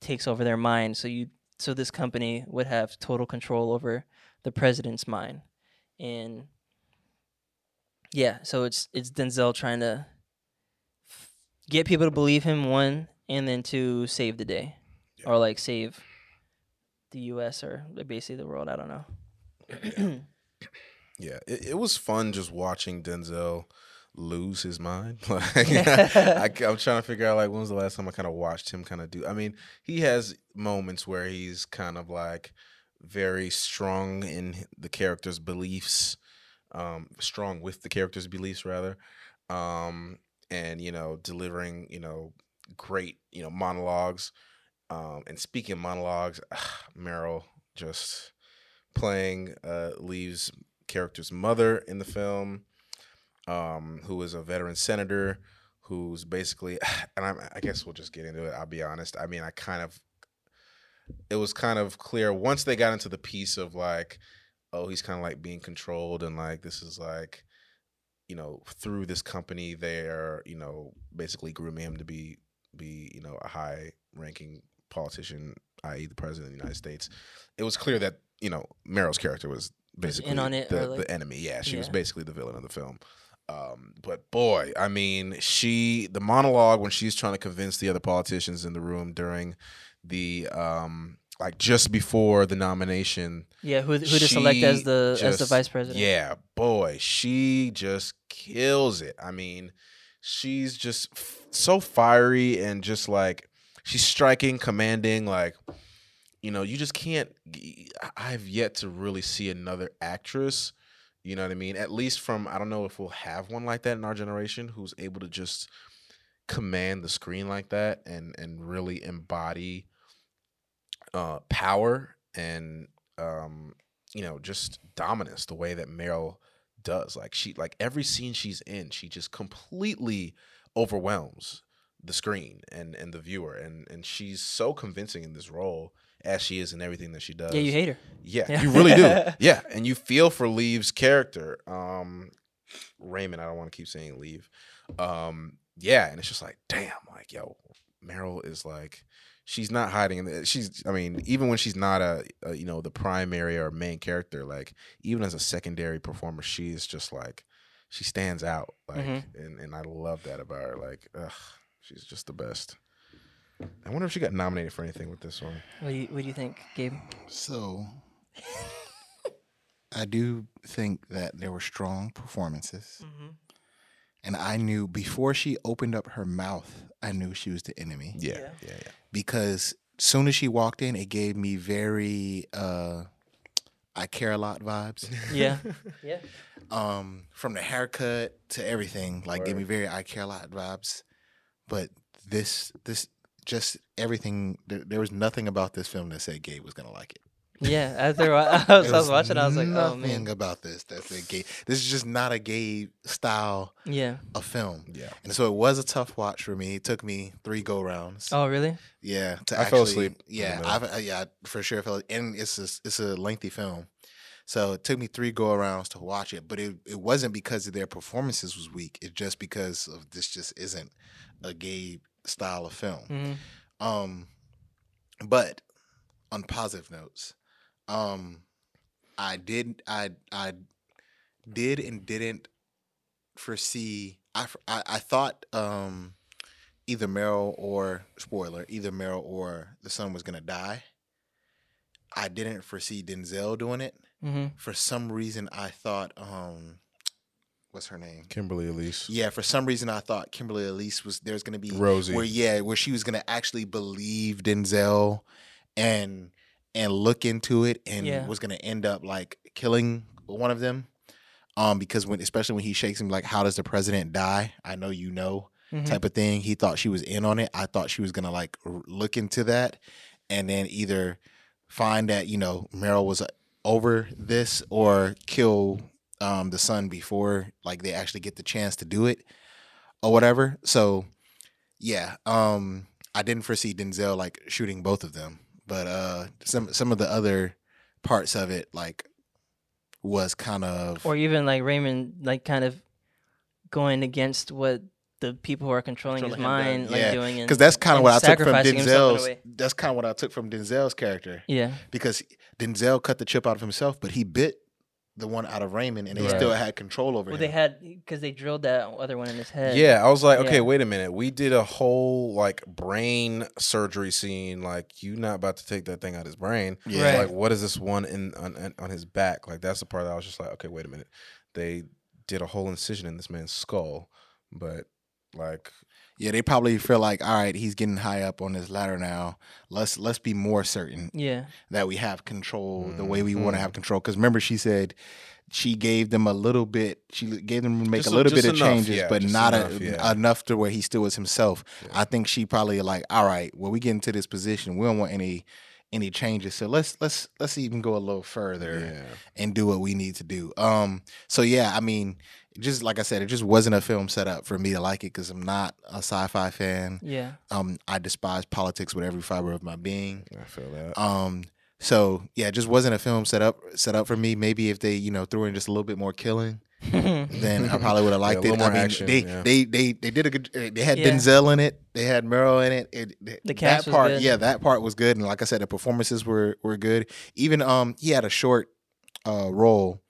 Speaker 1: takes over their mind. So you so this company would have total control over the president's mind, and yeah, so it's it's Denzel trying to f- get people to believe him one, and then to save the day,
Speaker 2: Yeah.
Speaker 1: or like save the U.S. or basically the world. I don't know.
Speaker 2: Yeah, it, it was fun just watching Denzel lose his mind. Like, I, am trying to figure out like when was the last time I kind of watched him kind of do. I mean, he has moments where he's kind of like very strong in the character's beliefs, um, strong with the character's beliefs rather, um, and you know delivering you know great you know monologues. Um, and speaking monologues, Meryl just playing uh, Liev's character's mother in the film, um, who is a veteran senator, who's basically, and I, I guess we'll just get into it. I'll be honest. I mean, I kind of, it was kind of clear once they got into the piece of like, oh, he's kind of like being controlled, and like this is like, you know, through this company, they're you know basically grooming him to be be you know a high ranking politician, i.e., the president of the United States. It was clear that you know Meryl's character was basically
Speaker 1: on it,
Speaker 2: the,
Speaker 1: like-
Speaker 2: the enemy. Yeah, she was basically the villain of the film. Um, but boy, I mean, she the monologue when she's trying to convince the other politicians in the room during the um like just before the nomination.
Speaker 1: yeah, who who to select as the as the vice president?
Speaker 2: Yeah, boy, she just kills it. I mean, she's just f- so fiery and just like she's striking, commanding. Like, you know, you just can't. I've yet to really see another actress. You know what I mean? At least from I don't know if we'll have one like that in our generation who's able to just command the screen like that and and really embody uh power and um you know just dominance the way that Meryl does like she like every scene she's in she just completely overwhelms the screen and and the viewer and and she's so convincing in this role as she is in everything that she does
Speaker 1: yeah, you hate her.
Speaker 2: yeah,
Speaker 1: Yeah.
Speaker 2: you really do. Yeah, and you feel for Liev's character, um, Raymond. I don't want to keep saying Leave. Um, yeah, and it's just like, damn, like yo, Meryl is like, she's not hiding. In the, she's, I mean, even when she's not a, a, you know, the primary or main character, like even as a secondary performer, she is just like, she stands out. Like,
Speaker 1: Mhm.
Speaker 2: and and I love that about her. Like, ugh, she's just the best. I wonder if she got nominated for anything with this one.
Speaker 1: What do you What do you think, Gabe?
Speaker 3: So I do think that there were strong performances.
Speaker 1: Mm-hmm.
Speaker 3: And I knew before she opened up her mouth, I knew she was the enemy.
Speaker 2: Yeah,
Speaker 1: Yeah.
Speaker 2: yeah, yeah.
Speaker 3: Because soon as she walked in, it gave me very uh I care a lot vibes.
Speaker 1: Yeah, yeah.
Speaker 3: um, from the haircut to everything, like gave me very I care a lot vibes. But this this just everything there, there was nothing about this film that said Gabe was gonna like it.
Speaker 1: Yeah, after I was, I was, watching, I was like, oh
Speaker 3: nothing
Speaker 1: man,
Speaker 3: about this that said gay. This is just not a gay style
Speaker 1: yeah.
Speaker 3: A film.
Speaker 2: Yeah.
Speaker 3: And so it was a tough watch for me. It took me three go rounds.
Speaker 1: Oh really?
Speaker 3: Yeah, to
Speaker 2: I fell asleep
Speaker 3: Yeah. I've, uh, yeah, for sure fell. And it's a, it's a lengthy film, so it took me three go arounds to watch it. But it it wasn't because of their performances was weak. It's just because of this just isn't a gay style of film.
Speaker 1: hmm
Speaker 3: Um, but on positive notes, um, I did I I did and didn't foresee. I I thought um either Meryl or spoiler either Meryl or the son was gonna die. I didn't foresee Denzel doing it.
Speaker 1: hmm
Speaker 3: For some reason, I thought um, what's her name?
Speaker 2: Kimberly Elise.
Speaker 3: Yeah, for some reason I thought Kimberly Elise was there's gonna be
Speaker 2: Rosie.
Speaker 3: where yeah, where she was gonna actually believe Denzel and and look into it and
Speaker 1: Yeah.
Speaker 3: was gonna end up like killing one of them. Um, because when especially when he shakes him like, how does the president die? I know you know,
Speaker 1: Mhm.
Speaker 3: type of thing. He thought she was in on it. I thought she was gonna like r- look into that and then either find that, you know, Meryl was uh, over this or kill um the son before like they actually get the chance to do it or whatever. So yeah, um I didn't foresee Denzel like shooting both of them, but uh some some of the other parts of it like was kind of
Speaker 1: Or even like Raymond, like kind of going against what the people who are controlling, his
Speaker 4: Controlling him,
Speaker 1: mind, like
Speaker 3: yeah,
Speaker 1: doing and
Speaker 3: because that's kind of what I took from
Speaker 1: sacrificing himself in a
Speaker 3: Denzel's. That's kind of what I took from Denzel's character
Speaker 1: Yeah,
Speaker 3: because Denzel cut the chip out of himself, but he bit the one out of Raymond, and he
Speaker 2: Right.
Speaker 3: still had control over
Speaker 1: well,
Speaker 3: him.
Speaker 1: they had because they drilled that other one in his head.
Speaker 2: Yeah, I was like, okay,
Speaker 1: Yeah.
Speaker 2: wait a minute. We did a whole like brain surgery scene. Like, you not about to take that thing out of his brain.
Speaker 3: Yeah.
Speaker 1: Right.
Speaker 2: Like, what is this one in on, on- on his back? Like, that's the part that I was just like, okay, wait a minute. They did a whole incision in this man's skull, but like,
Speaker 3: yeah, they probably feel like, all right, he's getting high up on this ladder now. Let's let's be more certain
Speaker 1: yeah,
Speaker 3: that we have control the way we want to have control. Because remember, she said she gave them a little bit. She gave them make
Speaker 2: Just
Speaker 3: a
Speaker 2: a-
Speaker 3: little
Speaker 2: just
Speaker 3: bit of
Speaker 2: enough,
Speaker 3: changes,
Speaker 2: yeah,
Speaker 3: but not
Speaker 2: enough,
Speaker 3: a,
Speaker 2: yeah.
Speaker 3: enough to where he still was himself.
Speaker 2: Yeah.
Speaker 3: I think she probably like, all right, well, we get into this position. We don't want any any changes. So let's let's let's even go a little further
Speaker 2: yeah.
Speaker 3: and do what we need to do. Um. So yeah, I mean, just like I said, it just wasn't a film set up for me to like it because I'm not a sci-fi fan.
Speaker 1: yeah.
Speaker 3: Um. I despise politics with every fiber of my being.
Speaker 2: I feel that.
Speaker 3: Um. So yeah, it just wasn't a film set up set up for me. Maybe if they you know threw in just a little bit more killing, then I probably would have liked
Speaker 2: Yeah, a little
Speaker 3: it. I
Speaker 2: more
Speaker 3: mean,
Speaker 2: action,
Speaker 3: they,
Speaker 2: yeah.
Speaker 3: they they they did a good. uh, They had
Speaker 1: Yeah.
Speaker 3: Denzel in it. They had Meryl in it. it, it-
Speaker 1: The cast
Speaker 3: that
Speaker 1: was
Speaker 3: part,
Speaker 1: good.
Speaker 3: yeah, that part was good. And like I said, the performances were were good. Even um, he had a short uh role.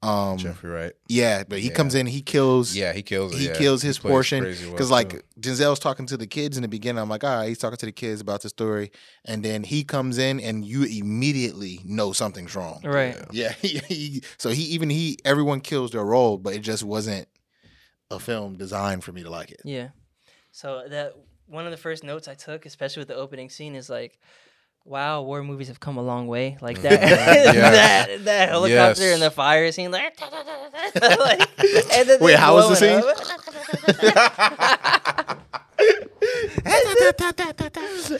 Speaker 3: Um,
Speaker 2: Jeffrey Wright.
Speaker 3: yeah, but he
Speaker 2: Yeah.
Speaker 3: comes in, he kills.
Speaker 2: Yeah, he kills
Speaker 3: he
Speaker 2: yeah.
Speaker 3: kills his
Speaker 2: plays
Speaker 3: portion
Speaker 2: crazy well,
Speaker 3: because
Speaker 2: too.
Speaker 3: like Denzel's talking to the kids in the beginning. I'm like, all right, he's talking to the kids about the story, and then he comes in, and you immediately know something's wrong.
Speaker 1: right.
Speaker 2: Yeah.
Speaker 3: Yeah, he, he- so he even he everyone kills their role, but it just wasn't a film designed for me to like it.
Speaker 1: Yeah. So that one of the first notes I took, especially with the opening scene, is like, "Wow, war movies have come a long way." Like mm. that,
Speaker 2: Yes.
Speaker 1: that, that helicopter
Speaker 2: Yes.
Speaker 1: and the fire scene, like, like and then
Speaker 3: Wait, how was the scene?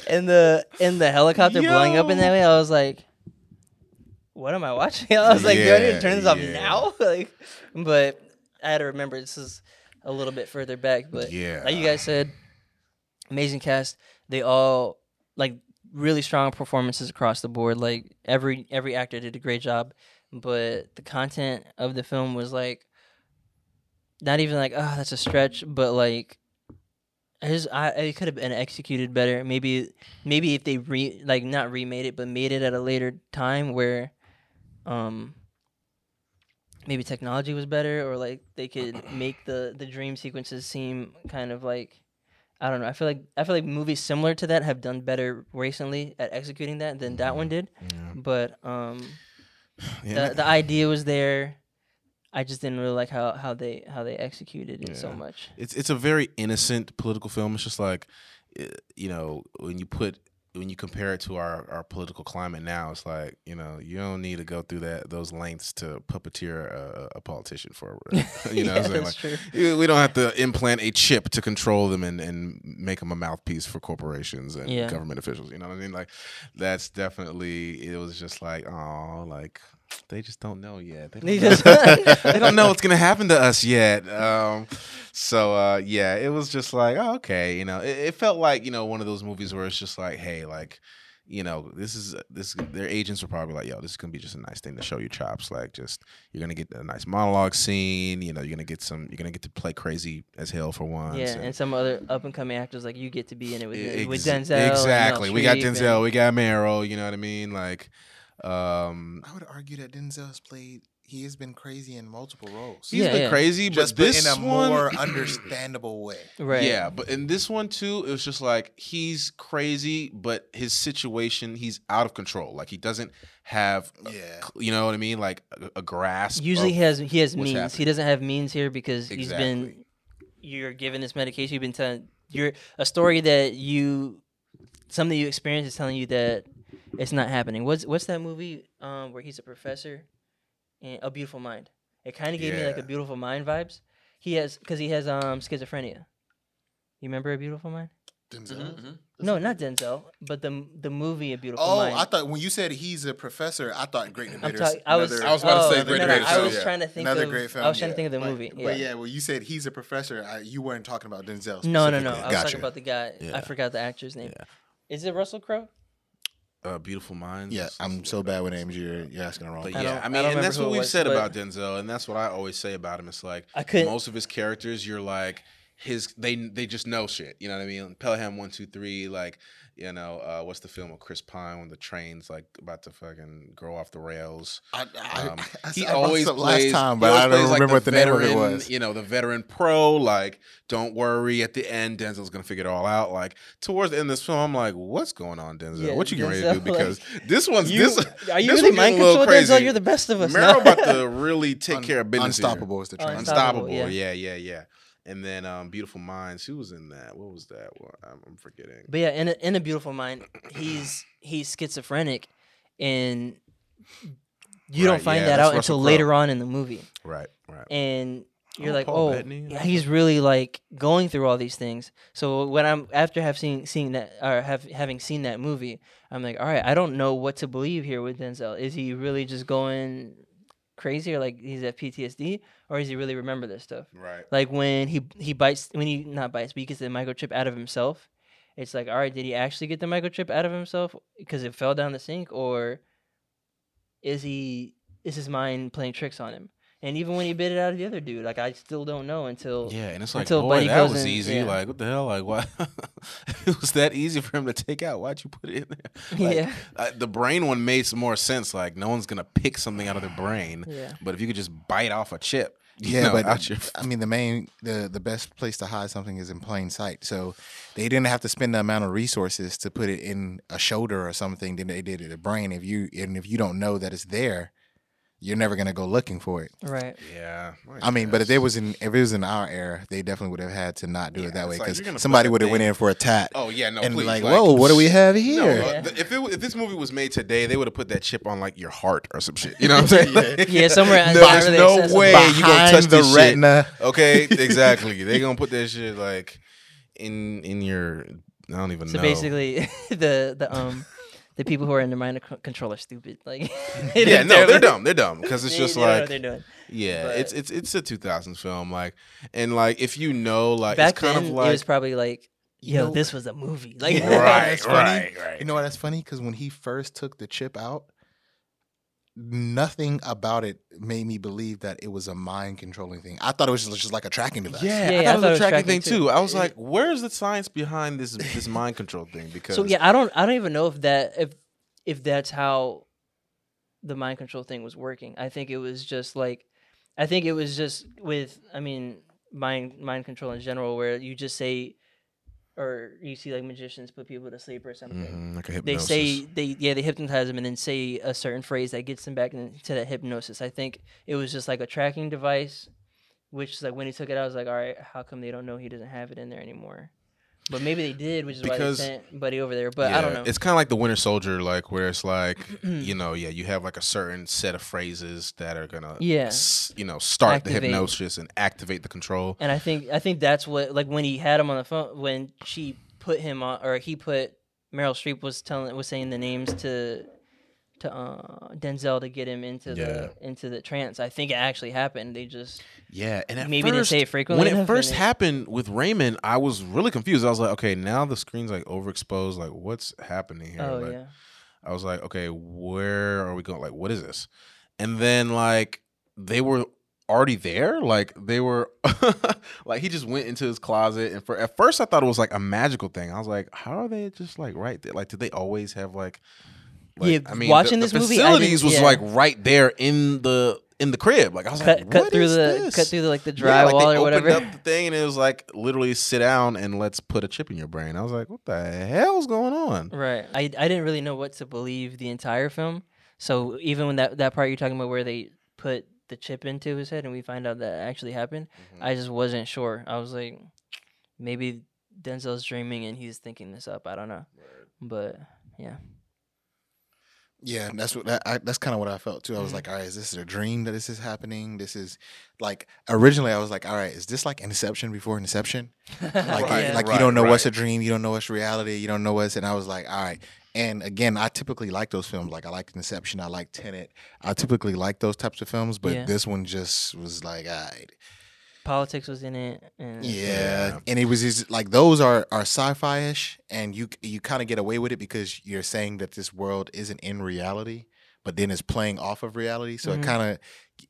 Speaker 1: and the and the helicopter blowing up in that way, I was like, "What am I watching?" I was like, "Do I need to turn this off
Speaker 2: Yeah, yeah.
Speaker 1: now?" like, but I had to remember this is a little bit further back. But
Speaker 2: Yeah.
Speaker 1: like you guys said, amazing cast. They all like really strong performances across the board. Like every every actor did a great job, but the content of the film was like not even like oh that's a stretch, but like his I it could have been executed better. Maybe maybe if they re like not remade it, but made it at a later time where um maybe technology was better or like they could make the the dream sequences seem kind of like I don't know. I feel like I feel like movies similar to that have done better recently at executing that than that one did.
Speaker 2: Yeah.
Speaker 1: But um
Speaker 2: Yeah.
Speaker 1: the the idea was there. I just didn't really like how, how they how they executed it so much.
Speaker 2: it's it's a very innocent political film. It's just like, eh, you know, when you put when you compare it to our, our political climate now, it's like you know you don't need to go through that those lengths to puppeteer a, a politician for you know what
Speaker 1: yeah,
Speaker 2: I'm
Speaker 1: that's
Speaker 2: Like,
Speaker 1: true.
Speaker 2: we don't have to implant a chip to control them and, and make them a mouthpiece for corporations and
Speaker 1: Yeah.
Speaker 2: government officials. You know what I mean? Like that's definitely it was just like oh like they just don't know yet. They
Speaker 1: They
Speaker 2: don't,
Speaker 1: just-
Speaker 2: know, they don't know what's gonna happen to us yet. Um, so uh, yeah, it was just like oh, okay, you know, it, it felt like you know one of those movies where it's just like hey like. You know, this is this. Their agents were probably like, "Yo, this is gonna be just a nice thing to show your chops. Like, just you're gonna get a nice monologue scene. You know, you're gonna get some. You're gonna get to play crazy as hell for once.
Speaker 1: Yeah,
Speaker 2: and-
Speaker 1: and some other up and coming actors like you get to be in it with,
Speaker 2: E-
Speaker 1: with Denzel.
Speaker 2: Exactly. We got Denzel.
Speaker 1: and-
Speaker 2: We got Meryl. You know what I mean? Like, um,
Speaker 3: I would argue that Denzel's played. He has been crazy in multiple roles.
Speaker 2: he's
Speaker 1: Yeah,
Speaker 2: been
Speaker 1: yeah.
Speaker 2: crazy,
Speaker 3: just
Speaker 2: but
Speaker 3: but
Speaker 2: this
Speaker 3: in a
Speaker 2: one,
Speaker 3: more understandable way.
Speaker 1: right.
Speaker 2: Yeah, but in this one too, it was just like he's crazy, but his situation, he's out of control. Like he doesn't have, a-
Speaker 3: Yeah.
Speaker 2: you know what I mean? Like a, a grasp.
Speaker 1: Usually
Speaker 2: of-
Speaker 1: he has he has
Speaker 2: what's
Speaker 1: means. He doesn't have means here because he's been you're given this medication. You've been telling you're a story that you something you experience is telling you that it's not happening. What's what's that movie um, where he's a professor? In A Beautiful Mind. It kind of gave me like a Beautiful Mind vibes. He has because he has um schizophrenia. You remember A Beautiful Mind?
Speaker 3: Denzel.
Speaker 1: No, not Denzel, but the the movie A Beautiful
Speaker 3: Oh,
Speaker 1: Mind.
Speaker 3: I thought when you said he's a professor, I thought Great
Speaker 1: I'm
Speaker 3: Debaters.
Speaker 1: I was.
Speaker 3: another-
Speaker 2: I was about to say
Speaker 1: oh,
Speaker 2: Great
Speaker 1: no, no, I was
Speaker 2: yeah.
Speaker 1: trying to think
Speaker 3: Another
Speaker 1: of.
Speaker 3: great film.
Speaker 1: I was trying
Speaker 3: yeah.
Speaker 1: to think of the
Speaker 3: But-
Speaker 1: movie.
Speaker 3: But
Speaker 1: yeah.
Speaker 3: yeah, well, you said he's a professor. I, you weren't talking about Denzel.
Speaker 1: No, no, no. I was
Speaker 3: Gotcha.
Speaker 1: talking about the guy. I forgot the actor's name.
Speaker 2: Yeah.
Speaker 1: Is it Russell Crowe?
Speaker 2: Uh, beautiful minds.
Speaker 3: Yeah, I'm so bad with names. You're, you're asking the wrong.
Speaker 2: But
Speaker 1: I
Speaker 2: yeah,
Speaker 1: don't-
Speaker 2: I
Speaker 1: I
Speaker 2: mean,
Speaker 1: don't
Speaker 2: and that's what we've
Speaker 1: was,
Speaker 2: said about Denzel, and that's what I always say about him. It's like
Speaker 1: I couldn't.
Speaker 2: most of his characters, you're like, his they they just know shit. You know what I mean? Pelham one two three like. You know, uh, what's the film with Chris Pine when the train's like about to fucking go off the rails?
Speaker 3: I, I,
Speaker 2: Um,
Speaker 3: I,
Speaker 2: he
Speaker 3: I
Speaker 2: always plays,
Speaker 3: last time, but I don't
Speaker 2: like,
Speaker 3: remember what the name of it
Speaker 2: veteran,
Speaker 3: was.
Speaker 2: You know, the veteran pro. Like, don't worry. At the end, Denzel's gonna figure it all out. Like towards the end of this film, I'm like, what's going on, Denzel?
Speaker 1: Yeah,
Speaker 2: what you getting ready to do? Because
Speaker 1: like,
Speaker 2: this one's
Speaker 1: You,
Speaker 2: this.
Speaker 1: are you
Speaker 2: this
Speaker 1: really
Speaker 2: one
Speaker 1: mind
Speaker 2: getting a little
Speaker 1: control,
Speaker 2: crazy.
Speaker 1: Denzel? You're the best of us.
Speaker 2: Meryl
Speaker 1: now.
Speaker 2: about to really take
Speaker 3: Un-
Speaker 2: care of business.
Speaker 3: Unstoppable is the train.
Speaker 1: Unstoppable.
Speaker 2: Unstoppable.
Speaker 1: yeah.
Speaker 2: Yeah, yeah, yeah. And then um, Beautiful Minds. Who was in that? What was that? Well, I'm, I'm forgetting.
Speaker 1: But yeah, in a, in a beautiful mind, he's he's schizophrenic, and you
Speaker 2: Right,
Speaker 1: don't find
Speaker 2: yeah,
Speaker 1: that out
Speaker 2: Russell
Speaker 1: until
Speaker 2: Crowe.
Speaker 1: later on in the movie,
Speaker 2: Right, right.
Speaker 1: and you're
Speaker 2: Oh,
Speaker 1: like,
Speaker 2: Paul
Speaker 1: oh,
Speaker 2: Bettany,
Speaker 1: yeah, he's really like going through all these things. So when I'm after have seen seeing that or have having seen that movie, I'm like, all right, I don't know what to believe here with Denzel. Is he really just going crazy, or like he's at PTSD, or does he really remember this stuff?
Speaker 2: Right.
Speaker 1: like when he he bites when he not bites but he gets the microchip out of himself it's like all right did he actually get the microchip out of himself because it fell down the sink or is he is his mind playing tricks on him and even when he bit it out of the other dude like i still don't know until
Speaker 2: Yeah, and it's like,
Speaker 1: Until
Speaker 2: boy,
Speaker 1: Buddy
Speaker 2: that was
Speaker 1: in-
Speaker 2: easy.
Speaker 1: yeah.
Speaker 2: Like, what the hell? Like, why? it was that easy for him to take out. Why'd you put it in there? Like,
Speaker 1: yeah
Speaker 2: uh, the brain one made some more sense. Like, no one's gonna pick something out of their brain,
Speaker 1: yeah
Speaker 2: but if you could just bite off a chip, you
Speaker 3: Yeah,
Speaker 2: know,
Speaker 3: but
Speaker 2: out your
Speaker 3: I mean, the main, the the best place to hide something is in plain sight. So they didn't have to spend the amount of resources to put it in a shoulder or something than they did in the brain. If you and if you don't know that it's there, you're never gonna go looking for it.
Speaker 1: right Yeah.
Speaker 3: I
Speaker 2: yeah.
Speaker 3: mean, but if it was in if it was in our era, they definitely would have had to not do
Speaker 2: Yeah,
Speaker 3: it that way
Speaker 2: it's like,
Speaker 3: because
Speaker 2: you're gonna put
Speaker 3: somebody would have went in for a tat
Speaker 2: oh yeah, no,
Speaker 3: and
Speaker 2: please,
Speaker 3: like,
Speaker 2: like,
Speaker 3: whoa, what do we have
Speaker 2: No,
Speaker 3: here?
Speaker 2: uh, if it if this movie was made today, they would have put that chip on like your heart or some shit. You know what I'm saying?
Speaker 1: yeah somewhere
Speaker 2: No, there's no way you gonna touch
Speaker 3: the
Speaker 2: this shit.
Speaker 3: retina.
Speaker 2: Okay, exactly. They're gonna put that shit like in in your. I don't even
Speaker 1: so
Speaker 2: know.
Speaker 1: basically the the um the people who are in the mind control are stupid like
Speaker 2: yeah, no, they're dumb. They're dumb because it's
Speaker 1: they-
Speaker 2: just
Speaker 1: they don't know what
Speaker 2: like
Speaker 1: they're doing
Speaker 2: yeah,
Speaker 1: But-
Speaker 2: it's it's it's a 2000s film like and like if you know like
Speaker 1: back
Speaker 2: it's kind
Speaker 1: then
Speaker 2: of
Speaker 1: it was probably like
Speaker 3: You
Speaker 1: yo
Speaker 3: know-
Speaker 1: this was a movie like
Speaker 3: You
Speaker 2: right,
Speaker 3: funny?
Speaker 2: right, right.
Speaker 3: You know why that's funny? Because when he first took the chip out, nothing about it made me believe that it was a mind controlling thing. I thought it was just, just like a tracking device.
Speaker 2: yeah,
Speaker 1: Yeah,
Speaker 2: I
Speaker 1: yeah,
Speaker 2: thought it was a tracking thing
Speaker 1: too.
Speaker 2: too. I was like, where's the science behind this this mind control thing? Because
Speaker 1: So yeah, I don't I don't even know if that if if that's how the mind control thing was working. I think it was just like I think it was just with I mean mind mind control in general where you just say or you see like magicians put people to sleep or something.
Speaker 2: Mhm, like a
Speaker 1: They say they yeah they hypnotize them and then say a certain phrase that gets them back into that hypnosis. I think it was just like a tracking device, which is like when he took it out, I was like, all right, how come they don't know he doesn't have it in there anymore? But maybe they did, which is
Speaker 2: Because-
Speaker 1: why they sent Buddy over there. But I don't know.
Speaker 2: It's kind of like the Winter Soldier, like where it's like, you know, yeah, you have like a certain set of phrases that are gonna,
Speaker 1: Yeah.
Speaker 2: s- you know, start
Speaker 1: Activate.
Speaker 2: the hypnosis and activate the control.
Speaker 1: And I think I think that's what like when he had him on the phone when she put him on or he put Meryl Streep was telling was saying the names to to uh, Denzel to get him into the into the trance. I think it actually happened. They just
Speaker 2: Yeah, and at
Speaker 1: Maybe didn't say it frequently
Speaker 2: when it first
Speaker 1: it-
Speaker 2: happened with Raymond, I was really confused. I was like, okay, now the screen's like overexposed. Like, what's happening here?
Speaker 1: oh
Speaker 2: like,
Speaker 1: yeah.
Speaker 2: I was like, okay, where are we going? Like, what is this? And then like they were already there. Like they were like he just went into his closet and for at first I thought it was like a magical thing. I was like, how are they just like right there? Like did they always have like, like
Speaker 1: Yeah,
Speaker 2: I mean
Speaker 1: watching
Speaker 2: the,
Speaker 1: this
Speaker 2: the
Speaker 1: movie, I
Speaker 2: facilities was
Speaker 1: yeah.
Speaker 2: like right there in the in the crib. Like I was
Speaker 1: Cut
Speaker 2: like,
Speaker 1: cut through
Speaker 2: is
Speaker 1: the
Speaker 2: this?
Speaker 1: cut through the like the
Speaker 2: Yeah, like,
Speaker 1: drywall or whatever.
Speaker 2: up the thing and it was like literally sit down and let's put a chip in your brain. I was like, what the hell's going on?
Speaker 1: Right. I I didn't really know what to believe the entire film. So even when that that part you're talking about where they put the chip into his head and we find out that actually happened,
Speaker 2: Mm-hmm.
Speaker 1: I just wasn't sure. I was like, maybe Denzel's dreaming and he's thinking this up. I don't know. But yeah.
Speaker 3: Yeah, that's what that, I, that's kind of what I felt too. I was
Speaker 1: Mhm.
Speaker 3: like, all right, is this a dream that this is happening? This is like originally I was like, all right, is this like Inception before Inception? Like,
Speaker 2: Right,
Speaker 3: you, like you don't know what's a dream, you don't know what's reality, you don't know what's. And I was like, all right. And again, I typically like those films. Like I like Inception, I like Tenet. I typically like those types of films, but
Speaker 1: Yeah.
Speaker 3: this one just was like, all right.
Speaker 1: Politics was in it. And
Speaker 3: Yeah.
Speaker 2: Yeah.
Speaker 3: and it was just, like those are are sci-fi ish, and you you kind of get away with it because you're saying that this world isn't in reality, but then it's playing off of reality. So
Speaker 1: Mhm.
Speaker 3: it kind of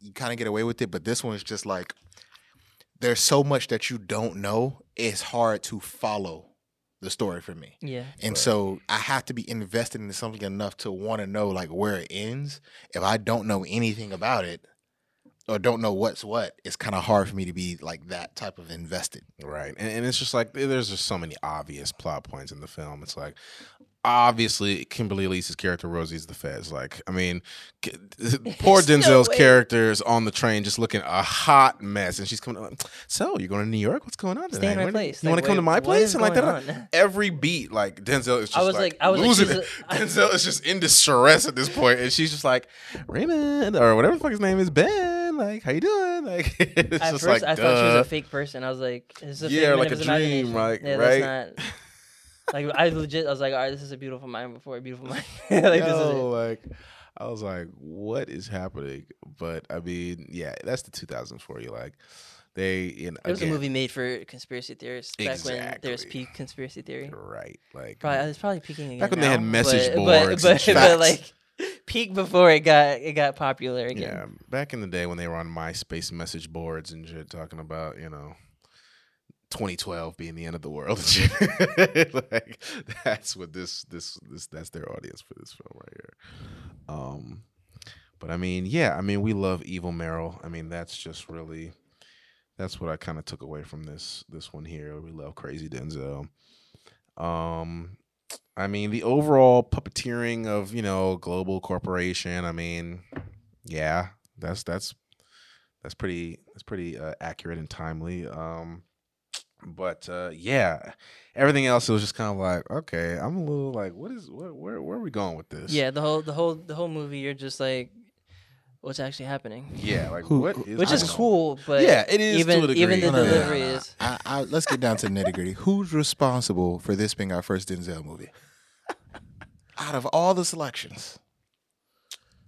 Speaker 3: you kind of get away with it. But this one is just like there's so much that you don't know. It's hard to follow the story for me.
Speaker 1: Yeah.
Speaker 3: And so I have to be invested in something enough to want to know like where it ends. If I don't know anything about it or don't know what's what, it's kind of hard for me to be like that type of invested.
Speaker 2: Right. And, and it's just like there's just so many obvious plot points in the film. It's like obviously Kimberly Elise's character Rosie's the feds. Like, I mean, poor Denzel's
Speaker 1: wait.
Speaker 2: character is on the train just looking a hot mess, and she's coming. Like, so you're going to New York? What's going on?
Speaker 1: Stay my place.
Speaker 2: You
Speaker 1: Like,
Speaker 2: want to come to my place? And like that.
Speaker 1: on?
Speaker 2: Every beat, like Denzel is just
Speaker 1: I was
Speaker 2: like,
Speaker 1: like- I was
Speaker 2: losing
Speaker 1: she's
Speaker 2: it.
Speaker 1: a- I-
Speaker 2: Denzel is just in distress at this point, and she's just like Raymond or whatever the fuck his name is, Ben. Like, how you doing? Like, it's
Speaker 1: At
Speaker 2: just
Speaker 1: first,
Speaker 2: like,
Speaker 1: I thought she was a fake person. I was like, this "Is a
Speaker 2: Yeah, like a dream,
Speaker 1: imagination?"
Speaker 2: like,
Speaker 1: yeah,
Speaker 2: right?
Speaker 1: That's not. Like I legit, I was like, "All right, this is a beautiful mind before a beautiful mind." like this is it.
Speaker 2: Yo, like I was like, what is happening? But I mean, yeah, that's the 2000s for you. Like they, you know,
Speaker 1: It was
Speaker 2: again,
Speaker 1: a movie made for conspiracy theorists back when there was peak conspiracy theory.
Speaker 2: right? Like
Speaker 1: Probably was probably peaking again.
Speaker 2: Back when they had message
Speaker 1: but,
Speaker 2: boards
Speaker 1: but, but, but like peak before it got it got popular again.
Speaker 2: yeah, back in the day when they were on MySpace message boards and shit, talking about you know. 2012 being the end of the world like that's what this this this that's their audience for this film right here. Um but I mean, yeah, I mean we love Evil Meryl. I mean, that's just really that's what I kind of took away from this this one here. We love Crazy Denzel. Um I mean, the overall puppeteering of, you know, global corporation, I mean, yeah, that's that's that's pretty that's pretty uh, accurate and timely. Um but uh yeah, everything else it was just kind of like, okay, I'm a little like what is where where, where are we going with this?
Speaker 1: Yeah, the whole the whole the whole movie, you're just like, what's actually happening?
Speaker 2: Yeah, like
Speaker 3: Who-
Speaker 2: what
Speaker 3: who-
Speaker 2: is
Speaker 1: Which is cool, but
Speaker 2: Yeah, it is to
Speaker 1: even
Speaker 2: a degree.
Speaker 1: even the
Speaker 2: No, no, no, no,
Speaker 1: delivery
Speaker 3: no.
Speaker 1: is.
Speaker 3: I, I, let's get down to the nitty gritty. Who's responsible for this being our first Denzel movie? Out of all the selections,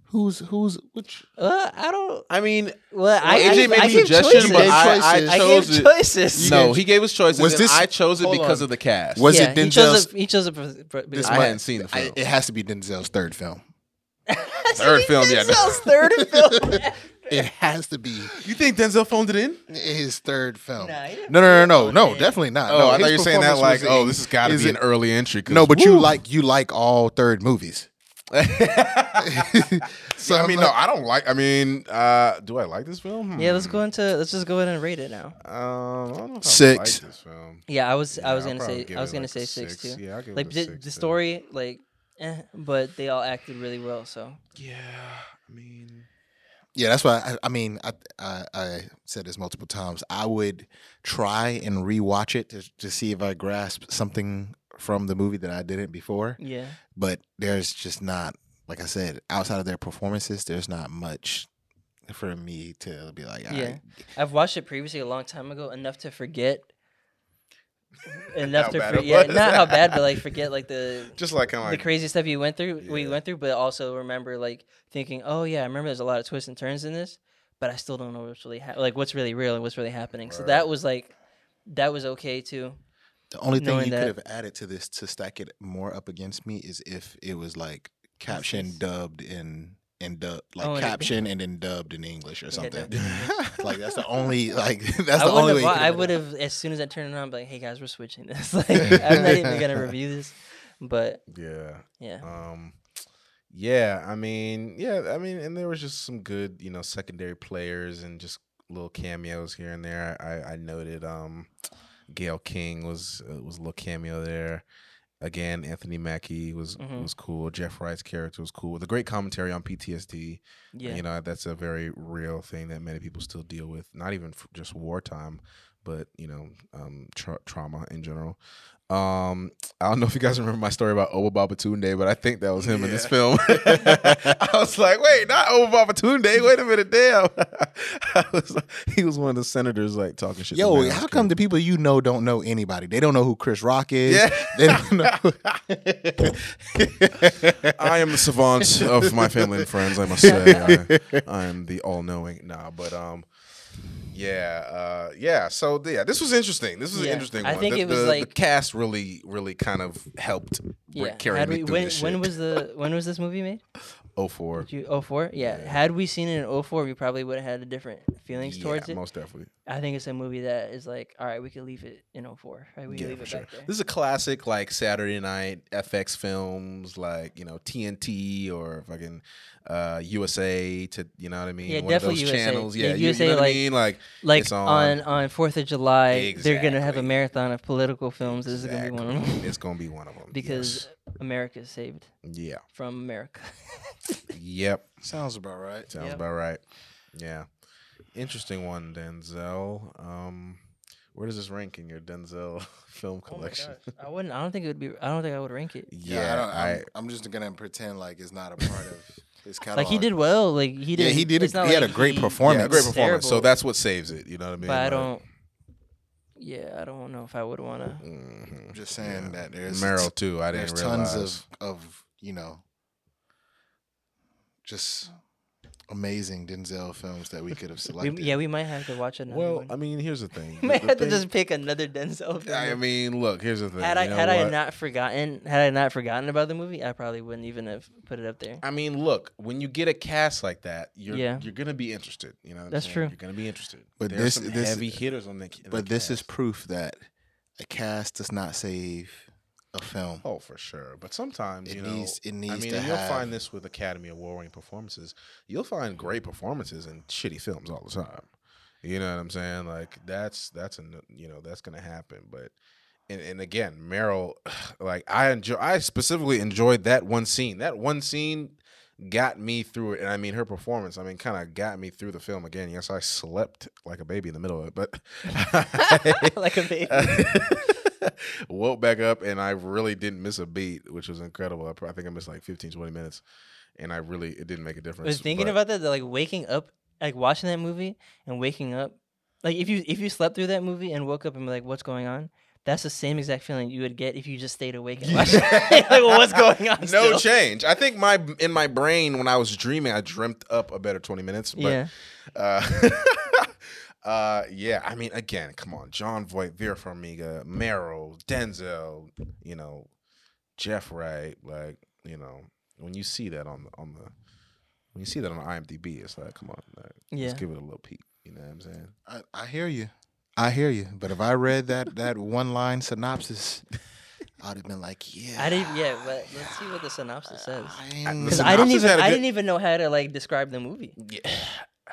Speaker 3: who's who's which?
Speaker 1: Uh, I don't.
Speaker 2: I mean,
Speaker 1: Well, I,
Speaker 2: AJ
Speaker 1: I,
Speaker 2: made
Speaker 1: I
Speaker 2: the suggestion,
Speaker 1: choices.
Speaker 2: but I, I
Speaker 3: choices.
Speaker 1: I
Speaker 2: chose
Speaker 1: gave
Speaker 2: it.
Speaker 1: choices.
Speaker 2: No, he gave us choices.
Speaker 3: Was
Speaker 2: and
Speaker 3: this-
Speaker 2: I chose it because
Speaker 3: on.
Speaker 2: of the cast.
Speaker 3: Was
Speaker 1: yeah,
Speaker 3: it
Speaker 1: he chose
Speaker 3: Denzel's?
Speaker 1: it. He chose it. For, for, because
Speaker 2: I
Speaker 3: might-
Speaker 2: hadn't seen the
Speaker 3: I-
Speaker 2: film.
Speaker 3: it has to be Denzel's third film.
Speaker 2: Third film, yeah.
Speaker 1: Denzel's third film.
Speaker 3: It has to be
Speaker 2: you think Denzel phoned it in?
Speaker 3: his third film.
Speaker 1: Nah, he didn't
Speaker 3: no, no, no, no, no, definitely not.
Speaker 2: Oh,
Speaker 3: no,
Speaker 2: I thought you were saying that like, oh, this has got to be
Speaker 3: it-
Speaker 2: an early entry.
Speaker 3: No, but you like you like all third movies.
Speaker 2: So I
Speaker 3: I'm
Speaker 2: mean,
Speaker 3: like-
Speaker 2: no, I don't like. I mean, uh, do I like this film?
Speaker 1: Yeah, let's
Speaker 2: Hmm.
Speaker 1: go into. Let's just go ahead and rate it now.
Speaker 2: Um, I don't know if
Speaker 3: Six.
Speaker 2: I like this film.
Speaker 1: Yeah, I was. I was
Speaker 2: I'll
Speaker 1: gonna say. I was gonna
Speaker 2: like,
Speaker 1: say six,
Speaker 2: six.
Speaker 1: too.
Speaker 2: Yeah, I'll give
Speaker 1: like
Speaker 2: it a
Speaker 1: the,
Speaker 2: six,
Speaker 1: the
Speaker 2: too.
Speaker 1: story, like, eh, but they all acted really well. So
Speaker 2: Yeah, I mean,
Speaker 3: Yeah, that's why I, I mean I, I I said this multiple times. I would try and rewatch it to to see if I grasp something from the movie that I didn't before.
Speaker 1: yeah,
Speaker 3: But there's just not, like I said, outside of their performances, there's not much for me to be like,
Speaker 1: Yeah.
Speaker 3: right.
Speaker 1: I've watched it previously a long time ago, enough to forget. Enough
Speaker 2: How
Speaker 1: to
Speaker 2: bad it
Speaker 1: forget,
Speaker 2: was.
Speaker 1: not how bad, but like forget like the
Speaker 2: just like kind of
Speaker 1: the
Speaker 2: like
Speaker 1: crazy stuff you went through, we went through, but also remember like thinking, oh yeah, I remember there's a lot of twists and turns in this, but I still don't know what's really ha- like what's really real and what's really happening. So that was like, that was okay too.
Speaker 3: The only thing you
Speaker 1: that-
Speaker 3: could have added to this to stack it more up against me is if it was like caption dubbed in and dub like
Speaker 1: Oh, and
Speaker 3: caption and then dubbed in English or something.
Speaker 1: dubbed
Speaker 3: like that's the only like that's
Speaker 1: I
Speaker 3: the only
Speaker 1: wouldn't
Speaker 3: way.
Speaker 1: I would have as soon as I turned it on, be like, hey guys, we're switching this. like, I'm not even gonna review this, but
Speaker 2: yeah.
Speaker 1: yeah,
Speaker 2: Um, yeah, I mean, yeah, I mean, and there was just some good, you know, secondary players and just little cameos here and there. I, I noted um, Gayle King was uh, was a little cameo there. Again, Anthony Mackie was
Speaker 1: Mhm.
Speaker 2: was cool. Jeff Wright's character was cool. The great commentary on PTSD.
Speaker 1: yeah.
Speaker 2: You know, that's a very real thing that many people still deal with. Not even just wartime, but you know, um, tra- trauma in general. Um, I don't know if you guys remember my story about Obba Babatunde, but I think that was him in this film. I was like, wait, not Obba Babatunde. Wait a minute, damn. I was like, he was one of the senators like talking shit.
Speaker 3: Yo, how come the people you know don't know anybody? They don't know who Chris Rock is.
Speaker 2: Yeah.
Speaker 3: They don't know.
Speaker 2: I am the savant of my family and friends. I must say, I, I am the all-knowing. Nah, but um, yeah, uh, yeah. So yeah, this was interesting. This was
Speaker 1: Yeah.
Speaker 2: an interesting
Speaker 1: I
Speaker 2: one.
Speaker 1: think
Speaker 2: the,
Speaker 1: it was
Speaker 2: the-
Speaker 1: like-
Speaker 2: the cast really, really kind of helped
Speaker 1: yeah.
Speaker 2: carry
Speaker 1: Had
Speaker 2: me
Speaker 1: we-
Speaker 2: through
Speaker 1: when
Speaker 2: this
Speaker 1: when was the when was this movie made?
Speaker 2: Oh four.
Speaker 1: Did you 04? Yeah.
Speaker 2: Yeah.
Speaker 1: Had we seen it in 04, we probably would have had a different feelings
Speaker 2: yeah,
Speaker 1: towards it.
Speaker 2: most definitely.
Speaker 1: I think it's a movie that is like, all right, we can leave it in 04. Right? We can
Speaker 2: Yeah,
Speaker 1: leave
Speaker 2: for
Speaker 1: it
Speaker 2: sure.
Speaker 1: back there.
Speaker 2: This is a classic like Saturday night FX films, like you know TNT or fucking uh, USA to you know what I mean.
Speaker 1: Yeah,
Speaker 2: One of
Speaker 1: definitely
Speaker 2: those
Speaker 1: USA.
Speaker 2: channels.
Speaker 1: Yeah,
Speaker 2: Yeah, you,
Speaker 1: USA,
Speaker 2: you know what
Speaker 1: like-
Speaker 2: I mean. Like
Speaker 1: like
Speaker 2: it's
Speaker 1: on
Speaker 2: on-
Speaker 1: on Fourth of July, they're gonna have a marathon of political films. This is gonna be one of them
Speaker 2: It's gonna be one of them
Speaker 1: because America is saved
Speaker 2: yeah,
Speaker 1: from America.
Speaker 2: yep,
Speaker 3: Sounds about right.
Speaker 2: sounds
Speaker 1: Yep.
Speaker 2: about right. Yeah, interesting one, Denzel. Um, where does this rank in your Denzel film
Speaker 1: Oh
Speaker 2: collection?
Speaker 1: gosh. I wouldn't. I don't think it would be. I don't think I would rank it.
Speaker 2: yeah,
Speaker 3: I don't,
Speaker 2: I,
Speaker 3: I'm, I'm just gonna pretend like it's not a part of his catalog.
Speaker 1: Like he did well. Like he did.
Speaker 3: Yeah, he did a-
Speaker 1: it's not
Speaker 3: he had a great
Speaker 1: he-
Speaker 3: performance.
Speaker 2: yeah, great
Speaker 1: it's
Speaker 2: performance. So that's what saves it. You know what I mean?
Speaker 1: But I don't. Yeah, I don't know if I would want to.
Speaker 2: mhm.
Speaker 3: I'm just saying that there's
Speaker 2: Meryl too. I
Speaker 3: there's
Speaker 2: didn't
Speaker 3: tons
Speaker 2: realize.
Speaker 3: of of you know just amazing Denzel films that we could have
Speaker 1: We,
Speaker 3: selected.
Speaker 1: yeah, we might have to watch another
Speaker 2: Well,
Speaker 1: one.
Speaker 2: I mean, here's the thing.
Speaker 1: we might
Speaker 2: the
Speaker 1: have to just pick another Denzel film.
Speaker 2: I mean, look. Here's the thing.
Speaker 1: had I
Speaker 2: you know
Speaker 1: had I not forgotten had I not forgotten about the movie, I probably wouldn't even have put it up there.
Speaker 2: I mean, look. When you get a cast like that, you're
Speaker 1: Yeah.
Speaker 2: you're gonna be interested. You know, what I'm
Speaker 1: That's
Speaker 2: saying?
Speaker 1: true.
Speaker 2: You're gonna be interested.
Speaker 3: But
Speaker 2: There's
Speaker 3: this-
Speaker 2: some
Speaker 3: this-
Speaker 2: heavy hitters on the. in the
Speaker 3: but this is proof that a cast does not save a film.
Speaker 2: Oh, for sure. But sometimes
Speaker 3: It
Speaker 2: you know,
Speaker 3: needs- it needs
Speaker 2: I mean,
Speaker 3: to
Speaker 2: and you'll
Speaker 3: have-
Speaker 2: find this with Academy Award winning performances. You'll find great performances in shitty films all the time. You know what I'm saying? Like that's that's a you know that's gonna happen. But and and again, Meryl, like I enjoy, I specifically enjoyed that one scene. That one scene got me through it, and I mean her performance. I mean, kind of got me through the film again. Yes, I slept like a baby in the middle of it, but
Speaker 1: like a baby.
Speaker 2: woke back up and I really didn't miss a beat, which was incredible. I, I think I missed like 15, 20 minutes, and I really it didn't make a difference.
Speaker 1: I was thinking
Speaker 2: but-
Speaker 1: about that, like waking up, like watching that movie and waking up, like if you if you slept through that movie and woke up and be like, "What's going on?" That's the same exact feeling you would get if you just stayed awake and watched. like, well, what's going on?
Speaker 2: no
Speaker 1: still?
Speaker 2: change. I think my in my brain when I was dreaming, I dreamt up a better twenty minutes. But,
Speaker 1: Yeah,
Speaker 2: Uh, uh, yeah. I mean, again, come on, Jon Voight, Vera Farmiga, Meryl, Denzel, you know, Jeff Wright. Like, you know, when you see that on the on the when you see that on IMDb, it's like, come on, like,
Speaker 1: Yeah.
Speaker 2: let's give it a little peek. You know what I'm saying?
Speaker 3: I, I hear you. I hear you. But if I read that that one line synopsis, I'd have been like, yeah.
Speaker 1: I didn't. Yeah, but let's see what the synopsis says.
Speaker 3: I'm-
Speaker 1: Because
Speaker 2: The
Speaker 1: I didn't even
Speaker 2: had a
Speaker 1: I didn't even know how to like describe the movie.
Speaker 2: Yeah.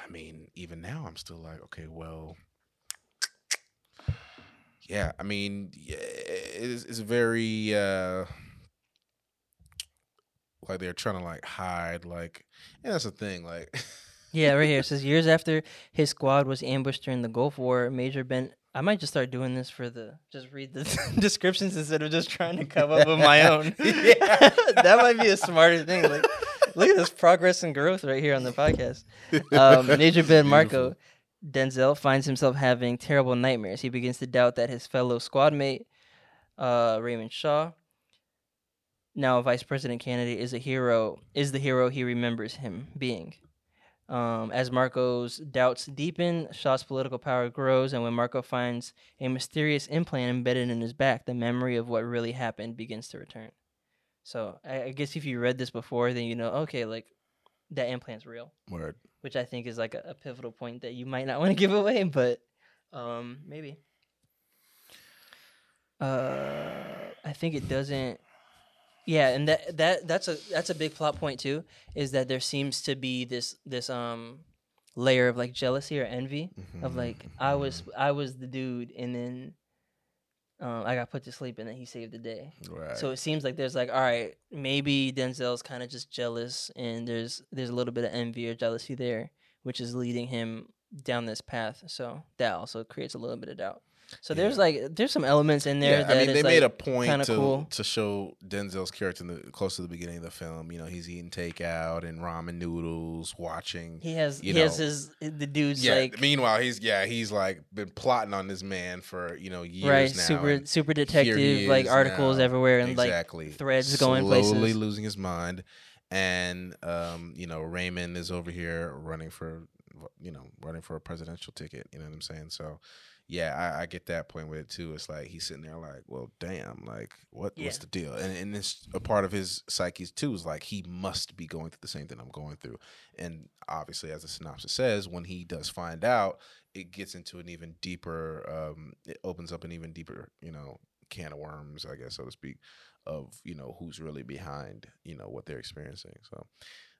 Speaker 2: I mean, even now, I'm still like, okay, well, yeah. I mean, it's, it's very uh like they're trying to like hide, like, and that's the thing, like,
Speaker 1: Yeah, right here it says years after his squad was ambushed during the Gulf War, Major Ben. I might just start doing this for the just read the descriptions instead of just trying to come up with my own.
Speaker 2: Yeah.
Speaker 1: that might be a smarter thing. Like, look at this progress and growth right here on the podcast. Um, Major Ben Marco Denzel finds himself having terrible nightmares. He begins to doubt that his fellow squad mate, uh, Raymond Shaw, now a vice president candidate, is a hero. Is the hero he remembers him being. Um, as Marco's doubts deepen, Shaw's political power grows, and when Marco finds a mysterious implant embedded in his back, the memory of what really happened begins to return. So I, I guess if you read this before, then you know, okay, like that implant's real,
Speaker 2: word.
Speaker 1: which I think is like a, a pivotal point that you might not want to give away, but um, maybe. Uh, I think it doesn't. Yeah, and that that that's a that's a big plot point too. Is that there seems to be this this um layer of like jealousy or envy of like I was I was the dude, and then um, I got put to sleep, and then he saved the day.
Speaker 2: right.
Speaker 1: So it seems like there's like, all right, maybe Denzel's kind of just jealous, and there's there's a little bit of envy or jealousy there, which is leading him down this path. So that also creates a little bit of doubt. So there's like there's some elements in there
Speaker 2: yeah, I mean, they made a point to
Speaker 1: cool.
Speaker 2: to show Denzel's character in the close to the beginning of the film. You know, he's eating takeout and ramen noodles, watching.
Speaker 1: he has
Speaker 2: you
Speaker 1: he has
Speaker 2: know,
Speaker 1: his the dude's
Speaker 2: yeah.
Speaker 1: like
Speaker 2: meanwhile, he's yeah, he's like been plotting on this man for you know years
Speaker 1: right
Speaker 2: now.
Speaker 1: super super detective like articles
Speaker 2: now.
Speaker 1: everywhere and
Speaker 2: exactly.
Speaker 1: like threads
Speaker 2: Slowly
Speaker 1: going places.
Speaker 2: Slowly losing his mind, and um, you know Raymond is over here running for you know, running for a presidential ticket. You know what I'm saying? So, yeah, I, I get that point with it too. It's like he's sitting there like, well, damn, like what
Speaker 1: Yeah.
Speaker 2: what's the deal? And and it's a part of his psyche too. Is like he must be going through the same thing I'm going through. And obviously, as the synopsis says, when he does find out, it gets into an even deeper. Um, it opens up an even deeper, you know, can of worms, I guess, so to speak, of you know who's really behind, you know, what they're experiencing. So.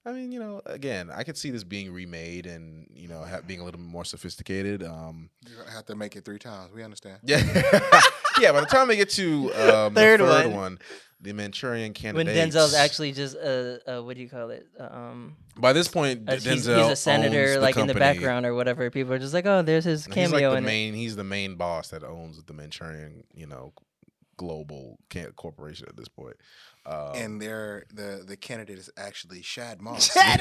Speaker 2: I mean, you know, again, I could see this being remade and you know ha- being a little bit more sophisticated. Um,
Speaker 3: You're have to make it three times. We understand.
Speaker 2: yeah, yeah. By the time they get to um,
Speaker 1: Third
Speaker 2: the third
Speaker 1: one.
Speaker 2: one, the Manchurian Candidate. when.
Speaker 1: Denzel's actually just uh, uh what do you call it? Uh, um,
Speaker 2: by this point,
Speaker 1: uh,
Speaker 2: D-
Speaker 1: he's,
Speaker 2: Denzel
Speaker 1: he's a senator,
Speaker 2: owns the
Speaker 1: like in the background or whatever. People are just like, oh, there's his
Speaker 2: And He's like the
Speaker 1: in it.
Speaker 2: main. He's the main boss that owns the Manchurian, you know, global can- corporation at this point. Um,
Speaker 3: And they're the the candidate is actually Shad Moss.
Speaker 2: as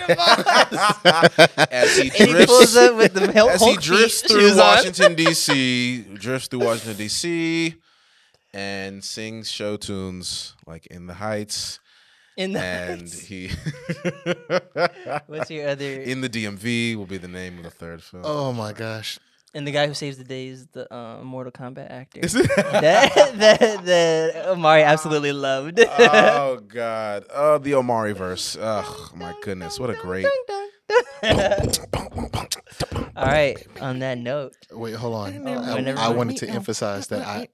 Speaker 2: he
Speaker 1: And he
Speaker 2: drifts,
Speaker 1: pulls up with the Hulk
Speaker 2: as he drifts through. Washington D.C., drifts through Washington D.C., and sings show tunes like "In the Heights,"
Speaker 1: In the
Speaker 2: and he
Speaker 1: What's your other?
Speaker 2: in the DMV will be the name of the third film.
Speaker 3: oh my gosh.
Speaker 1: And the guy who saves the day is the uh, Mortal Kombat actor.
Speaker 2: Is it?
Speaker 1: that, that, that Omari absolutely loved.
Speaker 2: oh God! Oh, the Omari verse. Oh my goodness! What a great.
Speaker 1: All right. On that note,
Speaker 3: Wait, hold on. I, I wanted to emphasize that I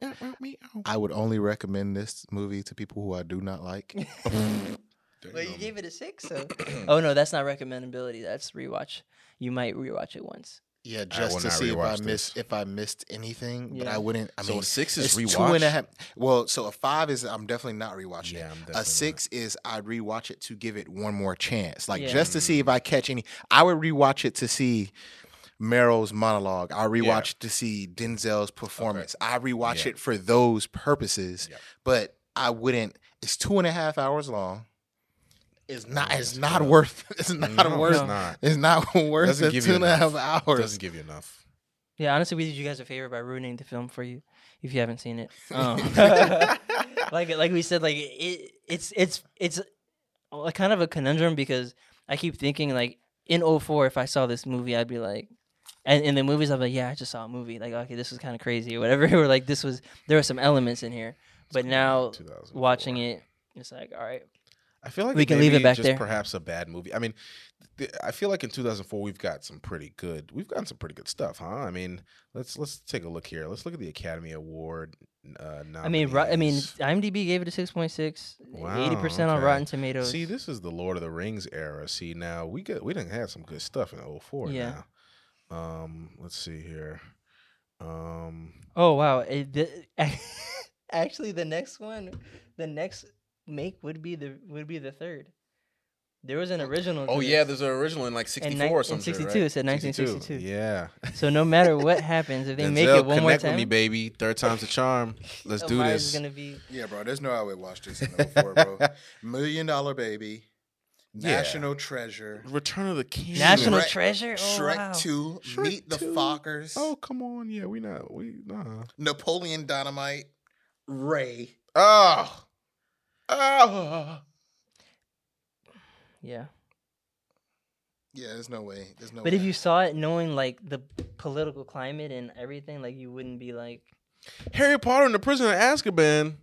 Speaker 3: I would only recommend this movie to people who I do not like.
Speaker 1: well, you gave it a six. So, oh no, that's not recommendability. That's rewatch. You might rewatch it once.
Speaker 3: Yeah, just to see if I missed
Speaker 2: this.
Speaker 3: if I missed anything, but I wouldn't. I
Speaker 2: So
Speaker 3: mean,
Speaker 2: six is
Speaker 3: it's two and
Speaker 2: rewatch?
Speaker 3: half. Well, so a five is I'm definitely not rewatching.
Speaker 2: Yeah, I'm
Speaker 3: it.
Speaker 2: definitely
Speaker 3: a six is I'd rewatch it to give it one more chance, like
Speaker 1: Yeah.
Speaker 3: just to see if I catch any. I would rewatch it to see Meryl's monologue. I rewatch it to see Denzel's performance. I rewatch
Speaker 2: Yeah.
Speaker 3: it for those purposes,
Speaker 2: Yeah.
Speaker 3: but I wouldn't. It's two and a half hours long. It's not. It's
Speaker 2: it's
Speaker 3: not
Speaker 2: tough.
Speaker 3: worth. It's not
Speaker 2: No,
Speaker 3: worth.
Speaker 2: it's not.
Speaker 3: It's not worth
Speaker 2: Doesn't
Speaker 3: the
Speaker 2: give
Speaker 3: two
Speaker 2: you
Speaker 3: and a half
Speaker 2: enough.
Speaker 3: hours.
Speaker 2: Doesn't give you enough.
Speaker 1: Yeah, honestly, we did you guys a favor by ruining the film for you if you haven't seen it. Um, like like we said, like it, it's it's it's a kind of a conundrum because I keep thinking like in 04, if I saw this movie, I'd be like, and in the movies, I'm like, yeah, I just saw a movie. Like, okay, this was kind of crazy or whatever. or like this was there were some elements in here, but now watching it, it's like, all right,
Speaker 2: I feel like
Speaker 1: We can leave it back
Speaker 2: just
Speaker 1: there.
Speaker 2: Perhaps a bad movie. I mean, th- I feel like in 2004 we've got some pretty good. We've gotten some pretty good stuff, huh? I mean, let's let's take a look here. Let's look at the Academy Award. Uh,
Speaker 1: I mean, ru- I mean. IMDb gave it a 6.6,
Speaker 2: Wow,
Speaker 1: 80 percent on. Rotten Tomatoes.
Speaker 2: See, this is the Lord of the Rings era. See, now we get we didn't have some good stuff in 04
Speaker 1: Yeah.
Speaker 2: now. Um, let's see here. Um,
Speaker 1: Oh wow! It, the, actually, the next one, the next make would be the would be the third. There was an oh, original.
Speaker 2: oh yeah, there's an original in like
Speaker 1: In
Speaker 2: 64
Speaker 1: ni-
Speaker 2: or
Speaker 1: in
Speaker 2: something.
Speaker 1: 62,
Speaker 2: right?
Speaker 1: it said 1962.
Speaker 2: Yeah.
Speaker 1: So no matter what happens, if they make it one more time,
Speaker 2: connect
Speaker 1: time,
Speaker 2: with me, baby. Third time's the charm. Let's do
Speaker 1: Omari's
Speaker 2: this.
Speaker 1: gonna be.
Speaker 3: Yeah, bro. There's no way I would watch this in 04, bro. Million Dollar Baby,
Speaker 2: Yeah.
Speaker 3: National Treasure,
Speaker 2: Return of the King.
Speaker 1: National
Speaker 3: Shrek-
Speaker 1: treasure. Oh,
Speaker 3: Shrek
Speaker 1: wow.
Speaker 3: 2,
Speaker 2: Shrek
Speaker 3: Meet the Fockers,
Speaker 2: Oh come on, yeah, we not we nah.
Speaker 3: Napoleon Dynamite, Ray.
Speaker 2: Oh, oh.
Speaker 1: Yeah,
Speaker 3: Yeah, there's no way. There's no
Speaker 1: but
Speaker 3: way.
Speaker 1: if you saw it knowing like the political climate and everything, like you wouldn't be like,
Speaker 2: Harry Potter and the Prisoner of Azkaban.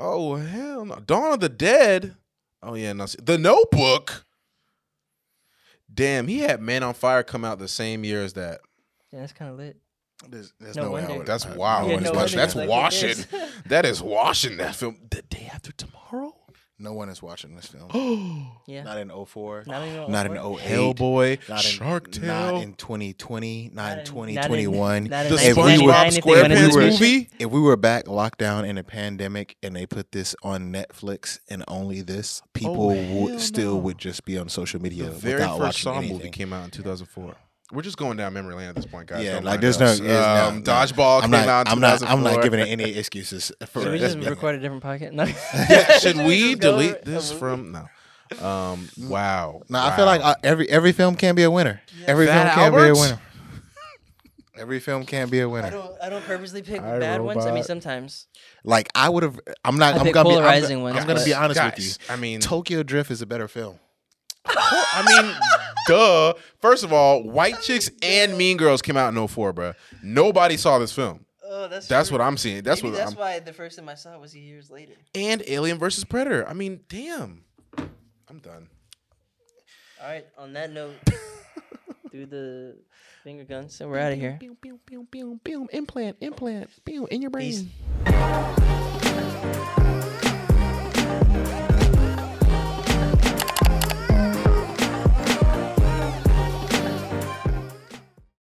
Speaker 2: Oh hell no! Dawn of the Dead. Oh yeah, no. The Notebook. Damn, he had Man on Fire come out the same year as that.
Speaker 1: yeah, that's kind of lit.
Speaker 3: there's, there's
Speaker 1: No
Speaker 3: no, way I would.
Speaker 2: That's
Speaker 3: I-
Speaker 2: wow.
Speaker 1: Yeah, no
Speaker 2: That's-
Speaker 3: watching
Speaker 2: that's
Speaker 3: that.
Speaker 1: like
Speaker 2: washing. That is washing that film. The day after tomorrow.
Speaker 3: No one is watching this film.
Speaker 1: Oh, yeah,
Speaker 3: Not in 04.
Speaker 1: not even.
Speaker 3: Not in 08.
Speaker 2: Hellboy.
Speaker 3: Not in,
Speaker 2: Shark Tale.
Speaker 3: Not in 2020. Not,
Speaker 1: Not
Speaker 3: in
Speaker 1: in-
Speaker 3: 2021.
Speaker 1: not in
Speaker 2: the
Speaker 3: If we were-
Speaker 2: SpongeBob
Speaker 1: 1999, if they went
Speaker 3: into
Speaker 2: SquarePants
Speaker 3: space.
Speaker 2: movie.
Speaker 3: if we were back locked down in a pandemic and they put this on Netflix and only this, people
Speaker 2: Oh, hell
Speaker 3: would still
Speaker 2: no.
Speaker 3: would just be on social media
Speaker 2: The very
Speaker 3: without
Speaker 2: first
Speaker 3: watching
Speaker 2: Saw
Speaker 3: anything.
Speaker 2: movie came out in 2004. We're just going down memory lane at this point, guys.
Speaker 3: Yeah,
Speaker 2: Don't
Speaker 3: like there's no,
Speaker 2: us.
Speaker 3: there's no-
Speaker 2: um,
Speaker 3: no.
Speaker 2: Dodgeball
Speaker 3: I'm
Speaker 2: came
Speaker 3: not,
Speaker 2: out. in
Speaker 3: I'm not. I'm not giving it any excuses for.
Speaker 1: Should we just
Speaker 3: being-
Speaker 1: record a different podcast? No.
Speaker 2: Should we
Speaker 1: Just
Speaker 2: delete this
Speaker 1: over-
Speaker 2: from no? Um, wow.
Speaker 3: No, I feel like
Speaker 2: Wow.
Speaker 3: uh, every every film can be a winner. Every
Speaker 2: Fat
Speaker 3: film can be a winner. Every film can't be a winner.
Speaker 1: I don't. I don't purposely pick
Speaker 2: I,
Speaker 1: bad ones. I mean, sometimes.
Speaker 3: Like I would have. I'm not.
Speaker 1: I
Speaker 3: I'm
Speaker 1: pick
Speaker 3: gonna be. I'm,
Speaker 1: ones,
Speaker 3: I'm gonna be
Speaker 1: but-
Speaker 3: honest with you.
Speaker 2: I mean,
Speaker 3: Tokyo Drift is a better film.
Speaker 2: I mean, Duh. First of all, White Chicks and Mean Girls came out in 04, bro. Nobody saw this film.
Speaker 1: Oh, that's
Speaker 2: That's
Speaker 1: true.
Speaker 2: what I'm seeing. That's
Speaker 1: Maybe
Speaker 2: what
Speaker 1: that's
Speaker 2: I'm.
Speaker 1: why the first time I saw it was years later.
Speaker 2: And Alien versus Predator. I mean, damn. I'm done.
Speaker 1: All right. On that note, do the finger guns, and we're out of here.
Speaker 2: Boom, boom, boom, boom, boom. Implant, implant, boom, in your
Speaker 1: Peace.
Speaker 2: brain.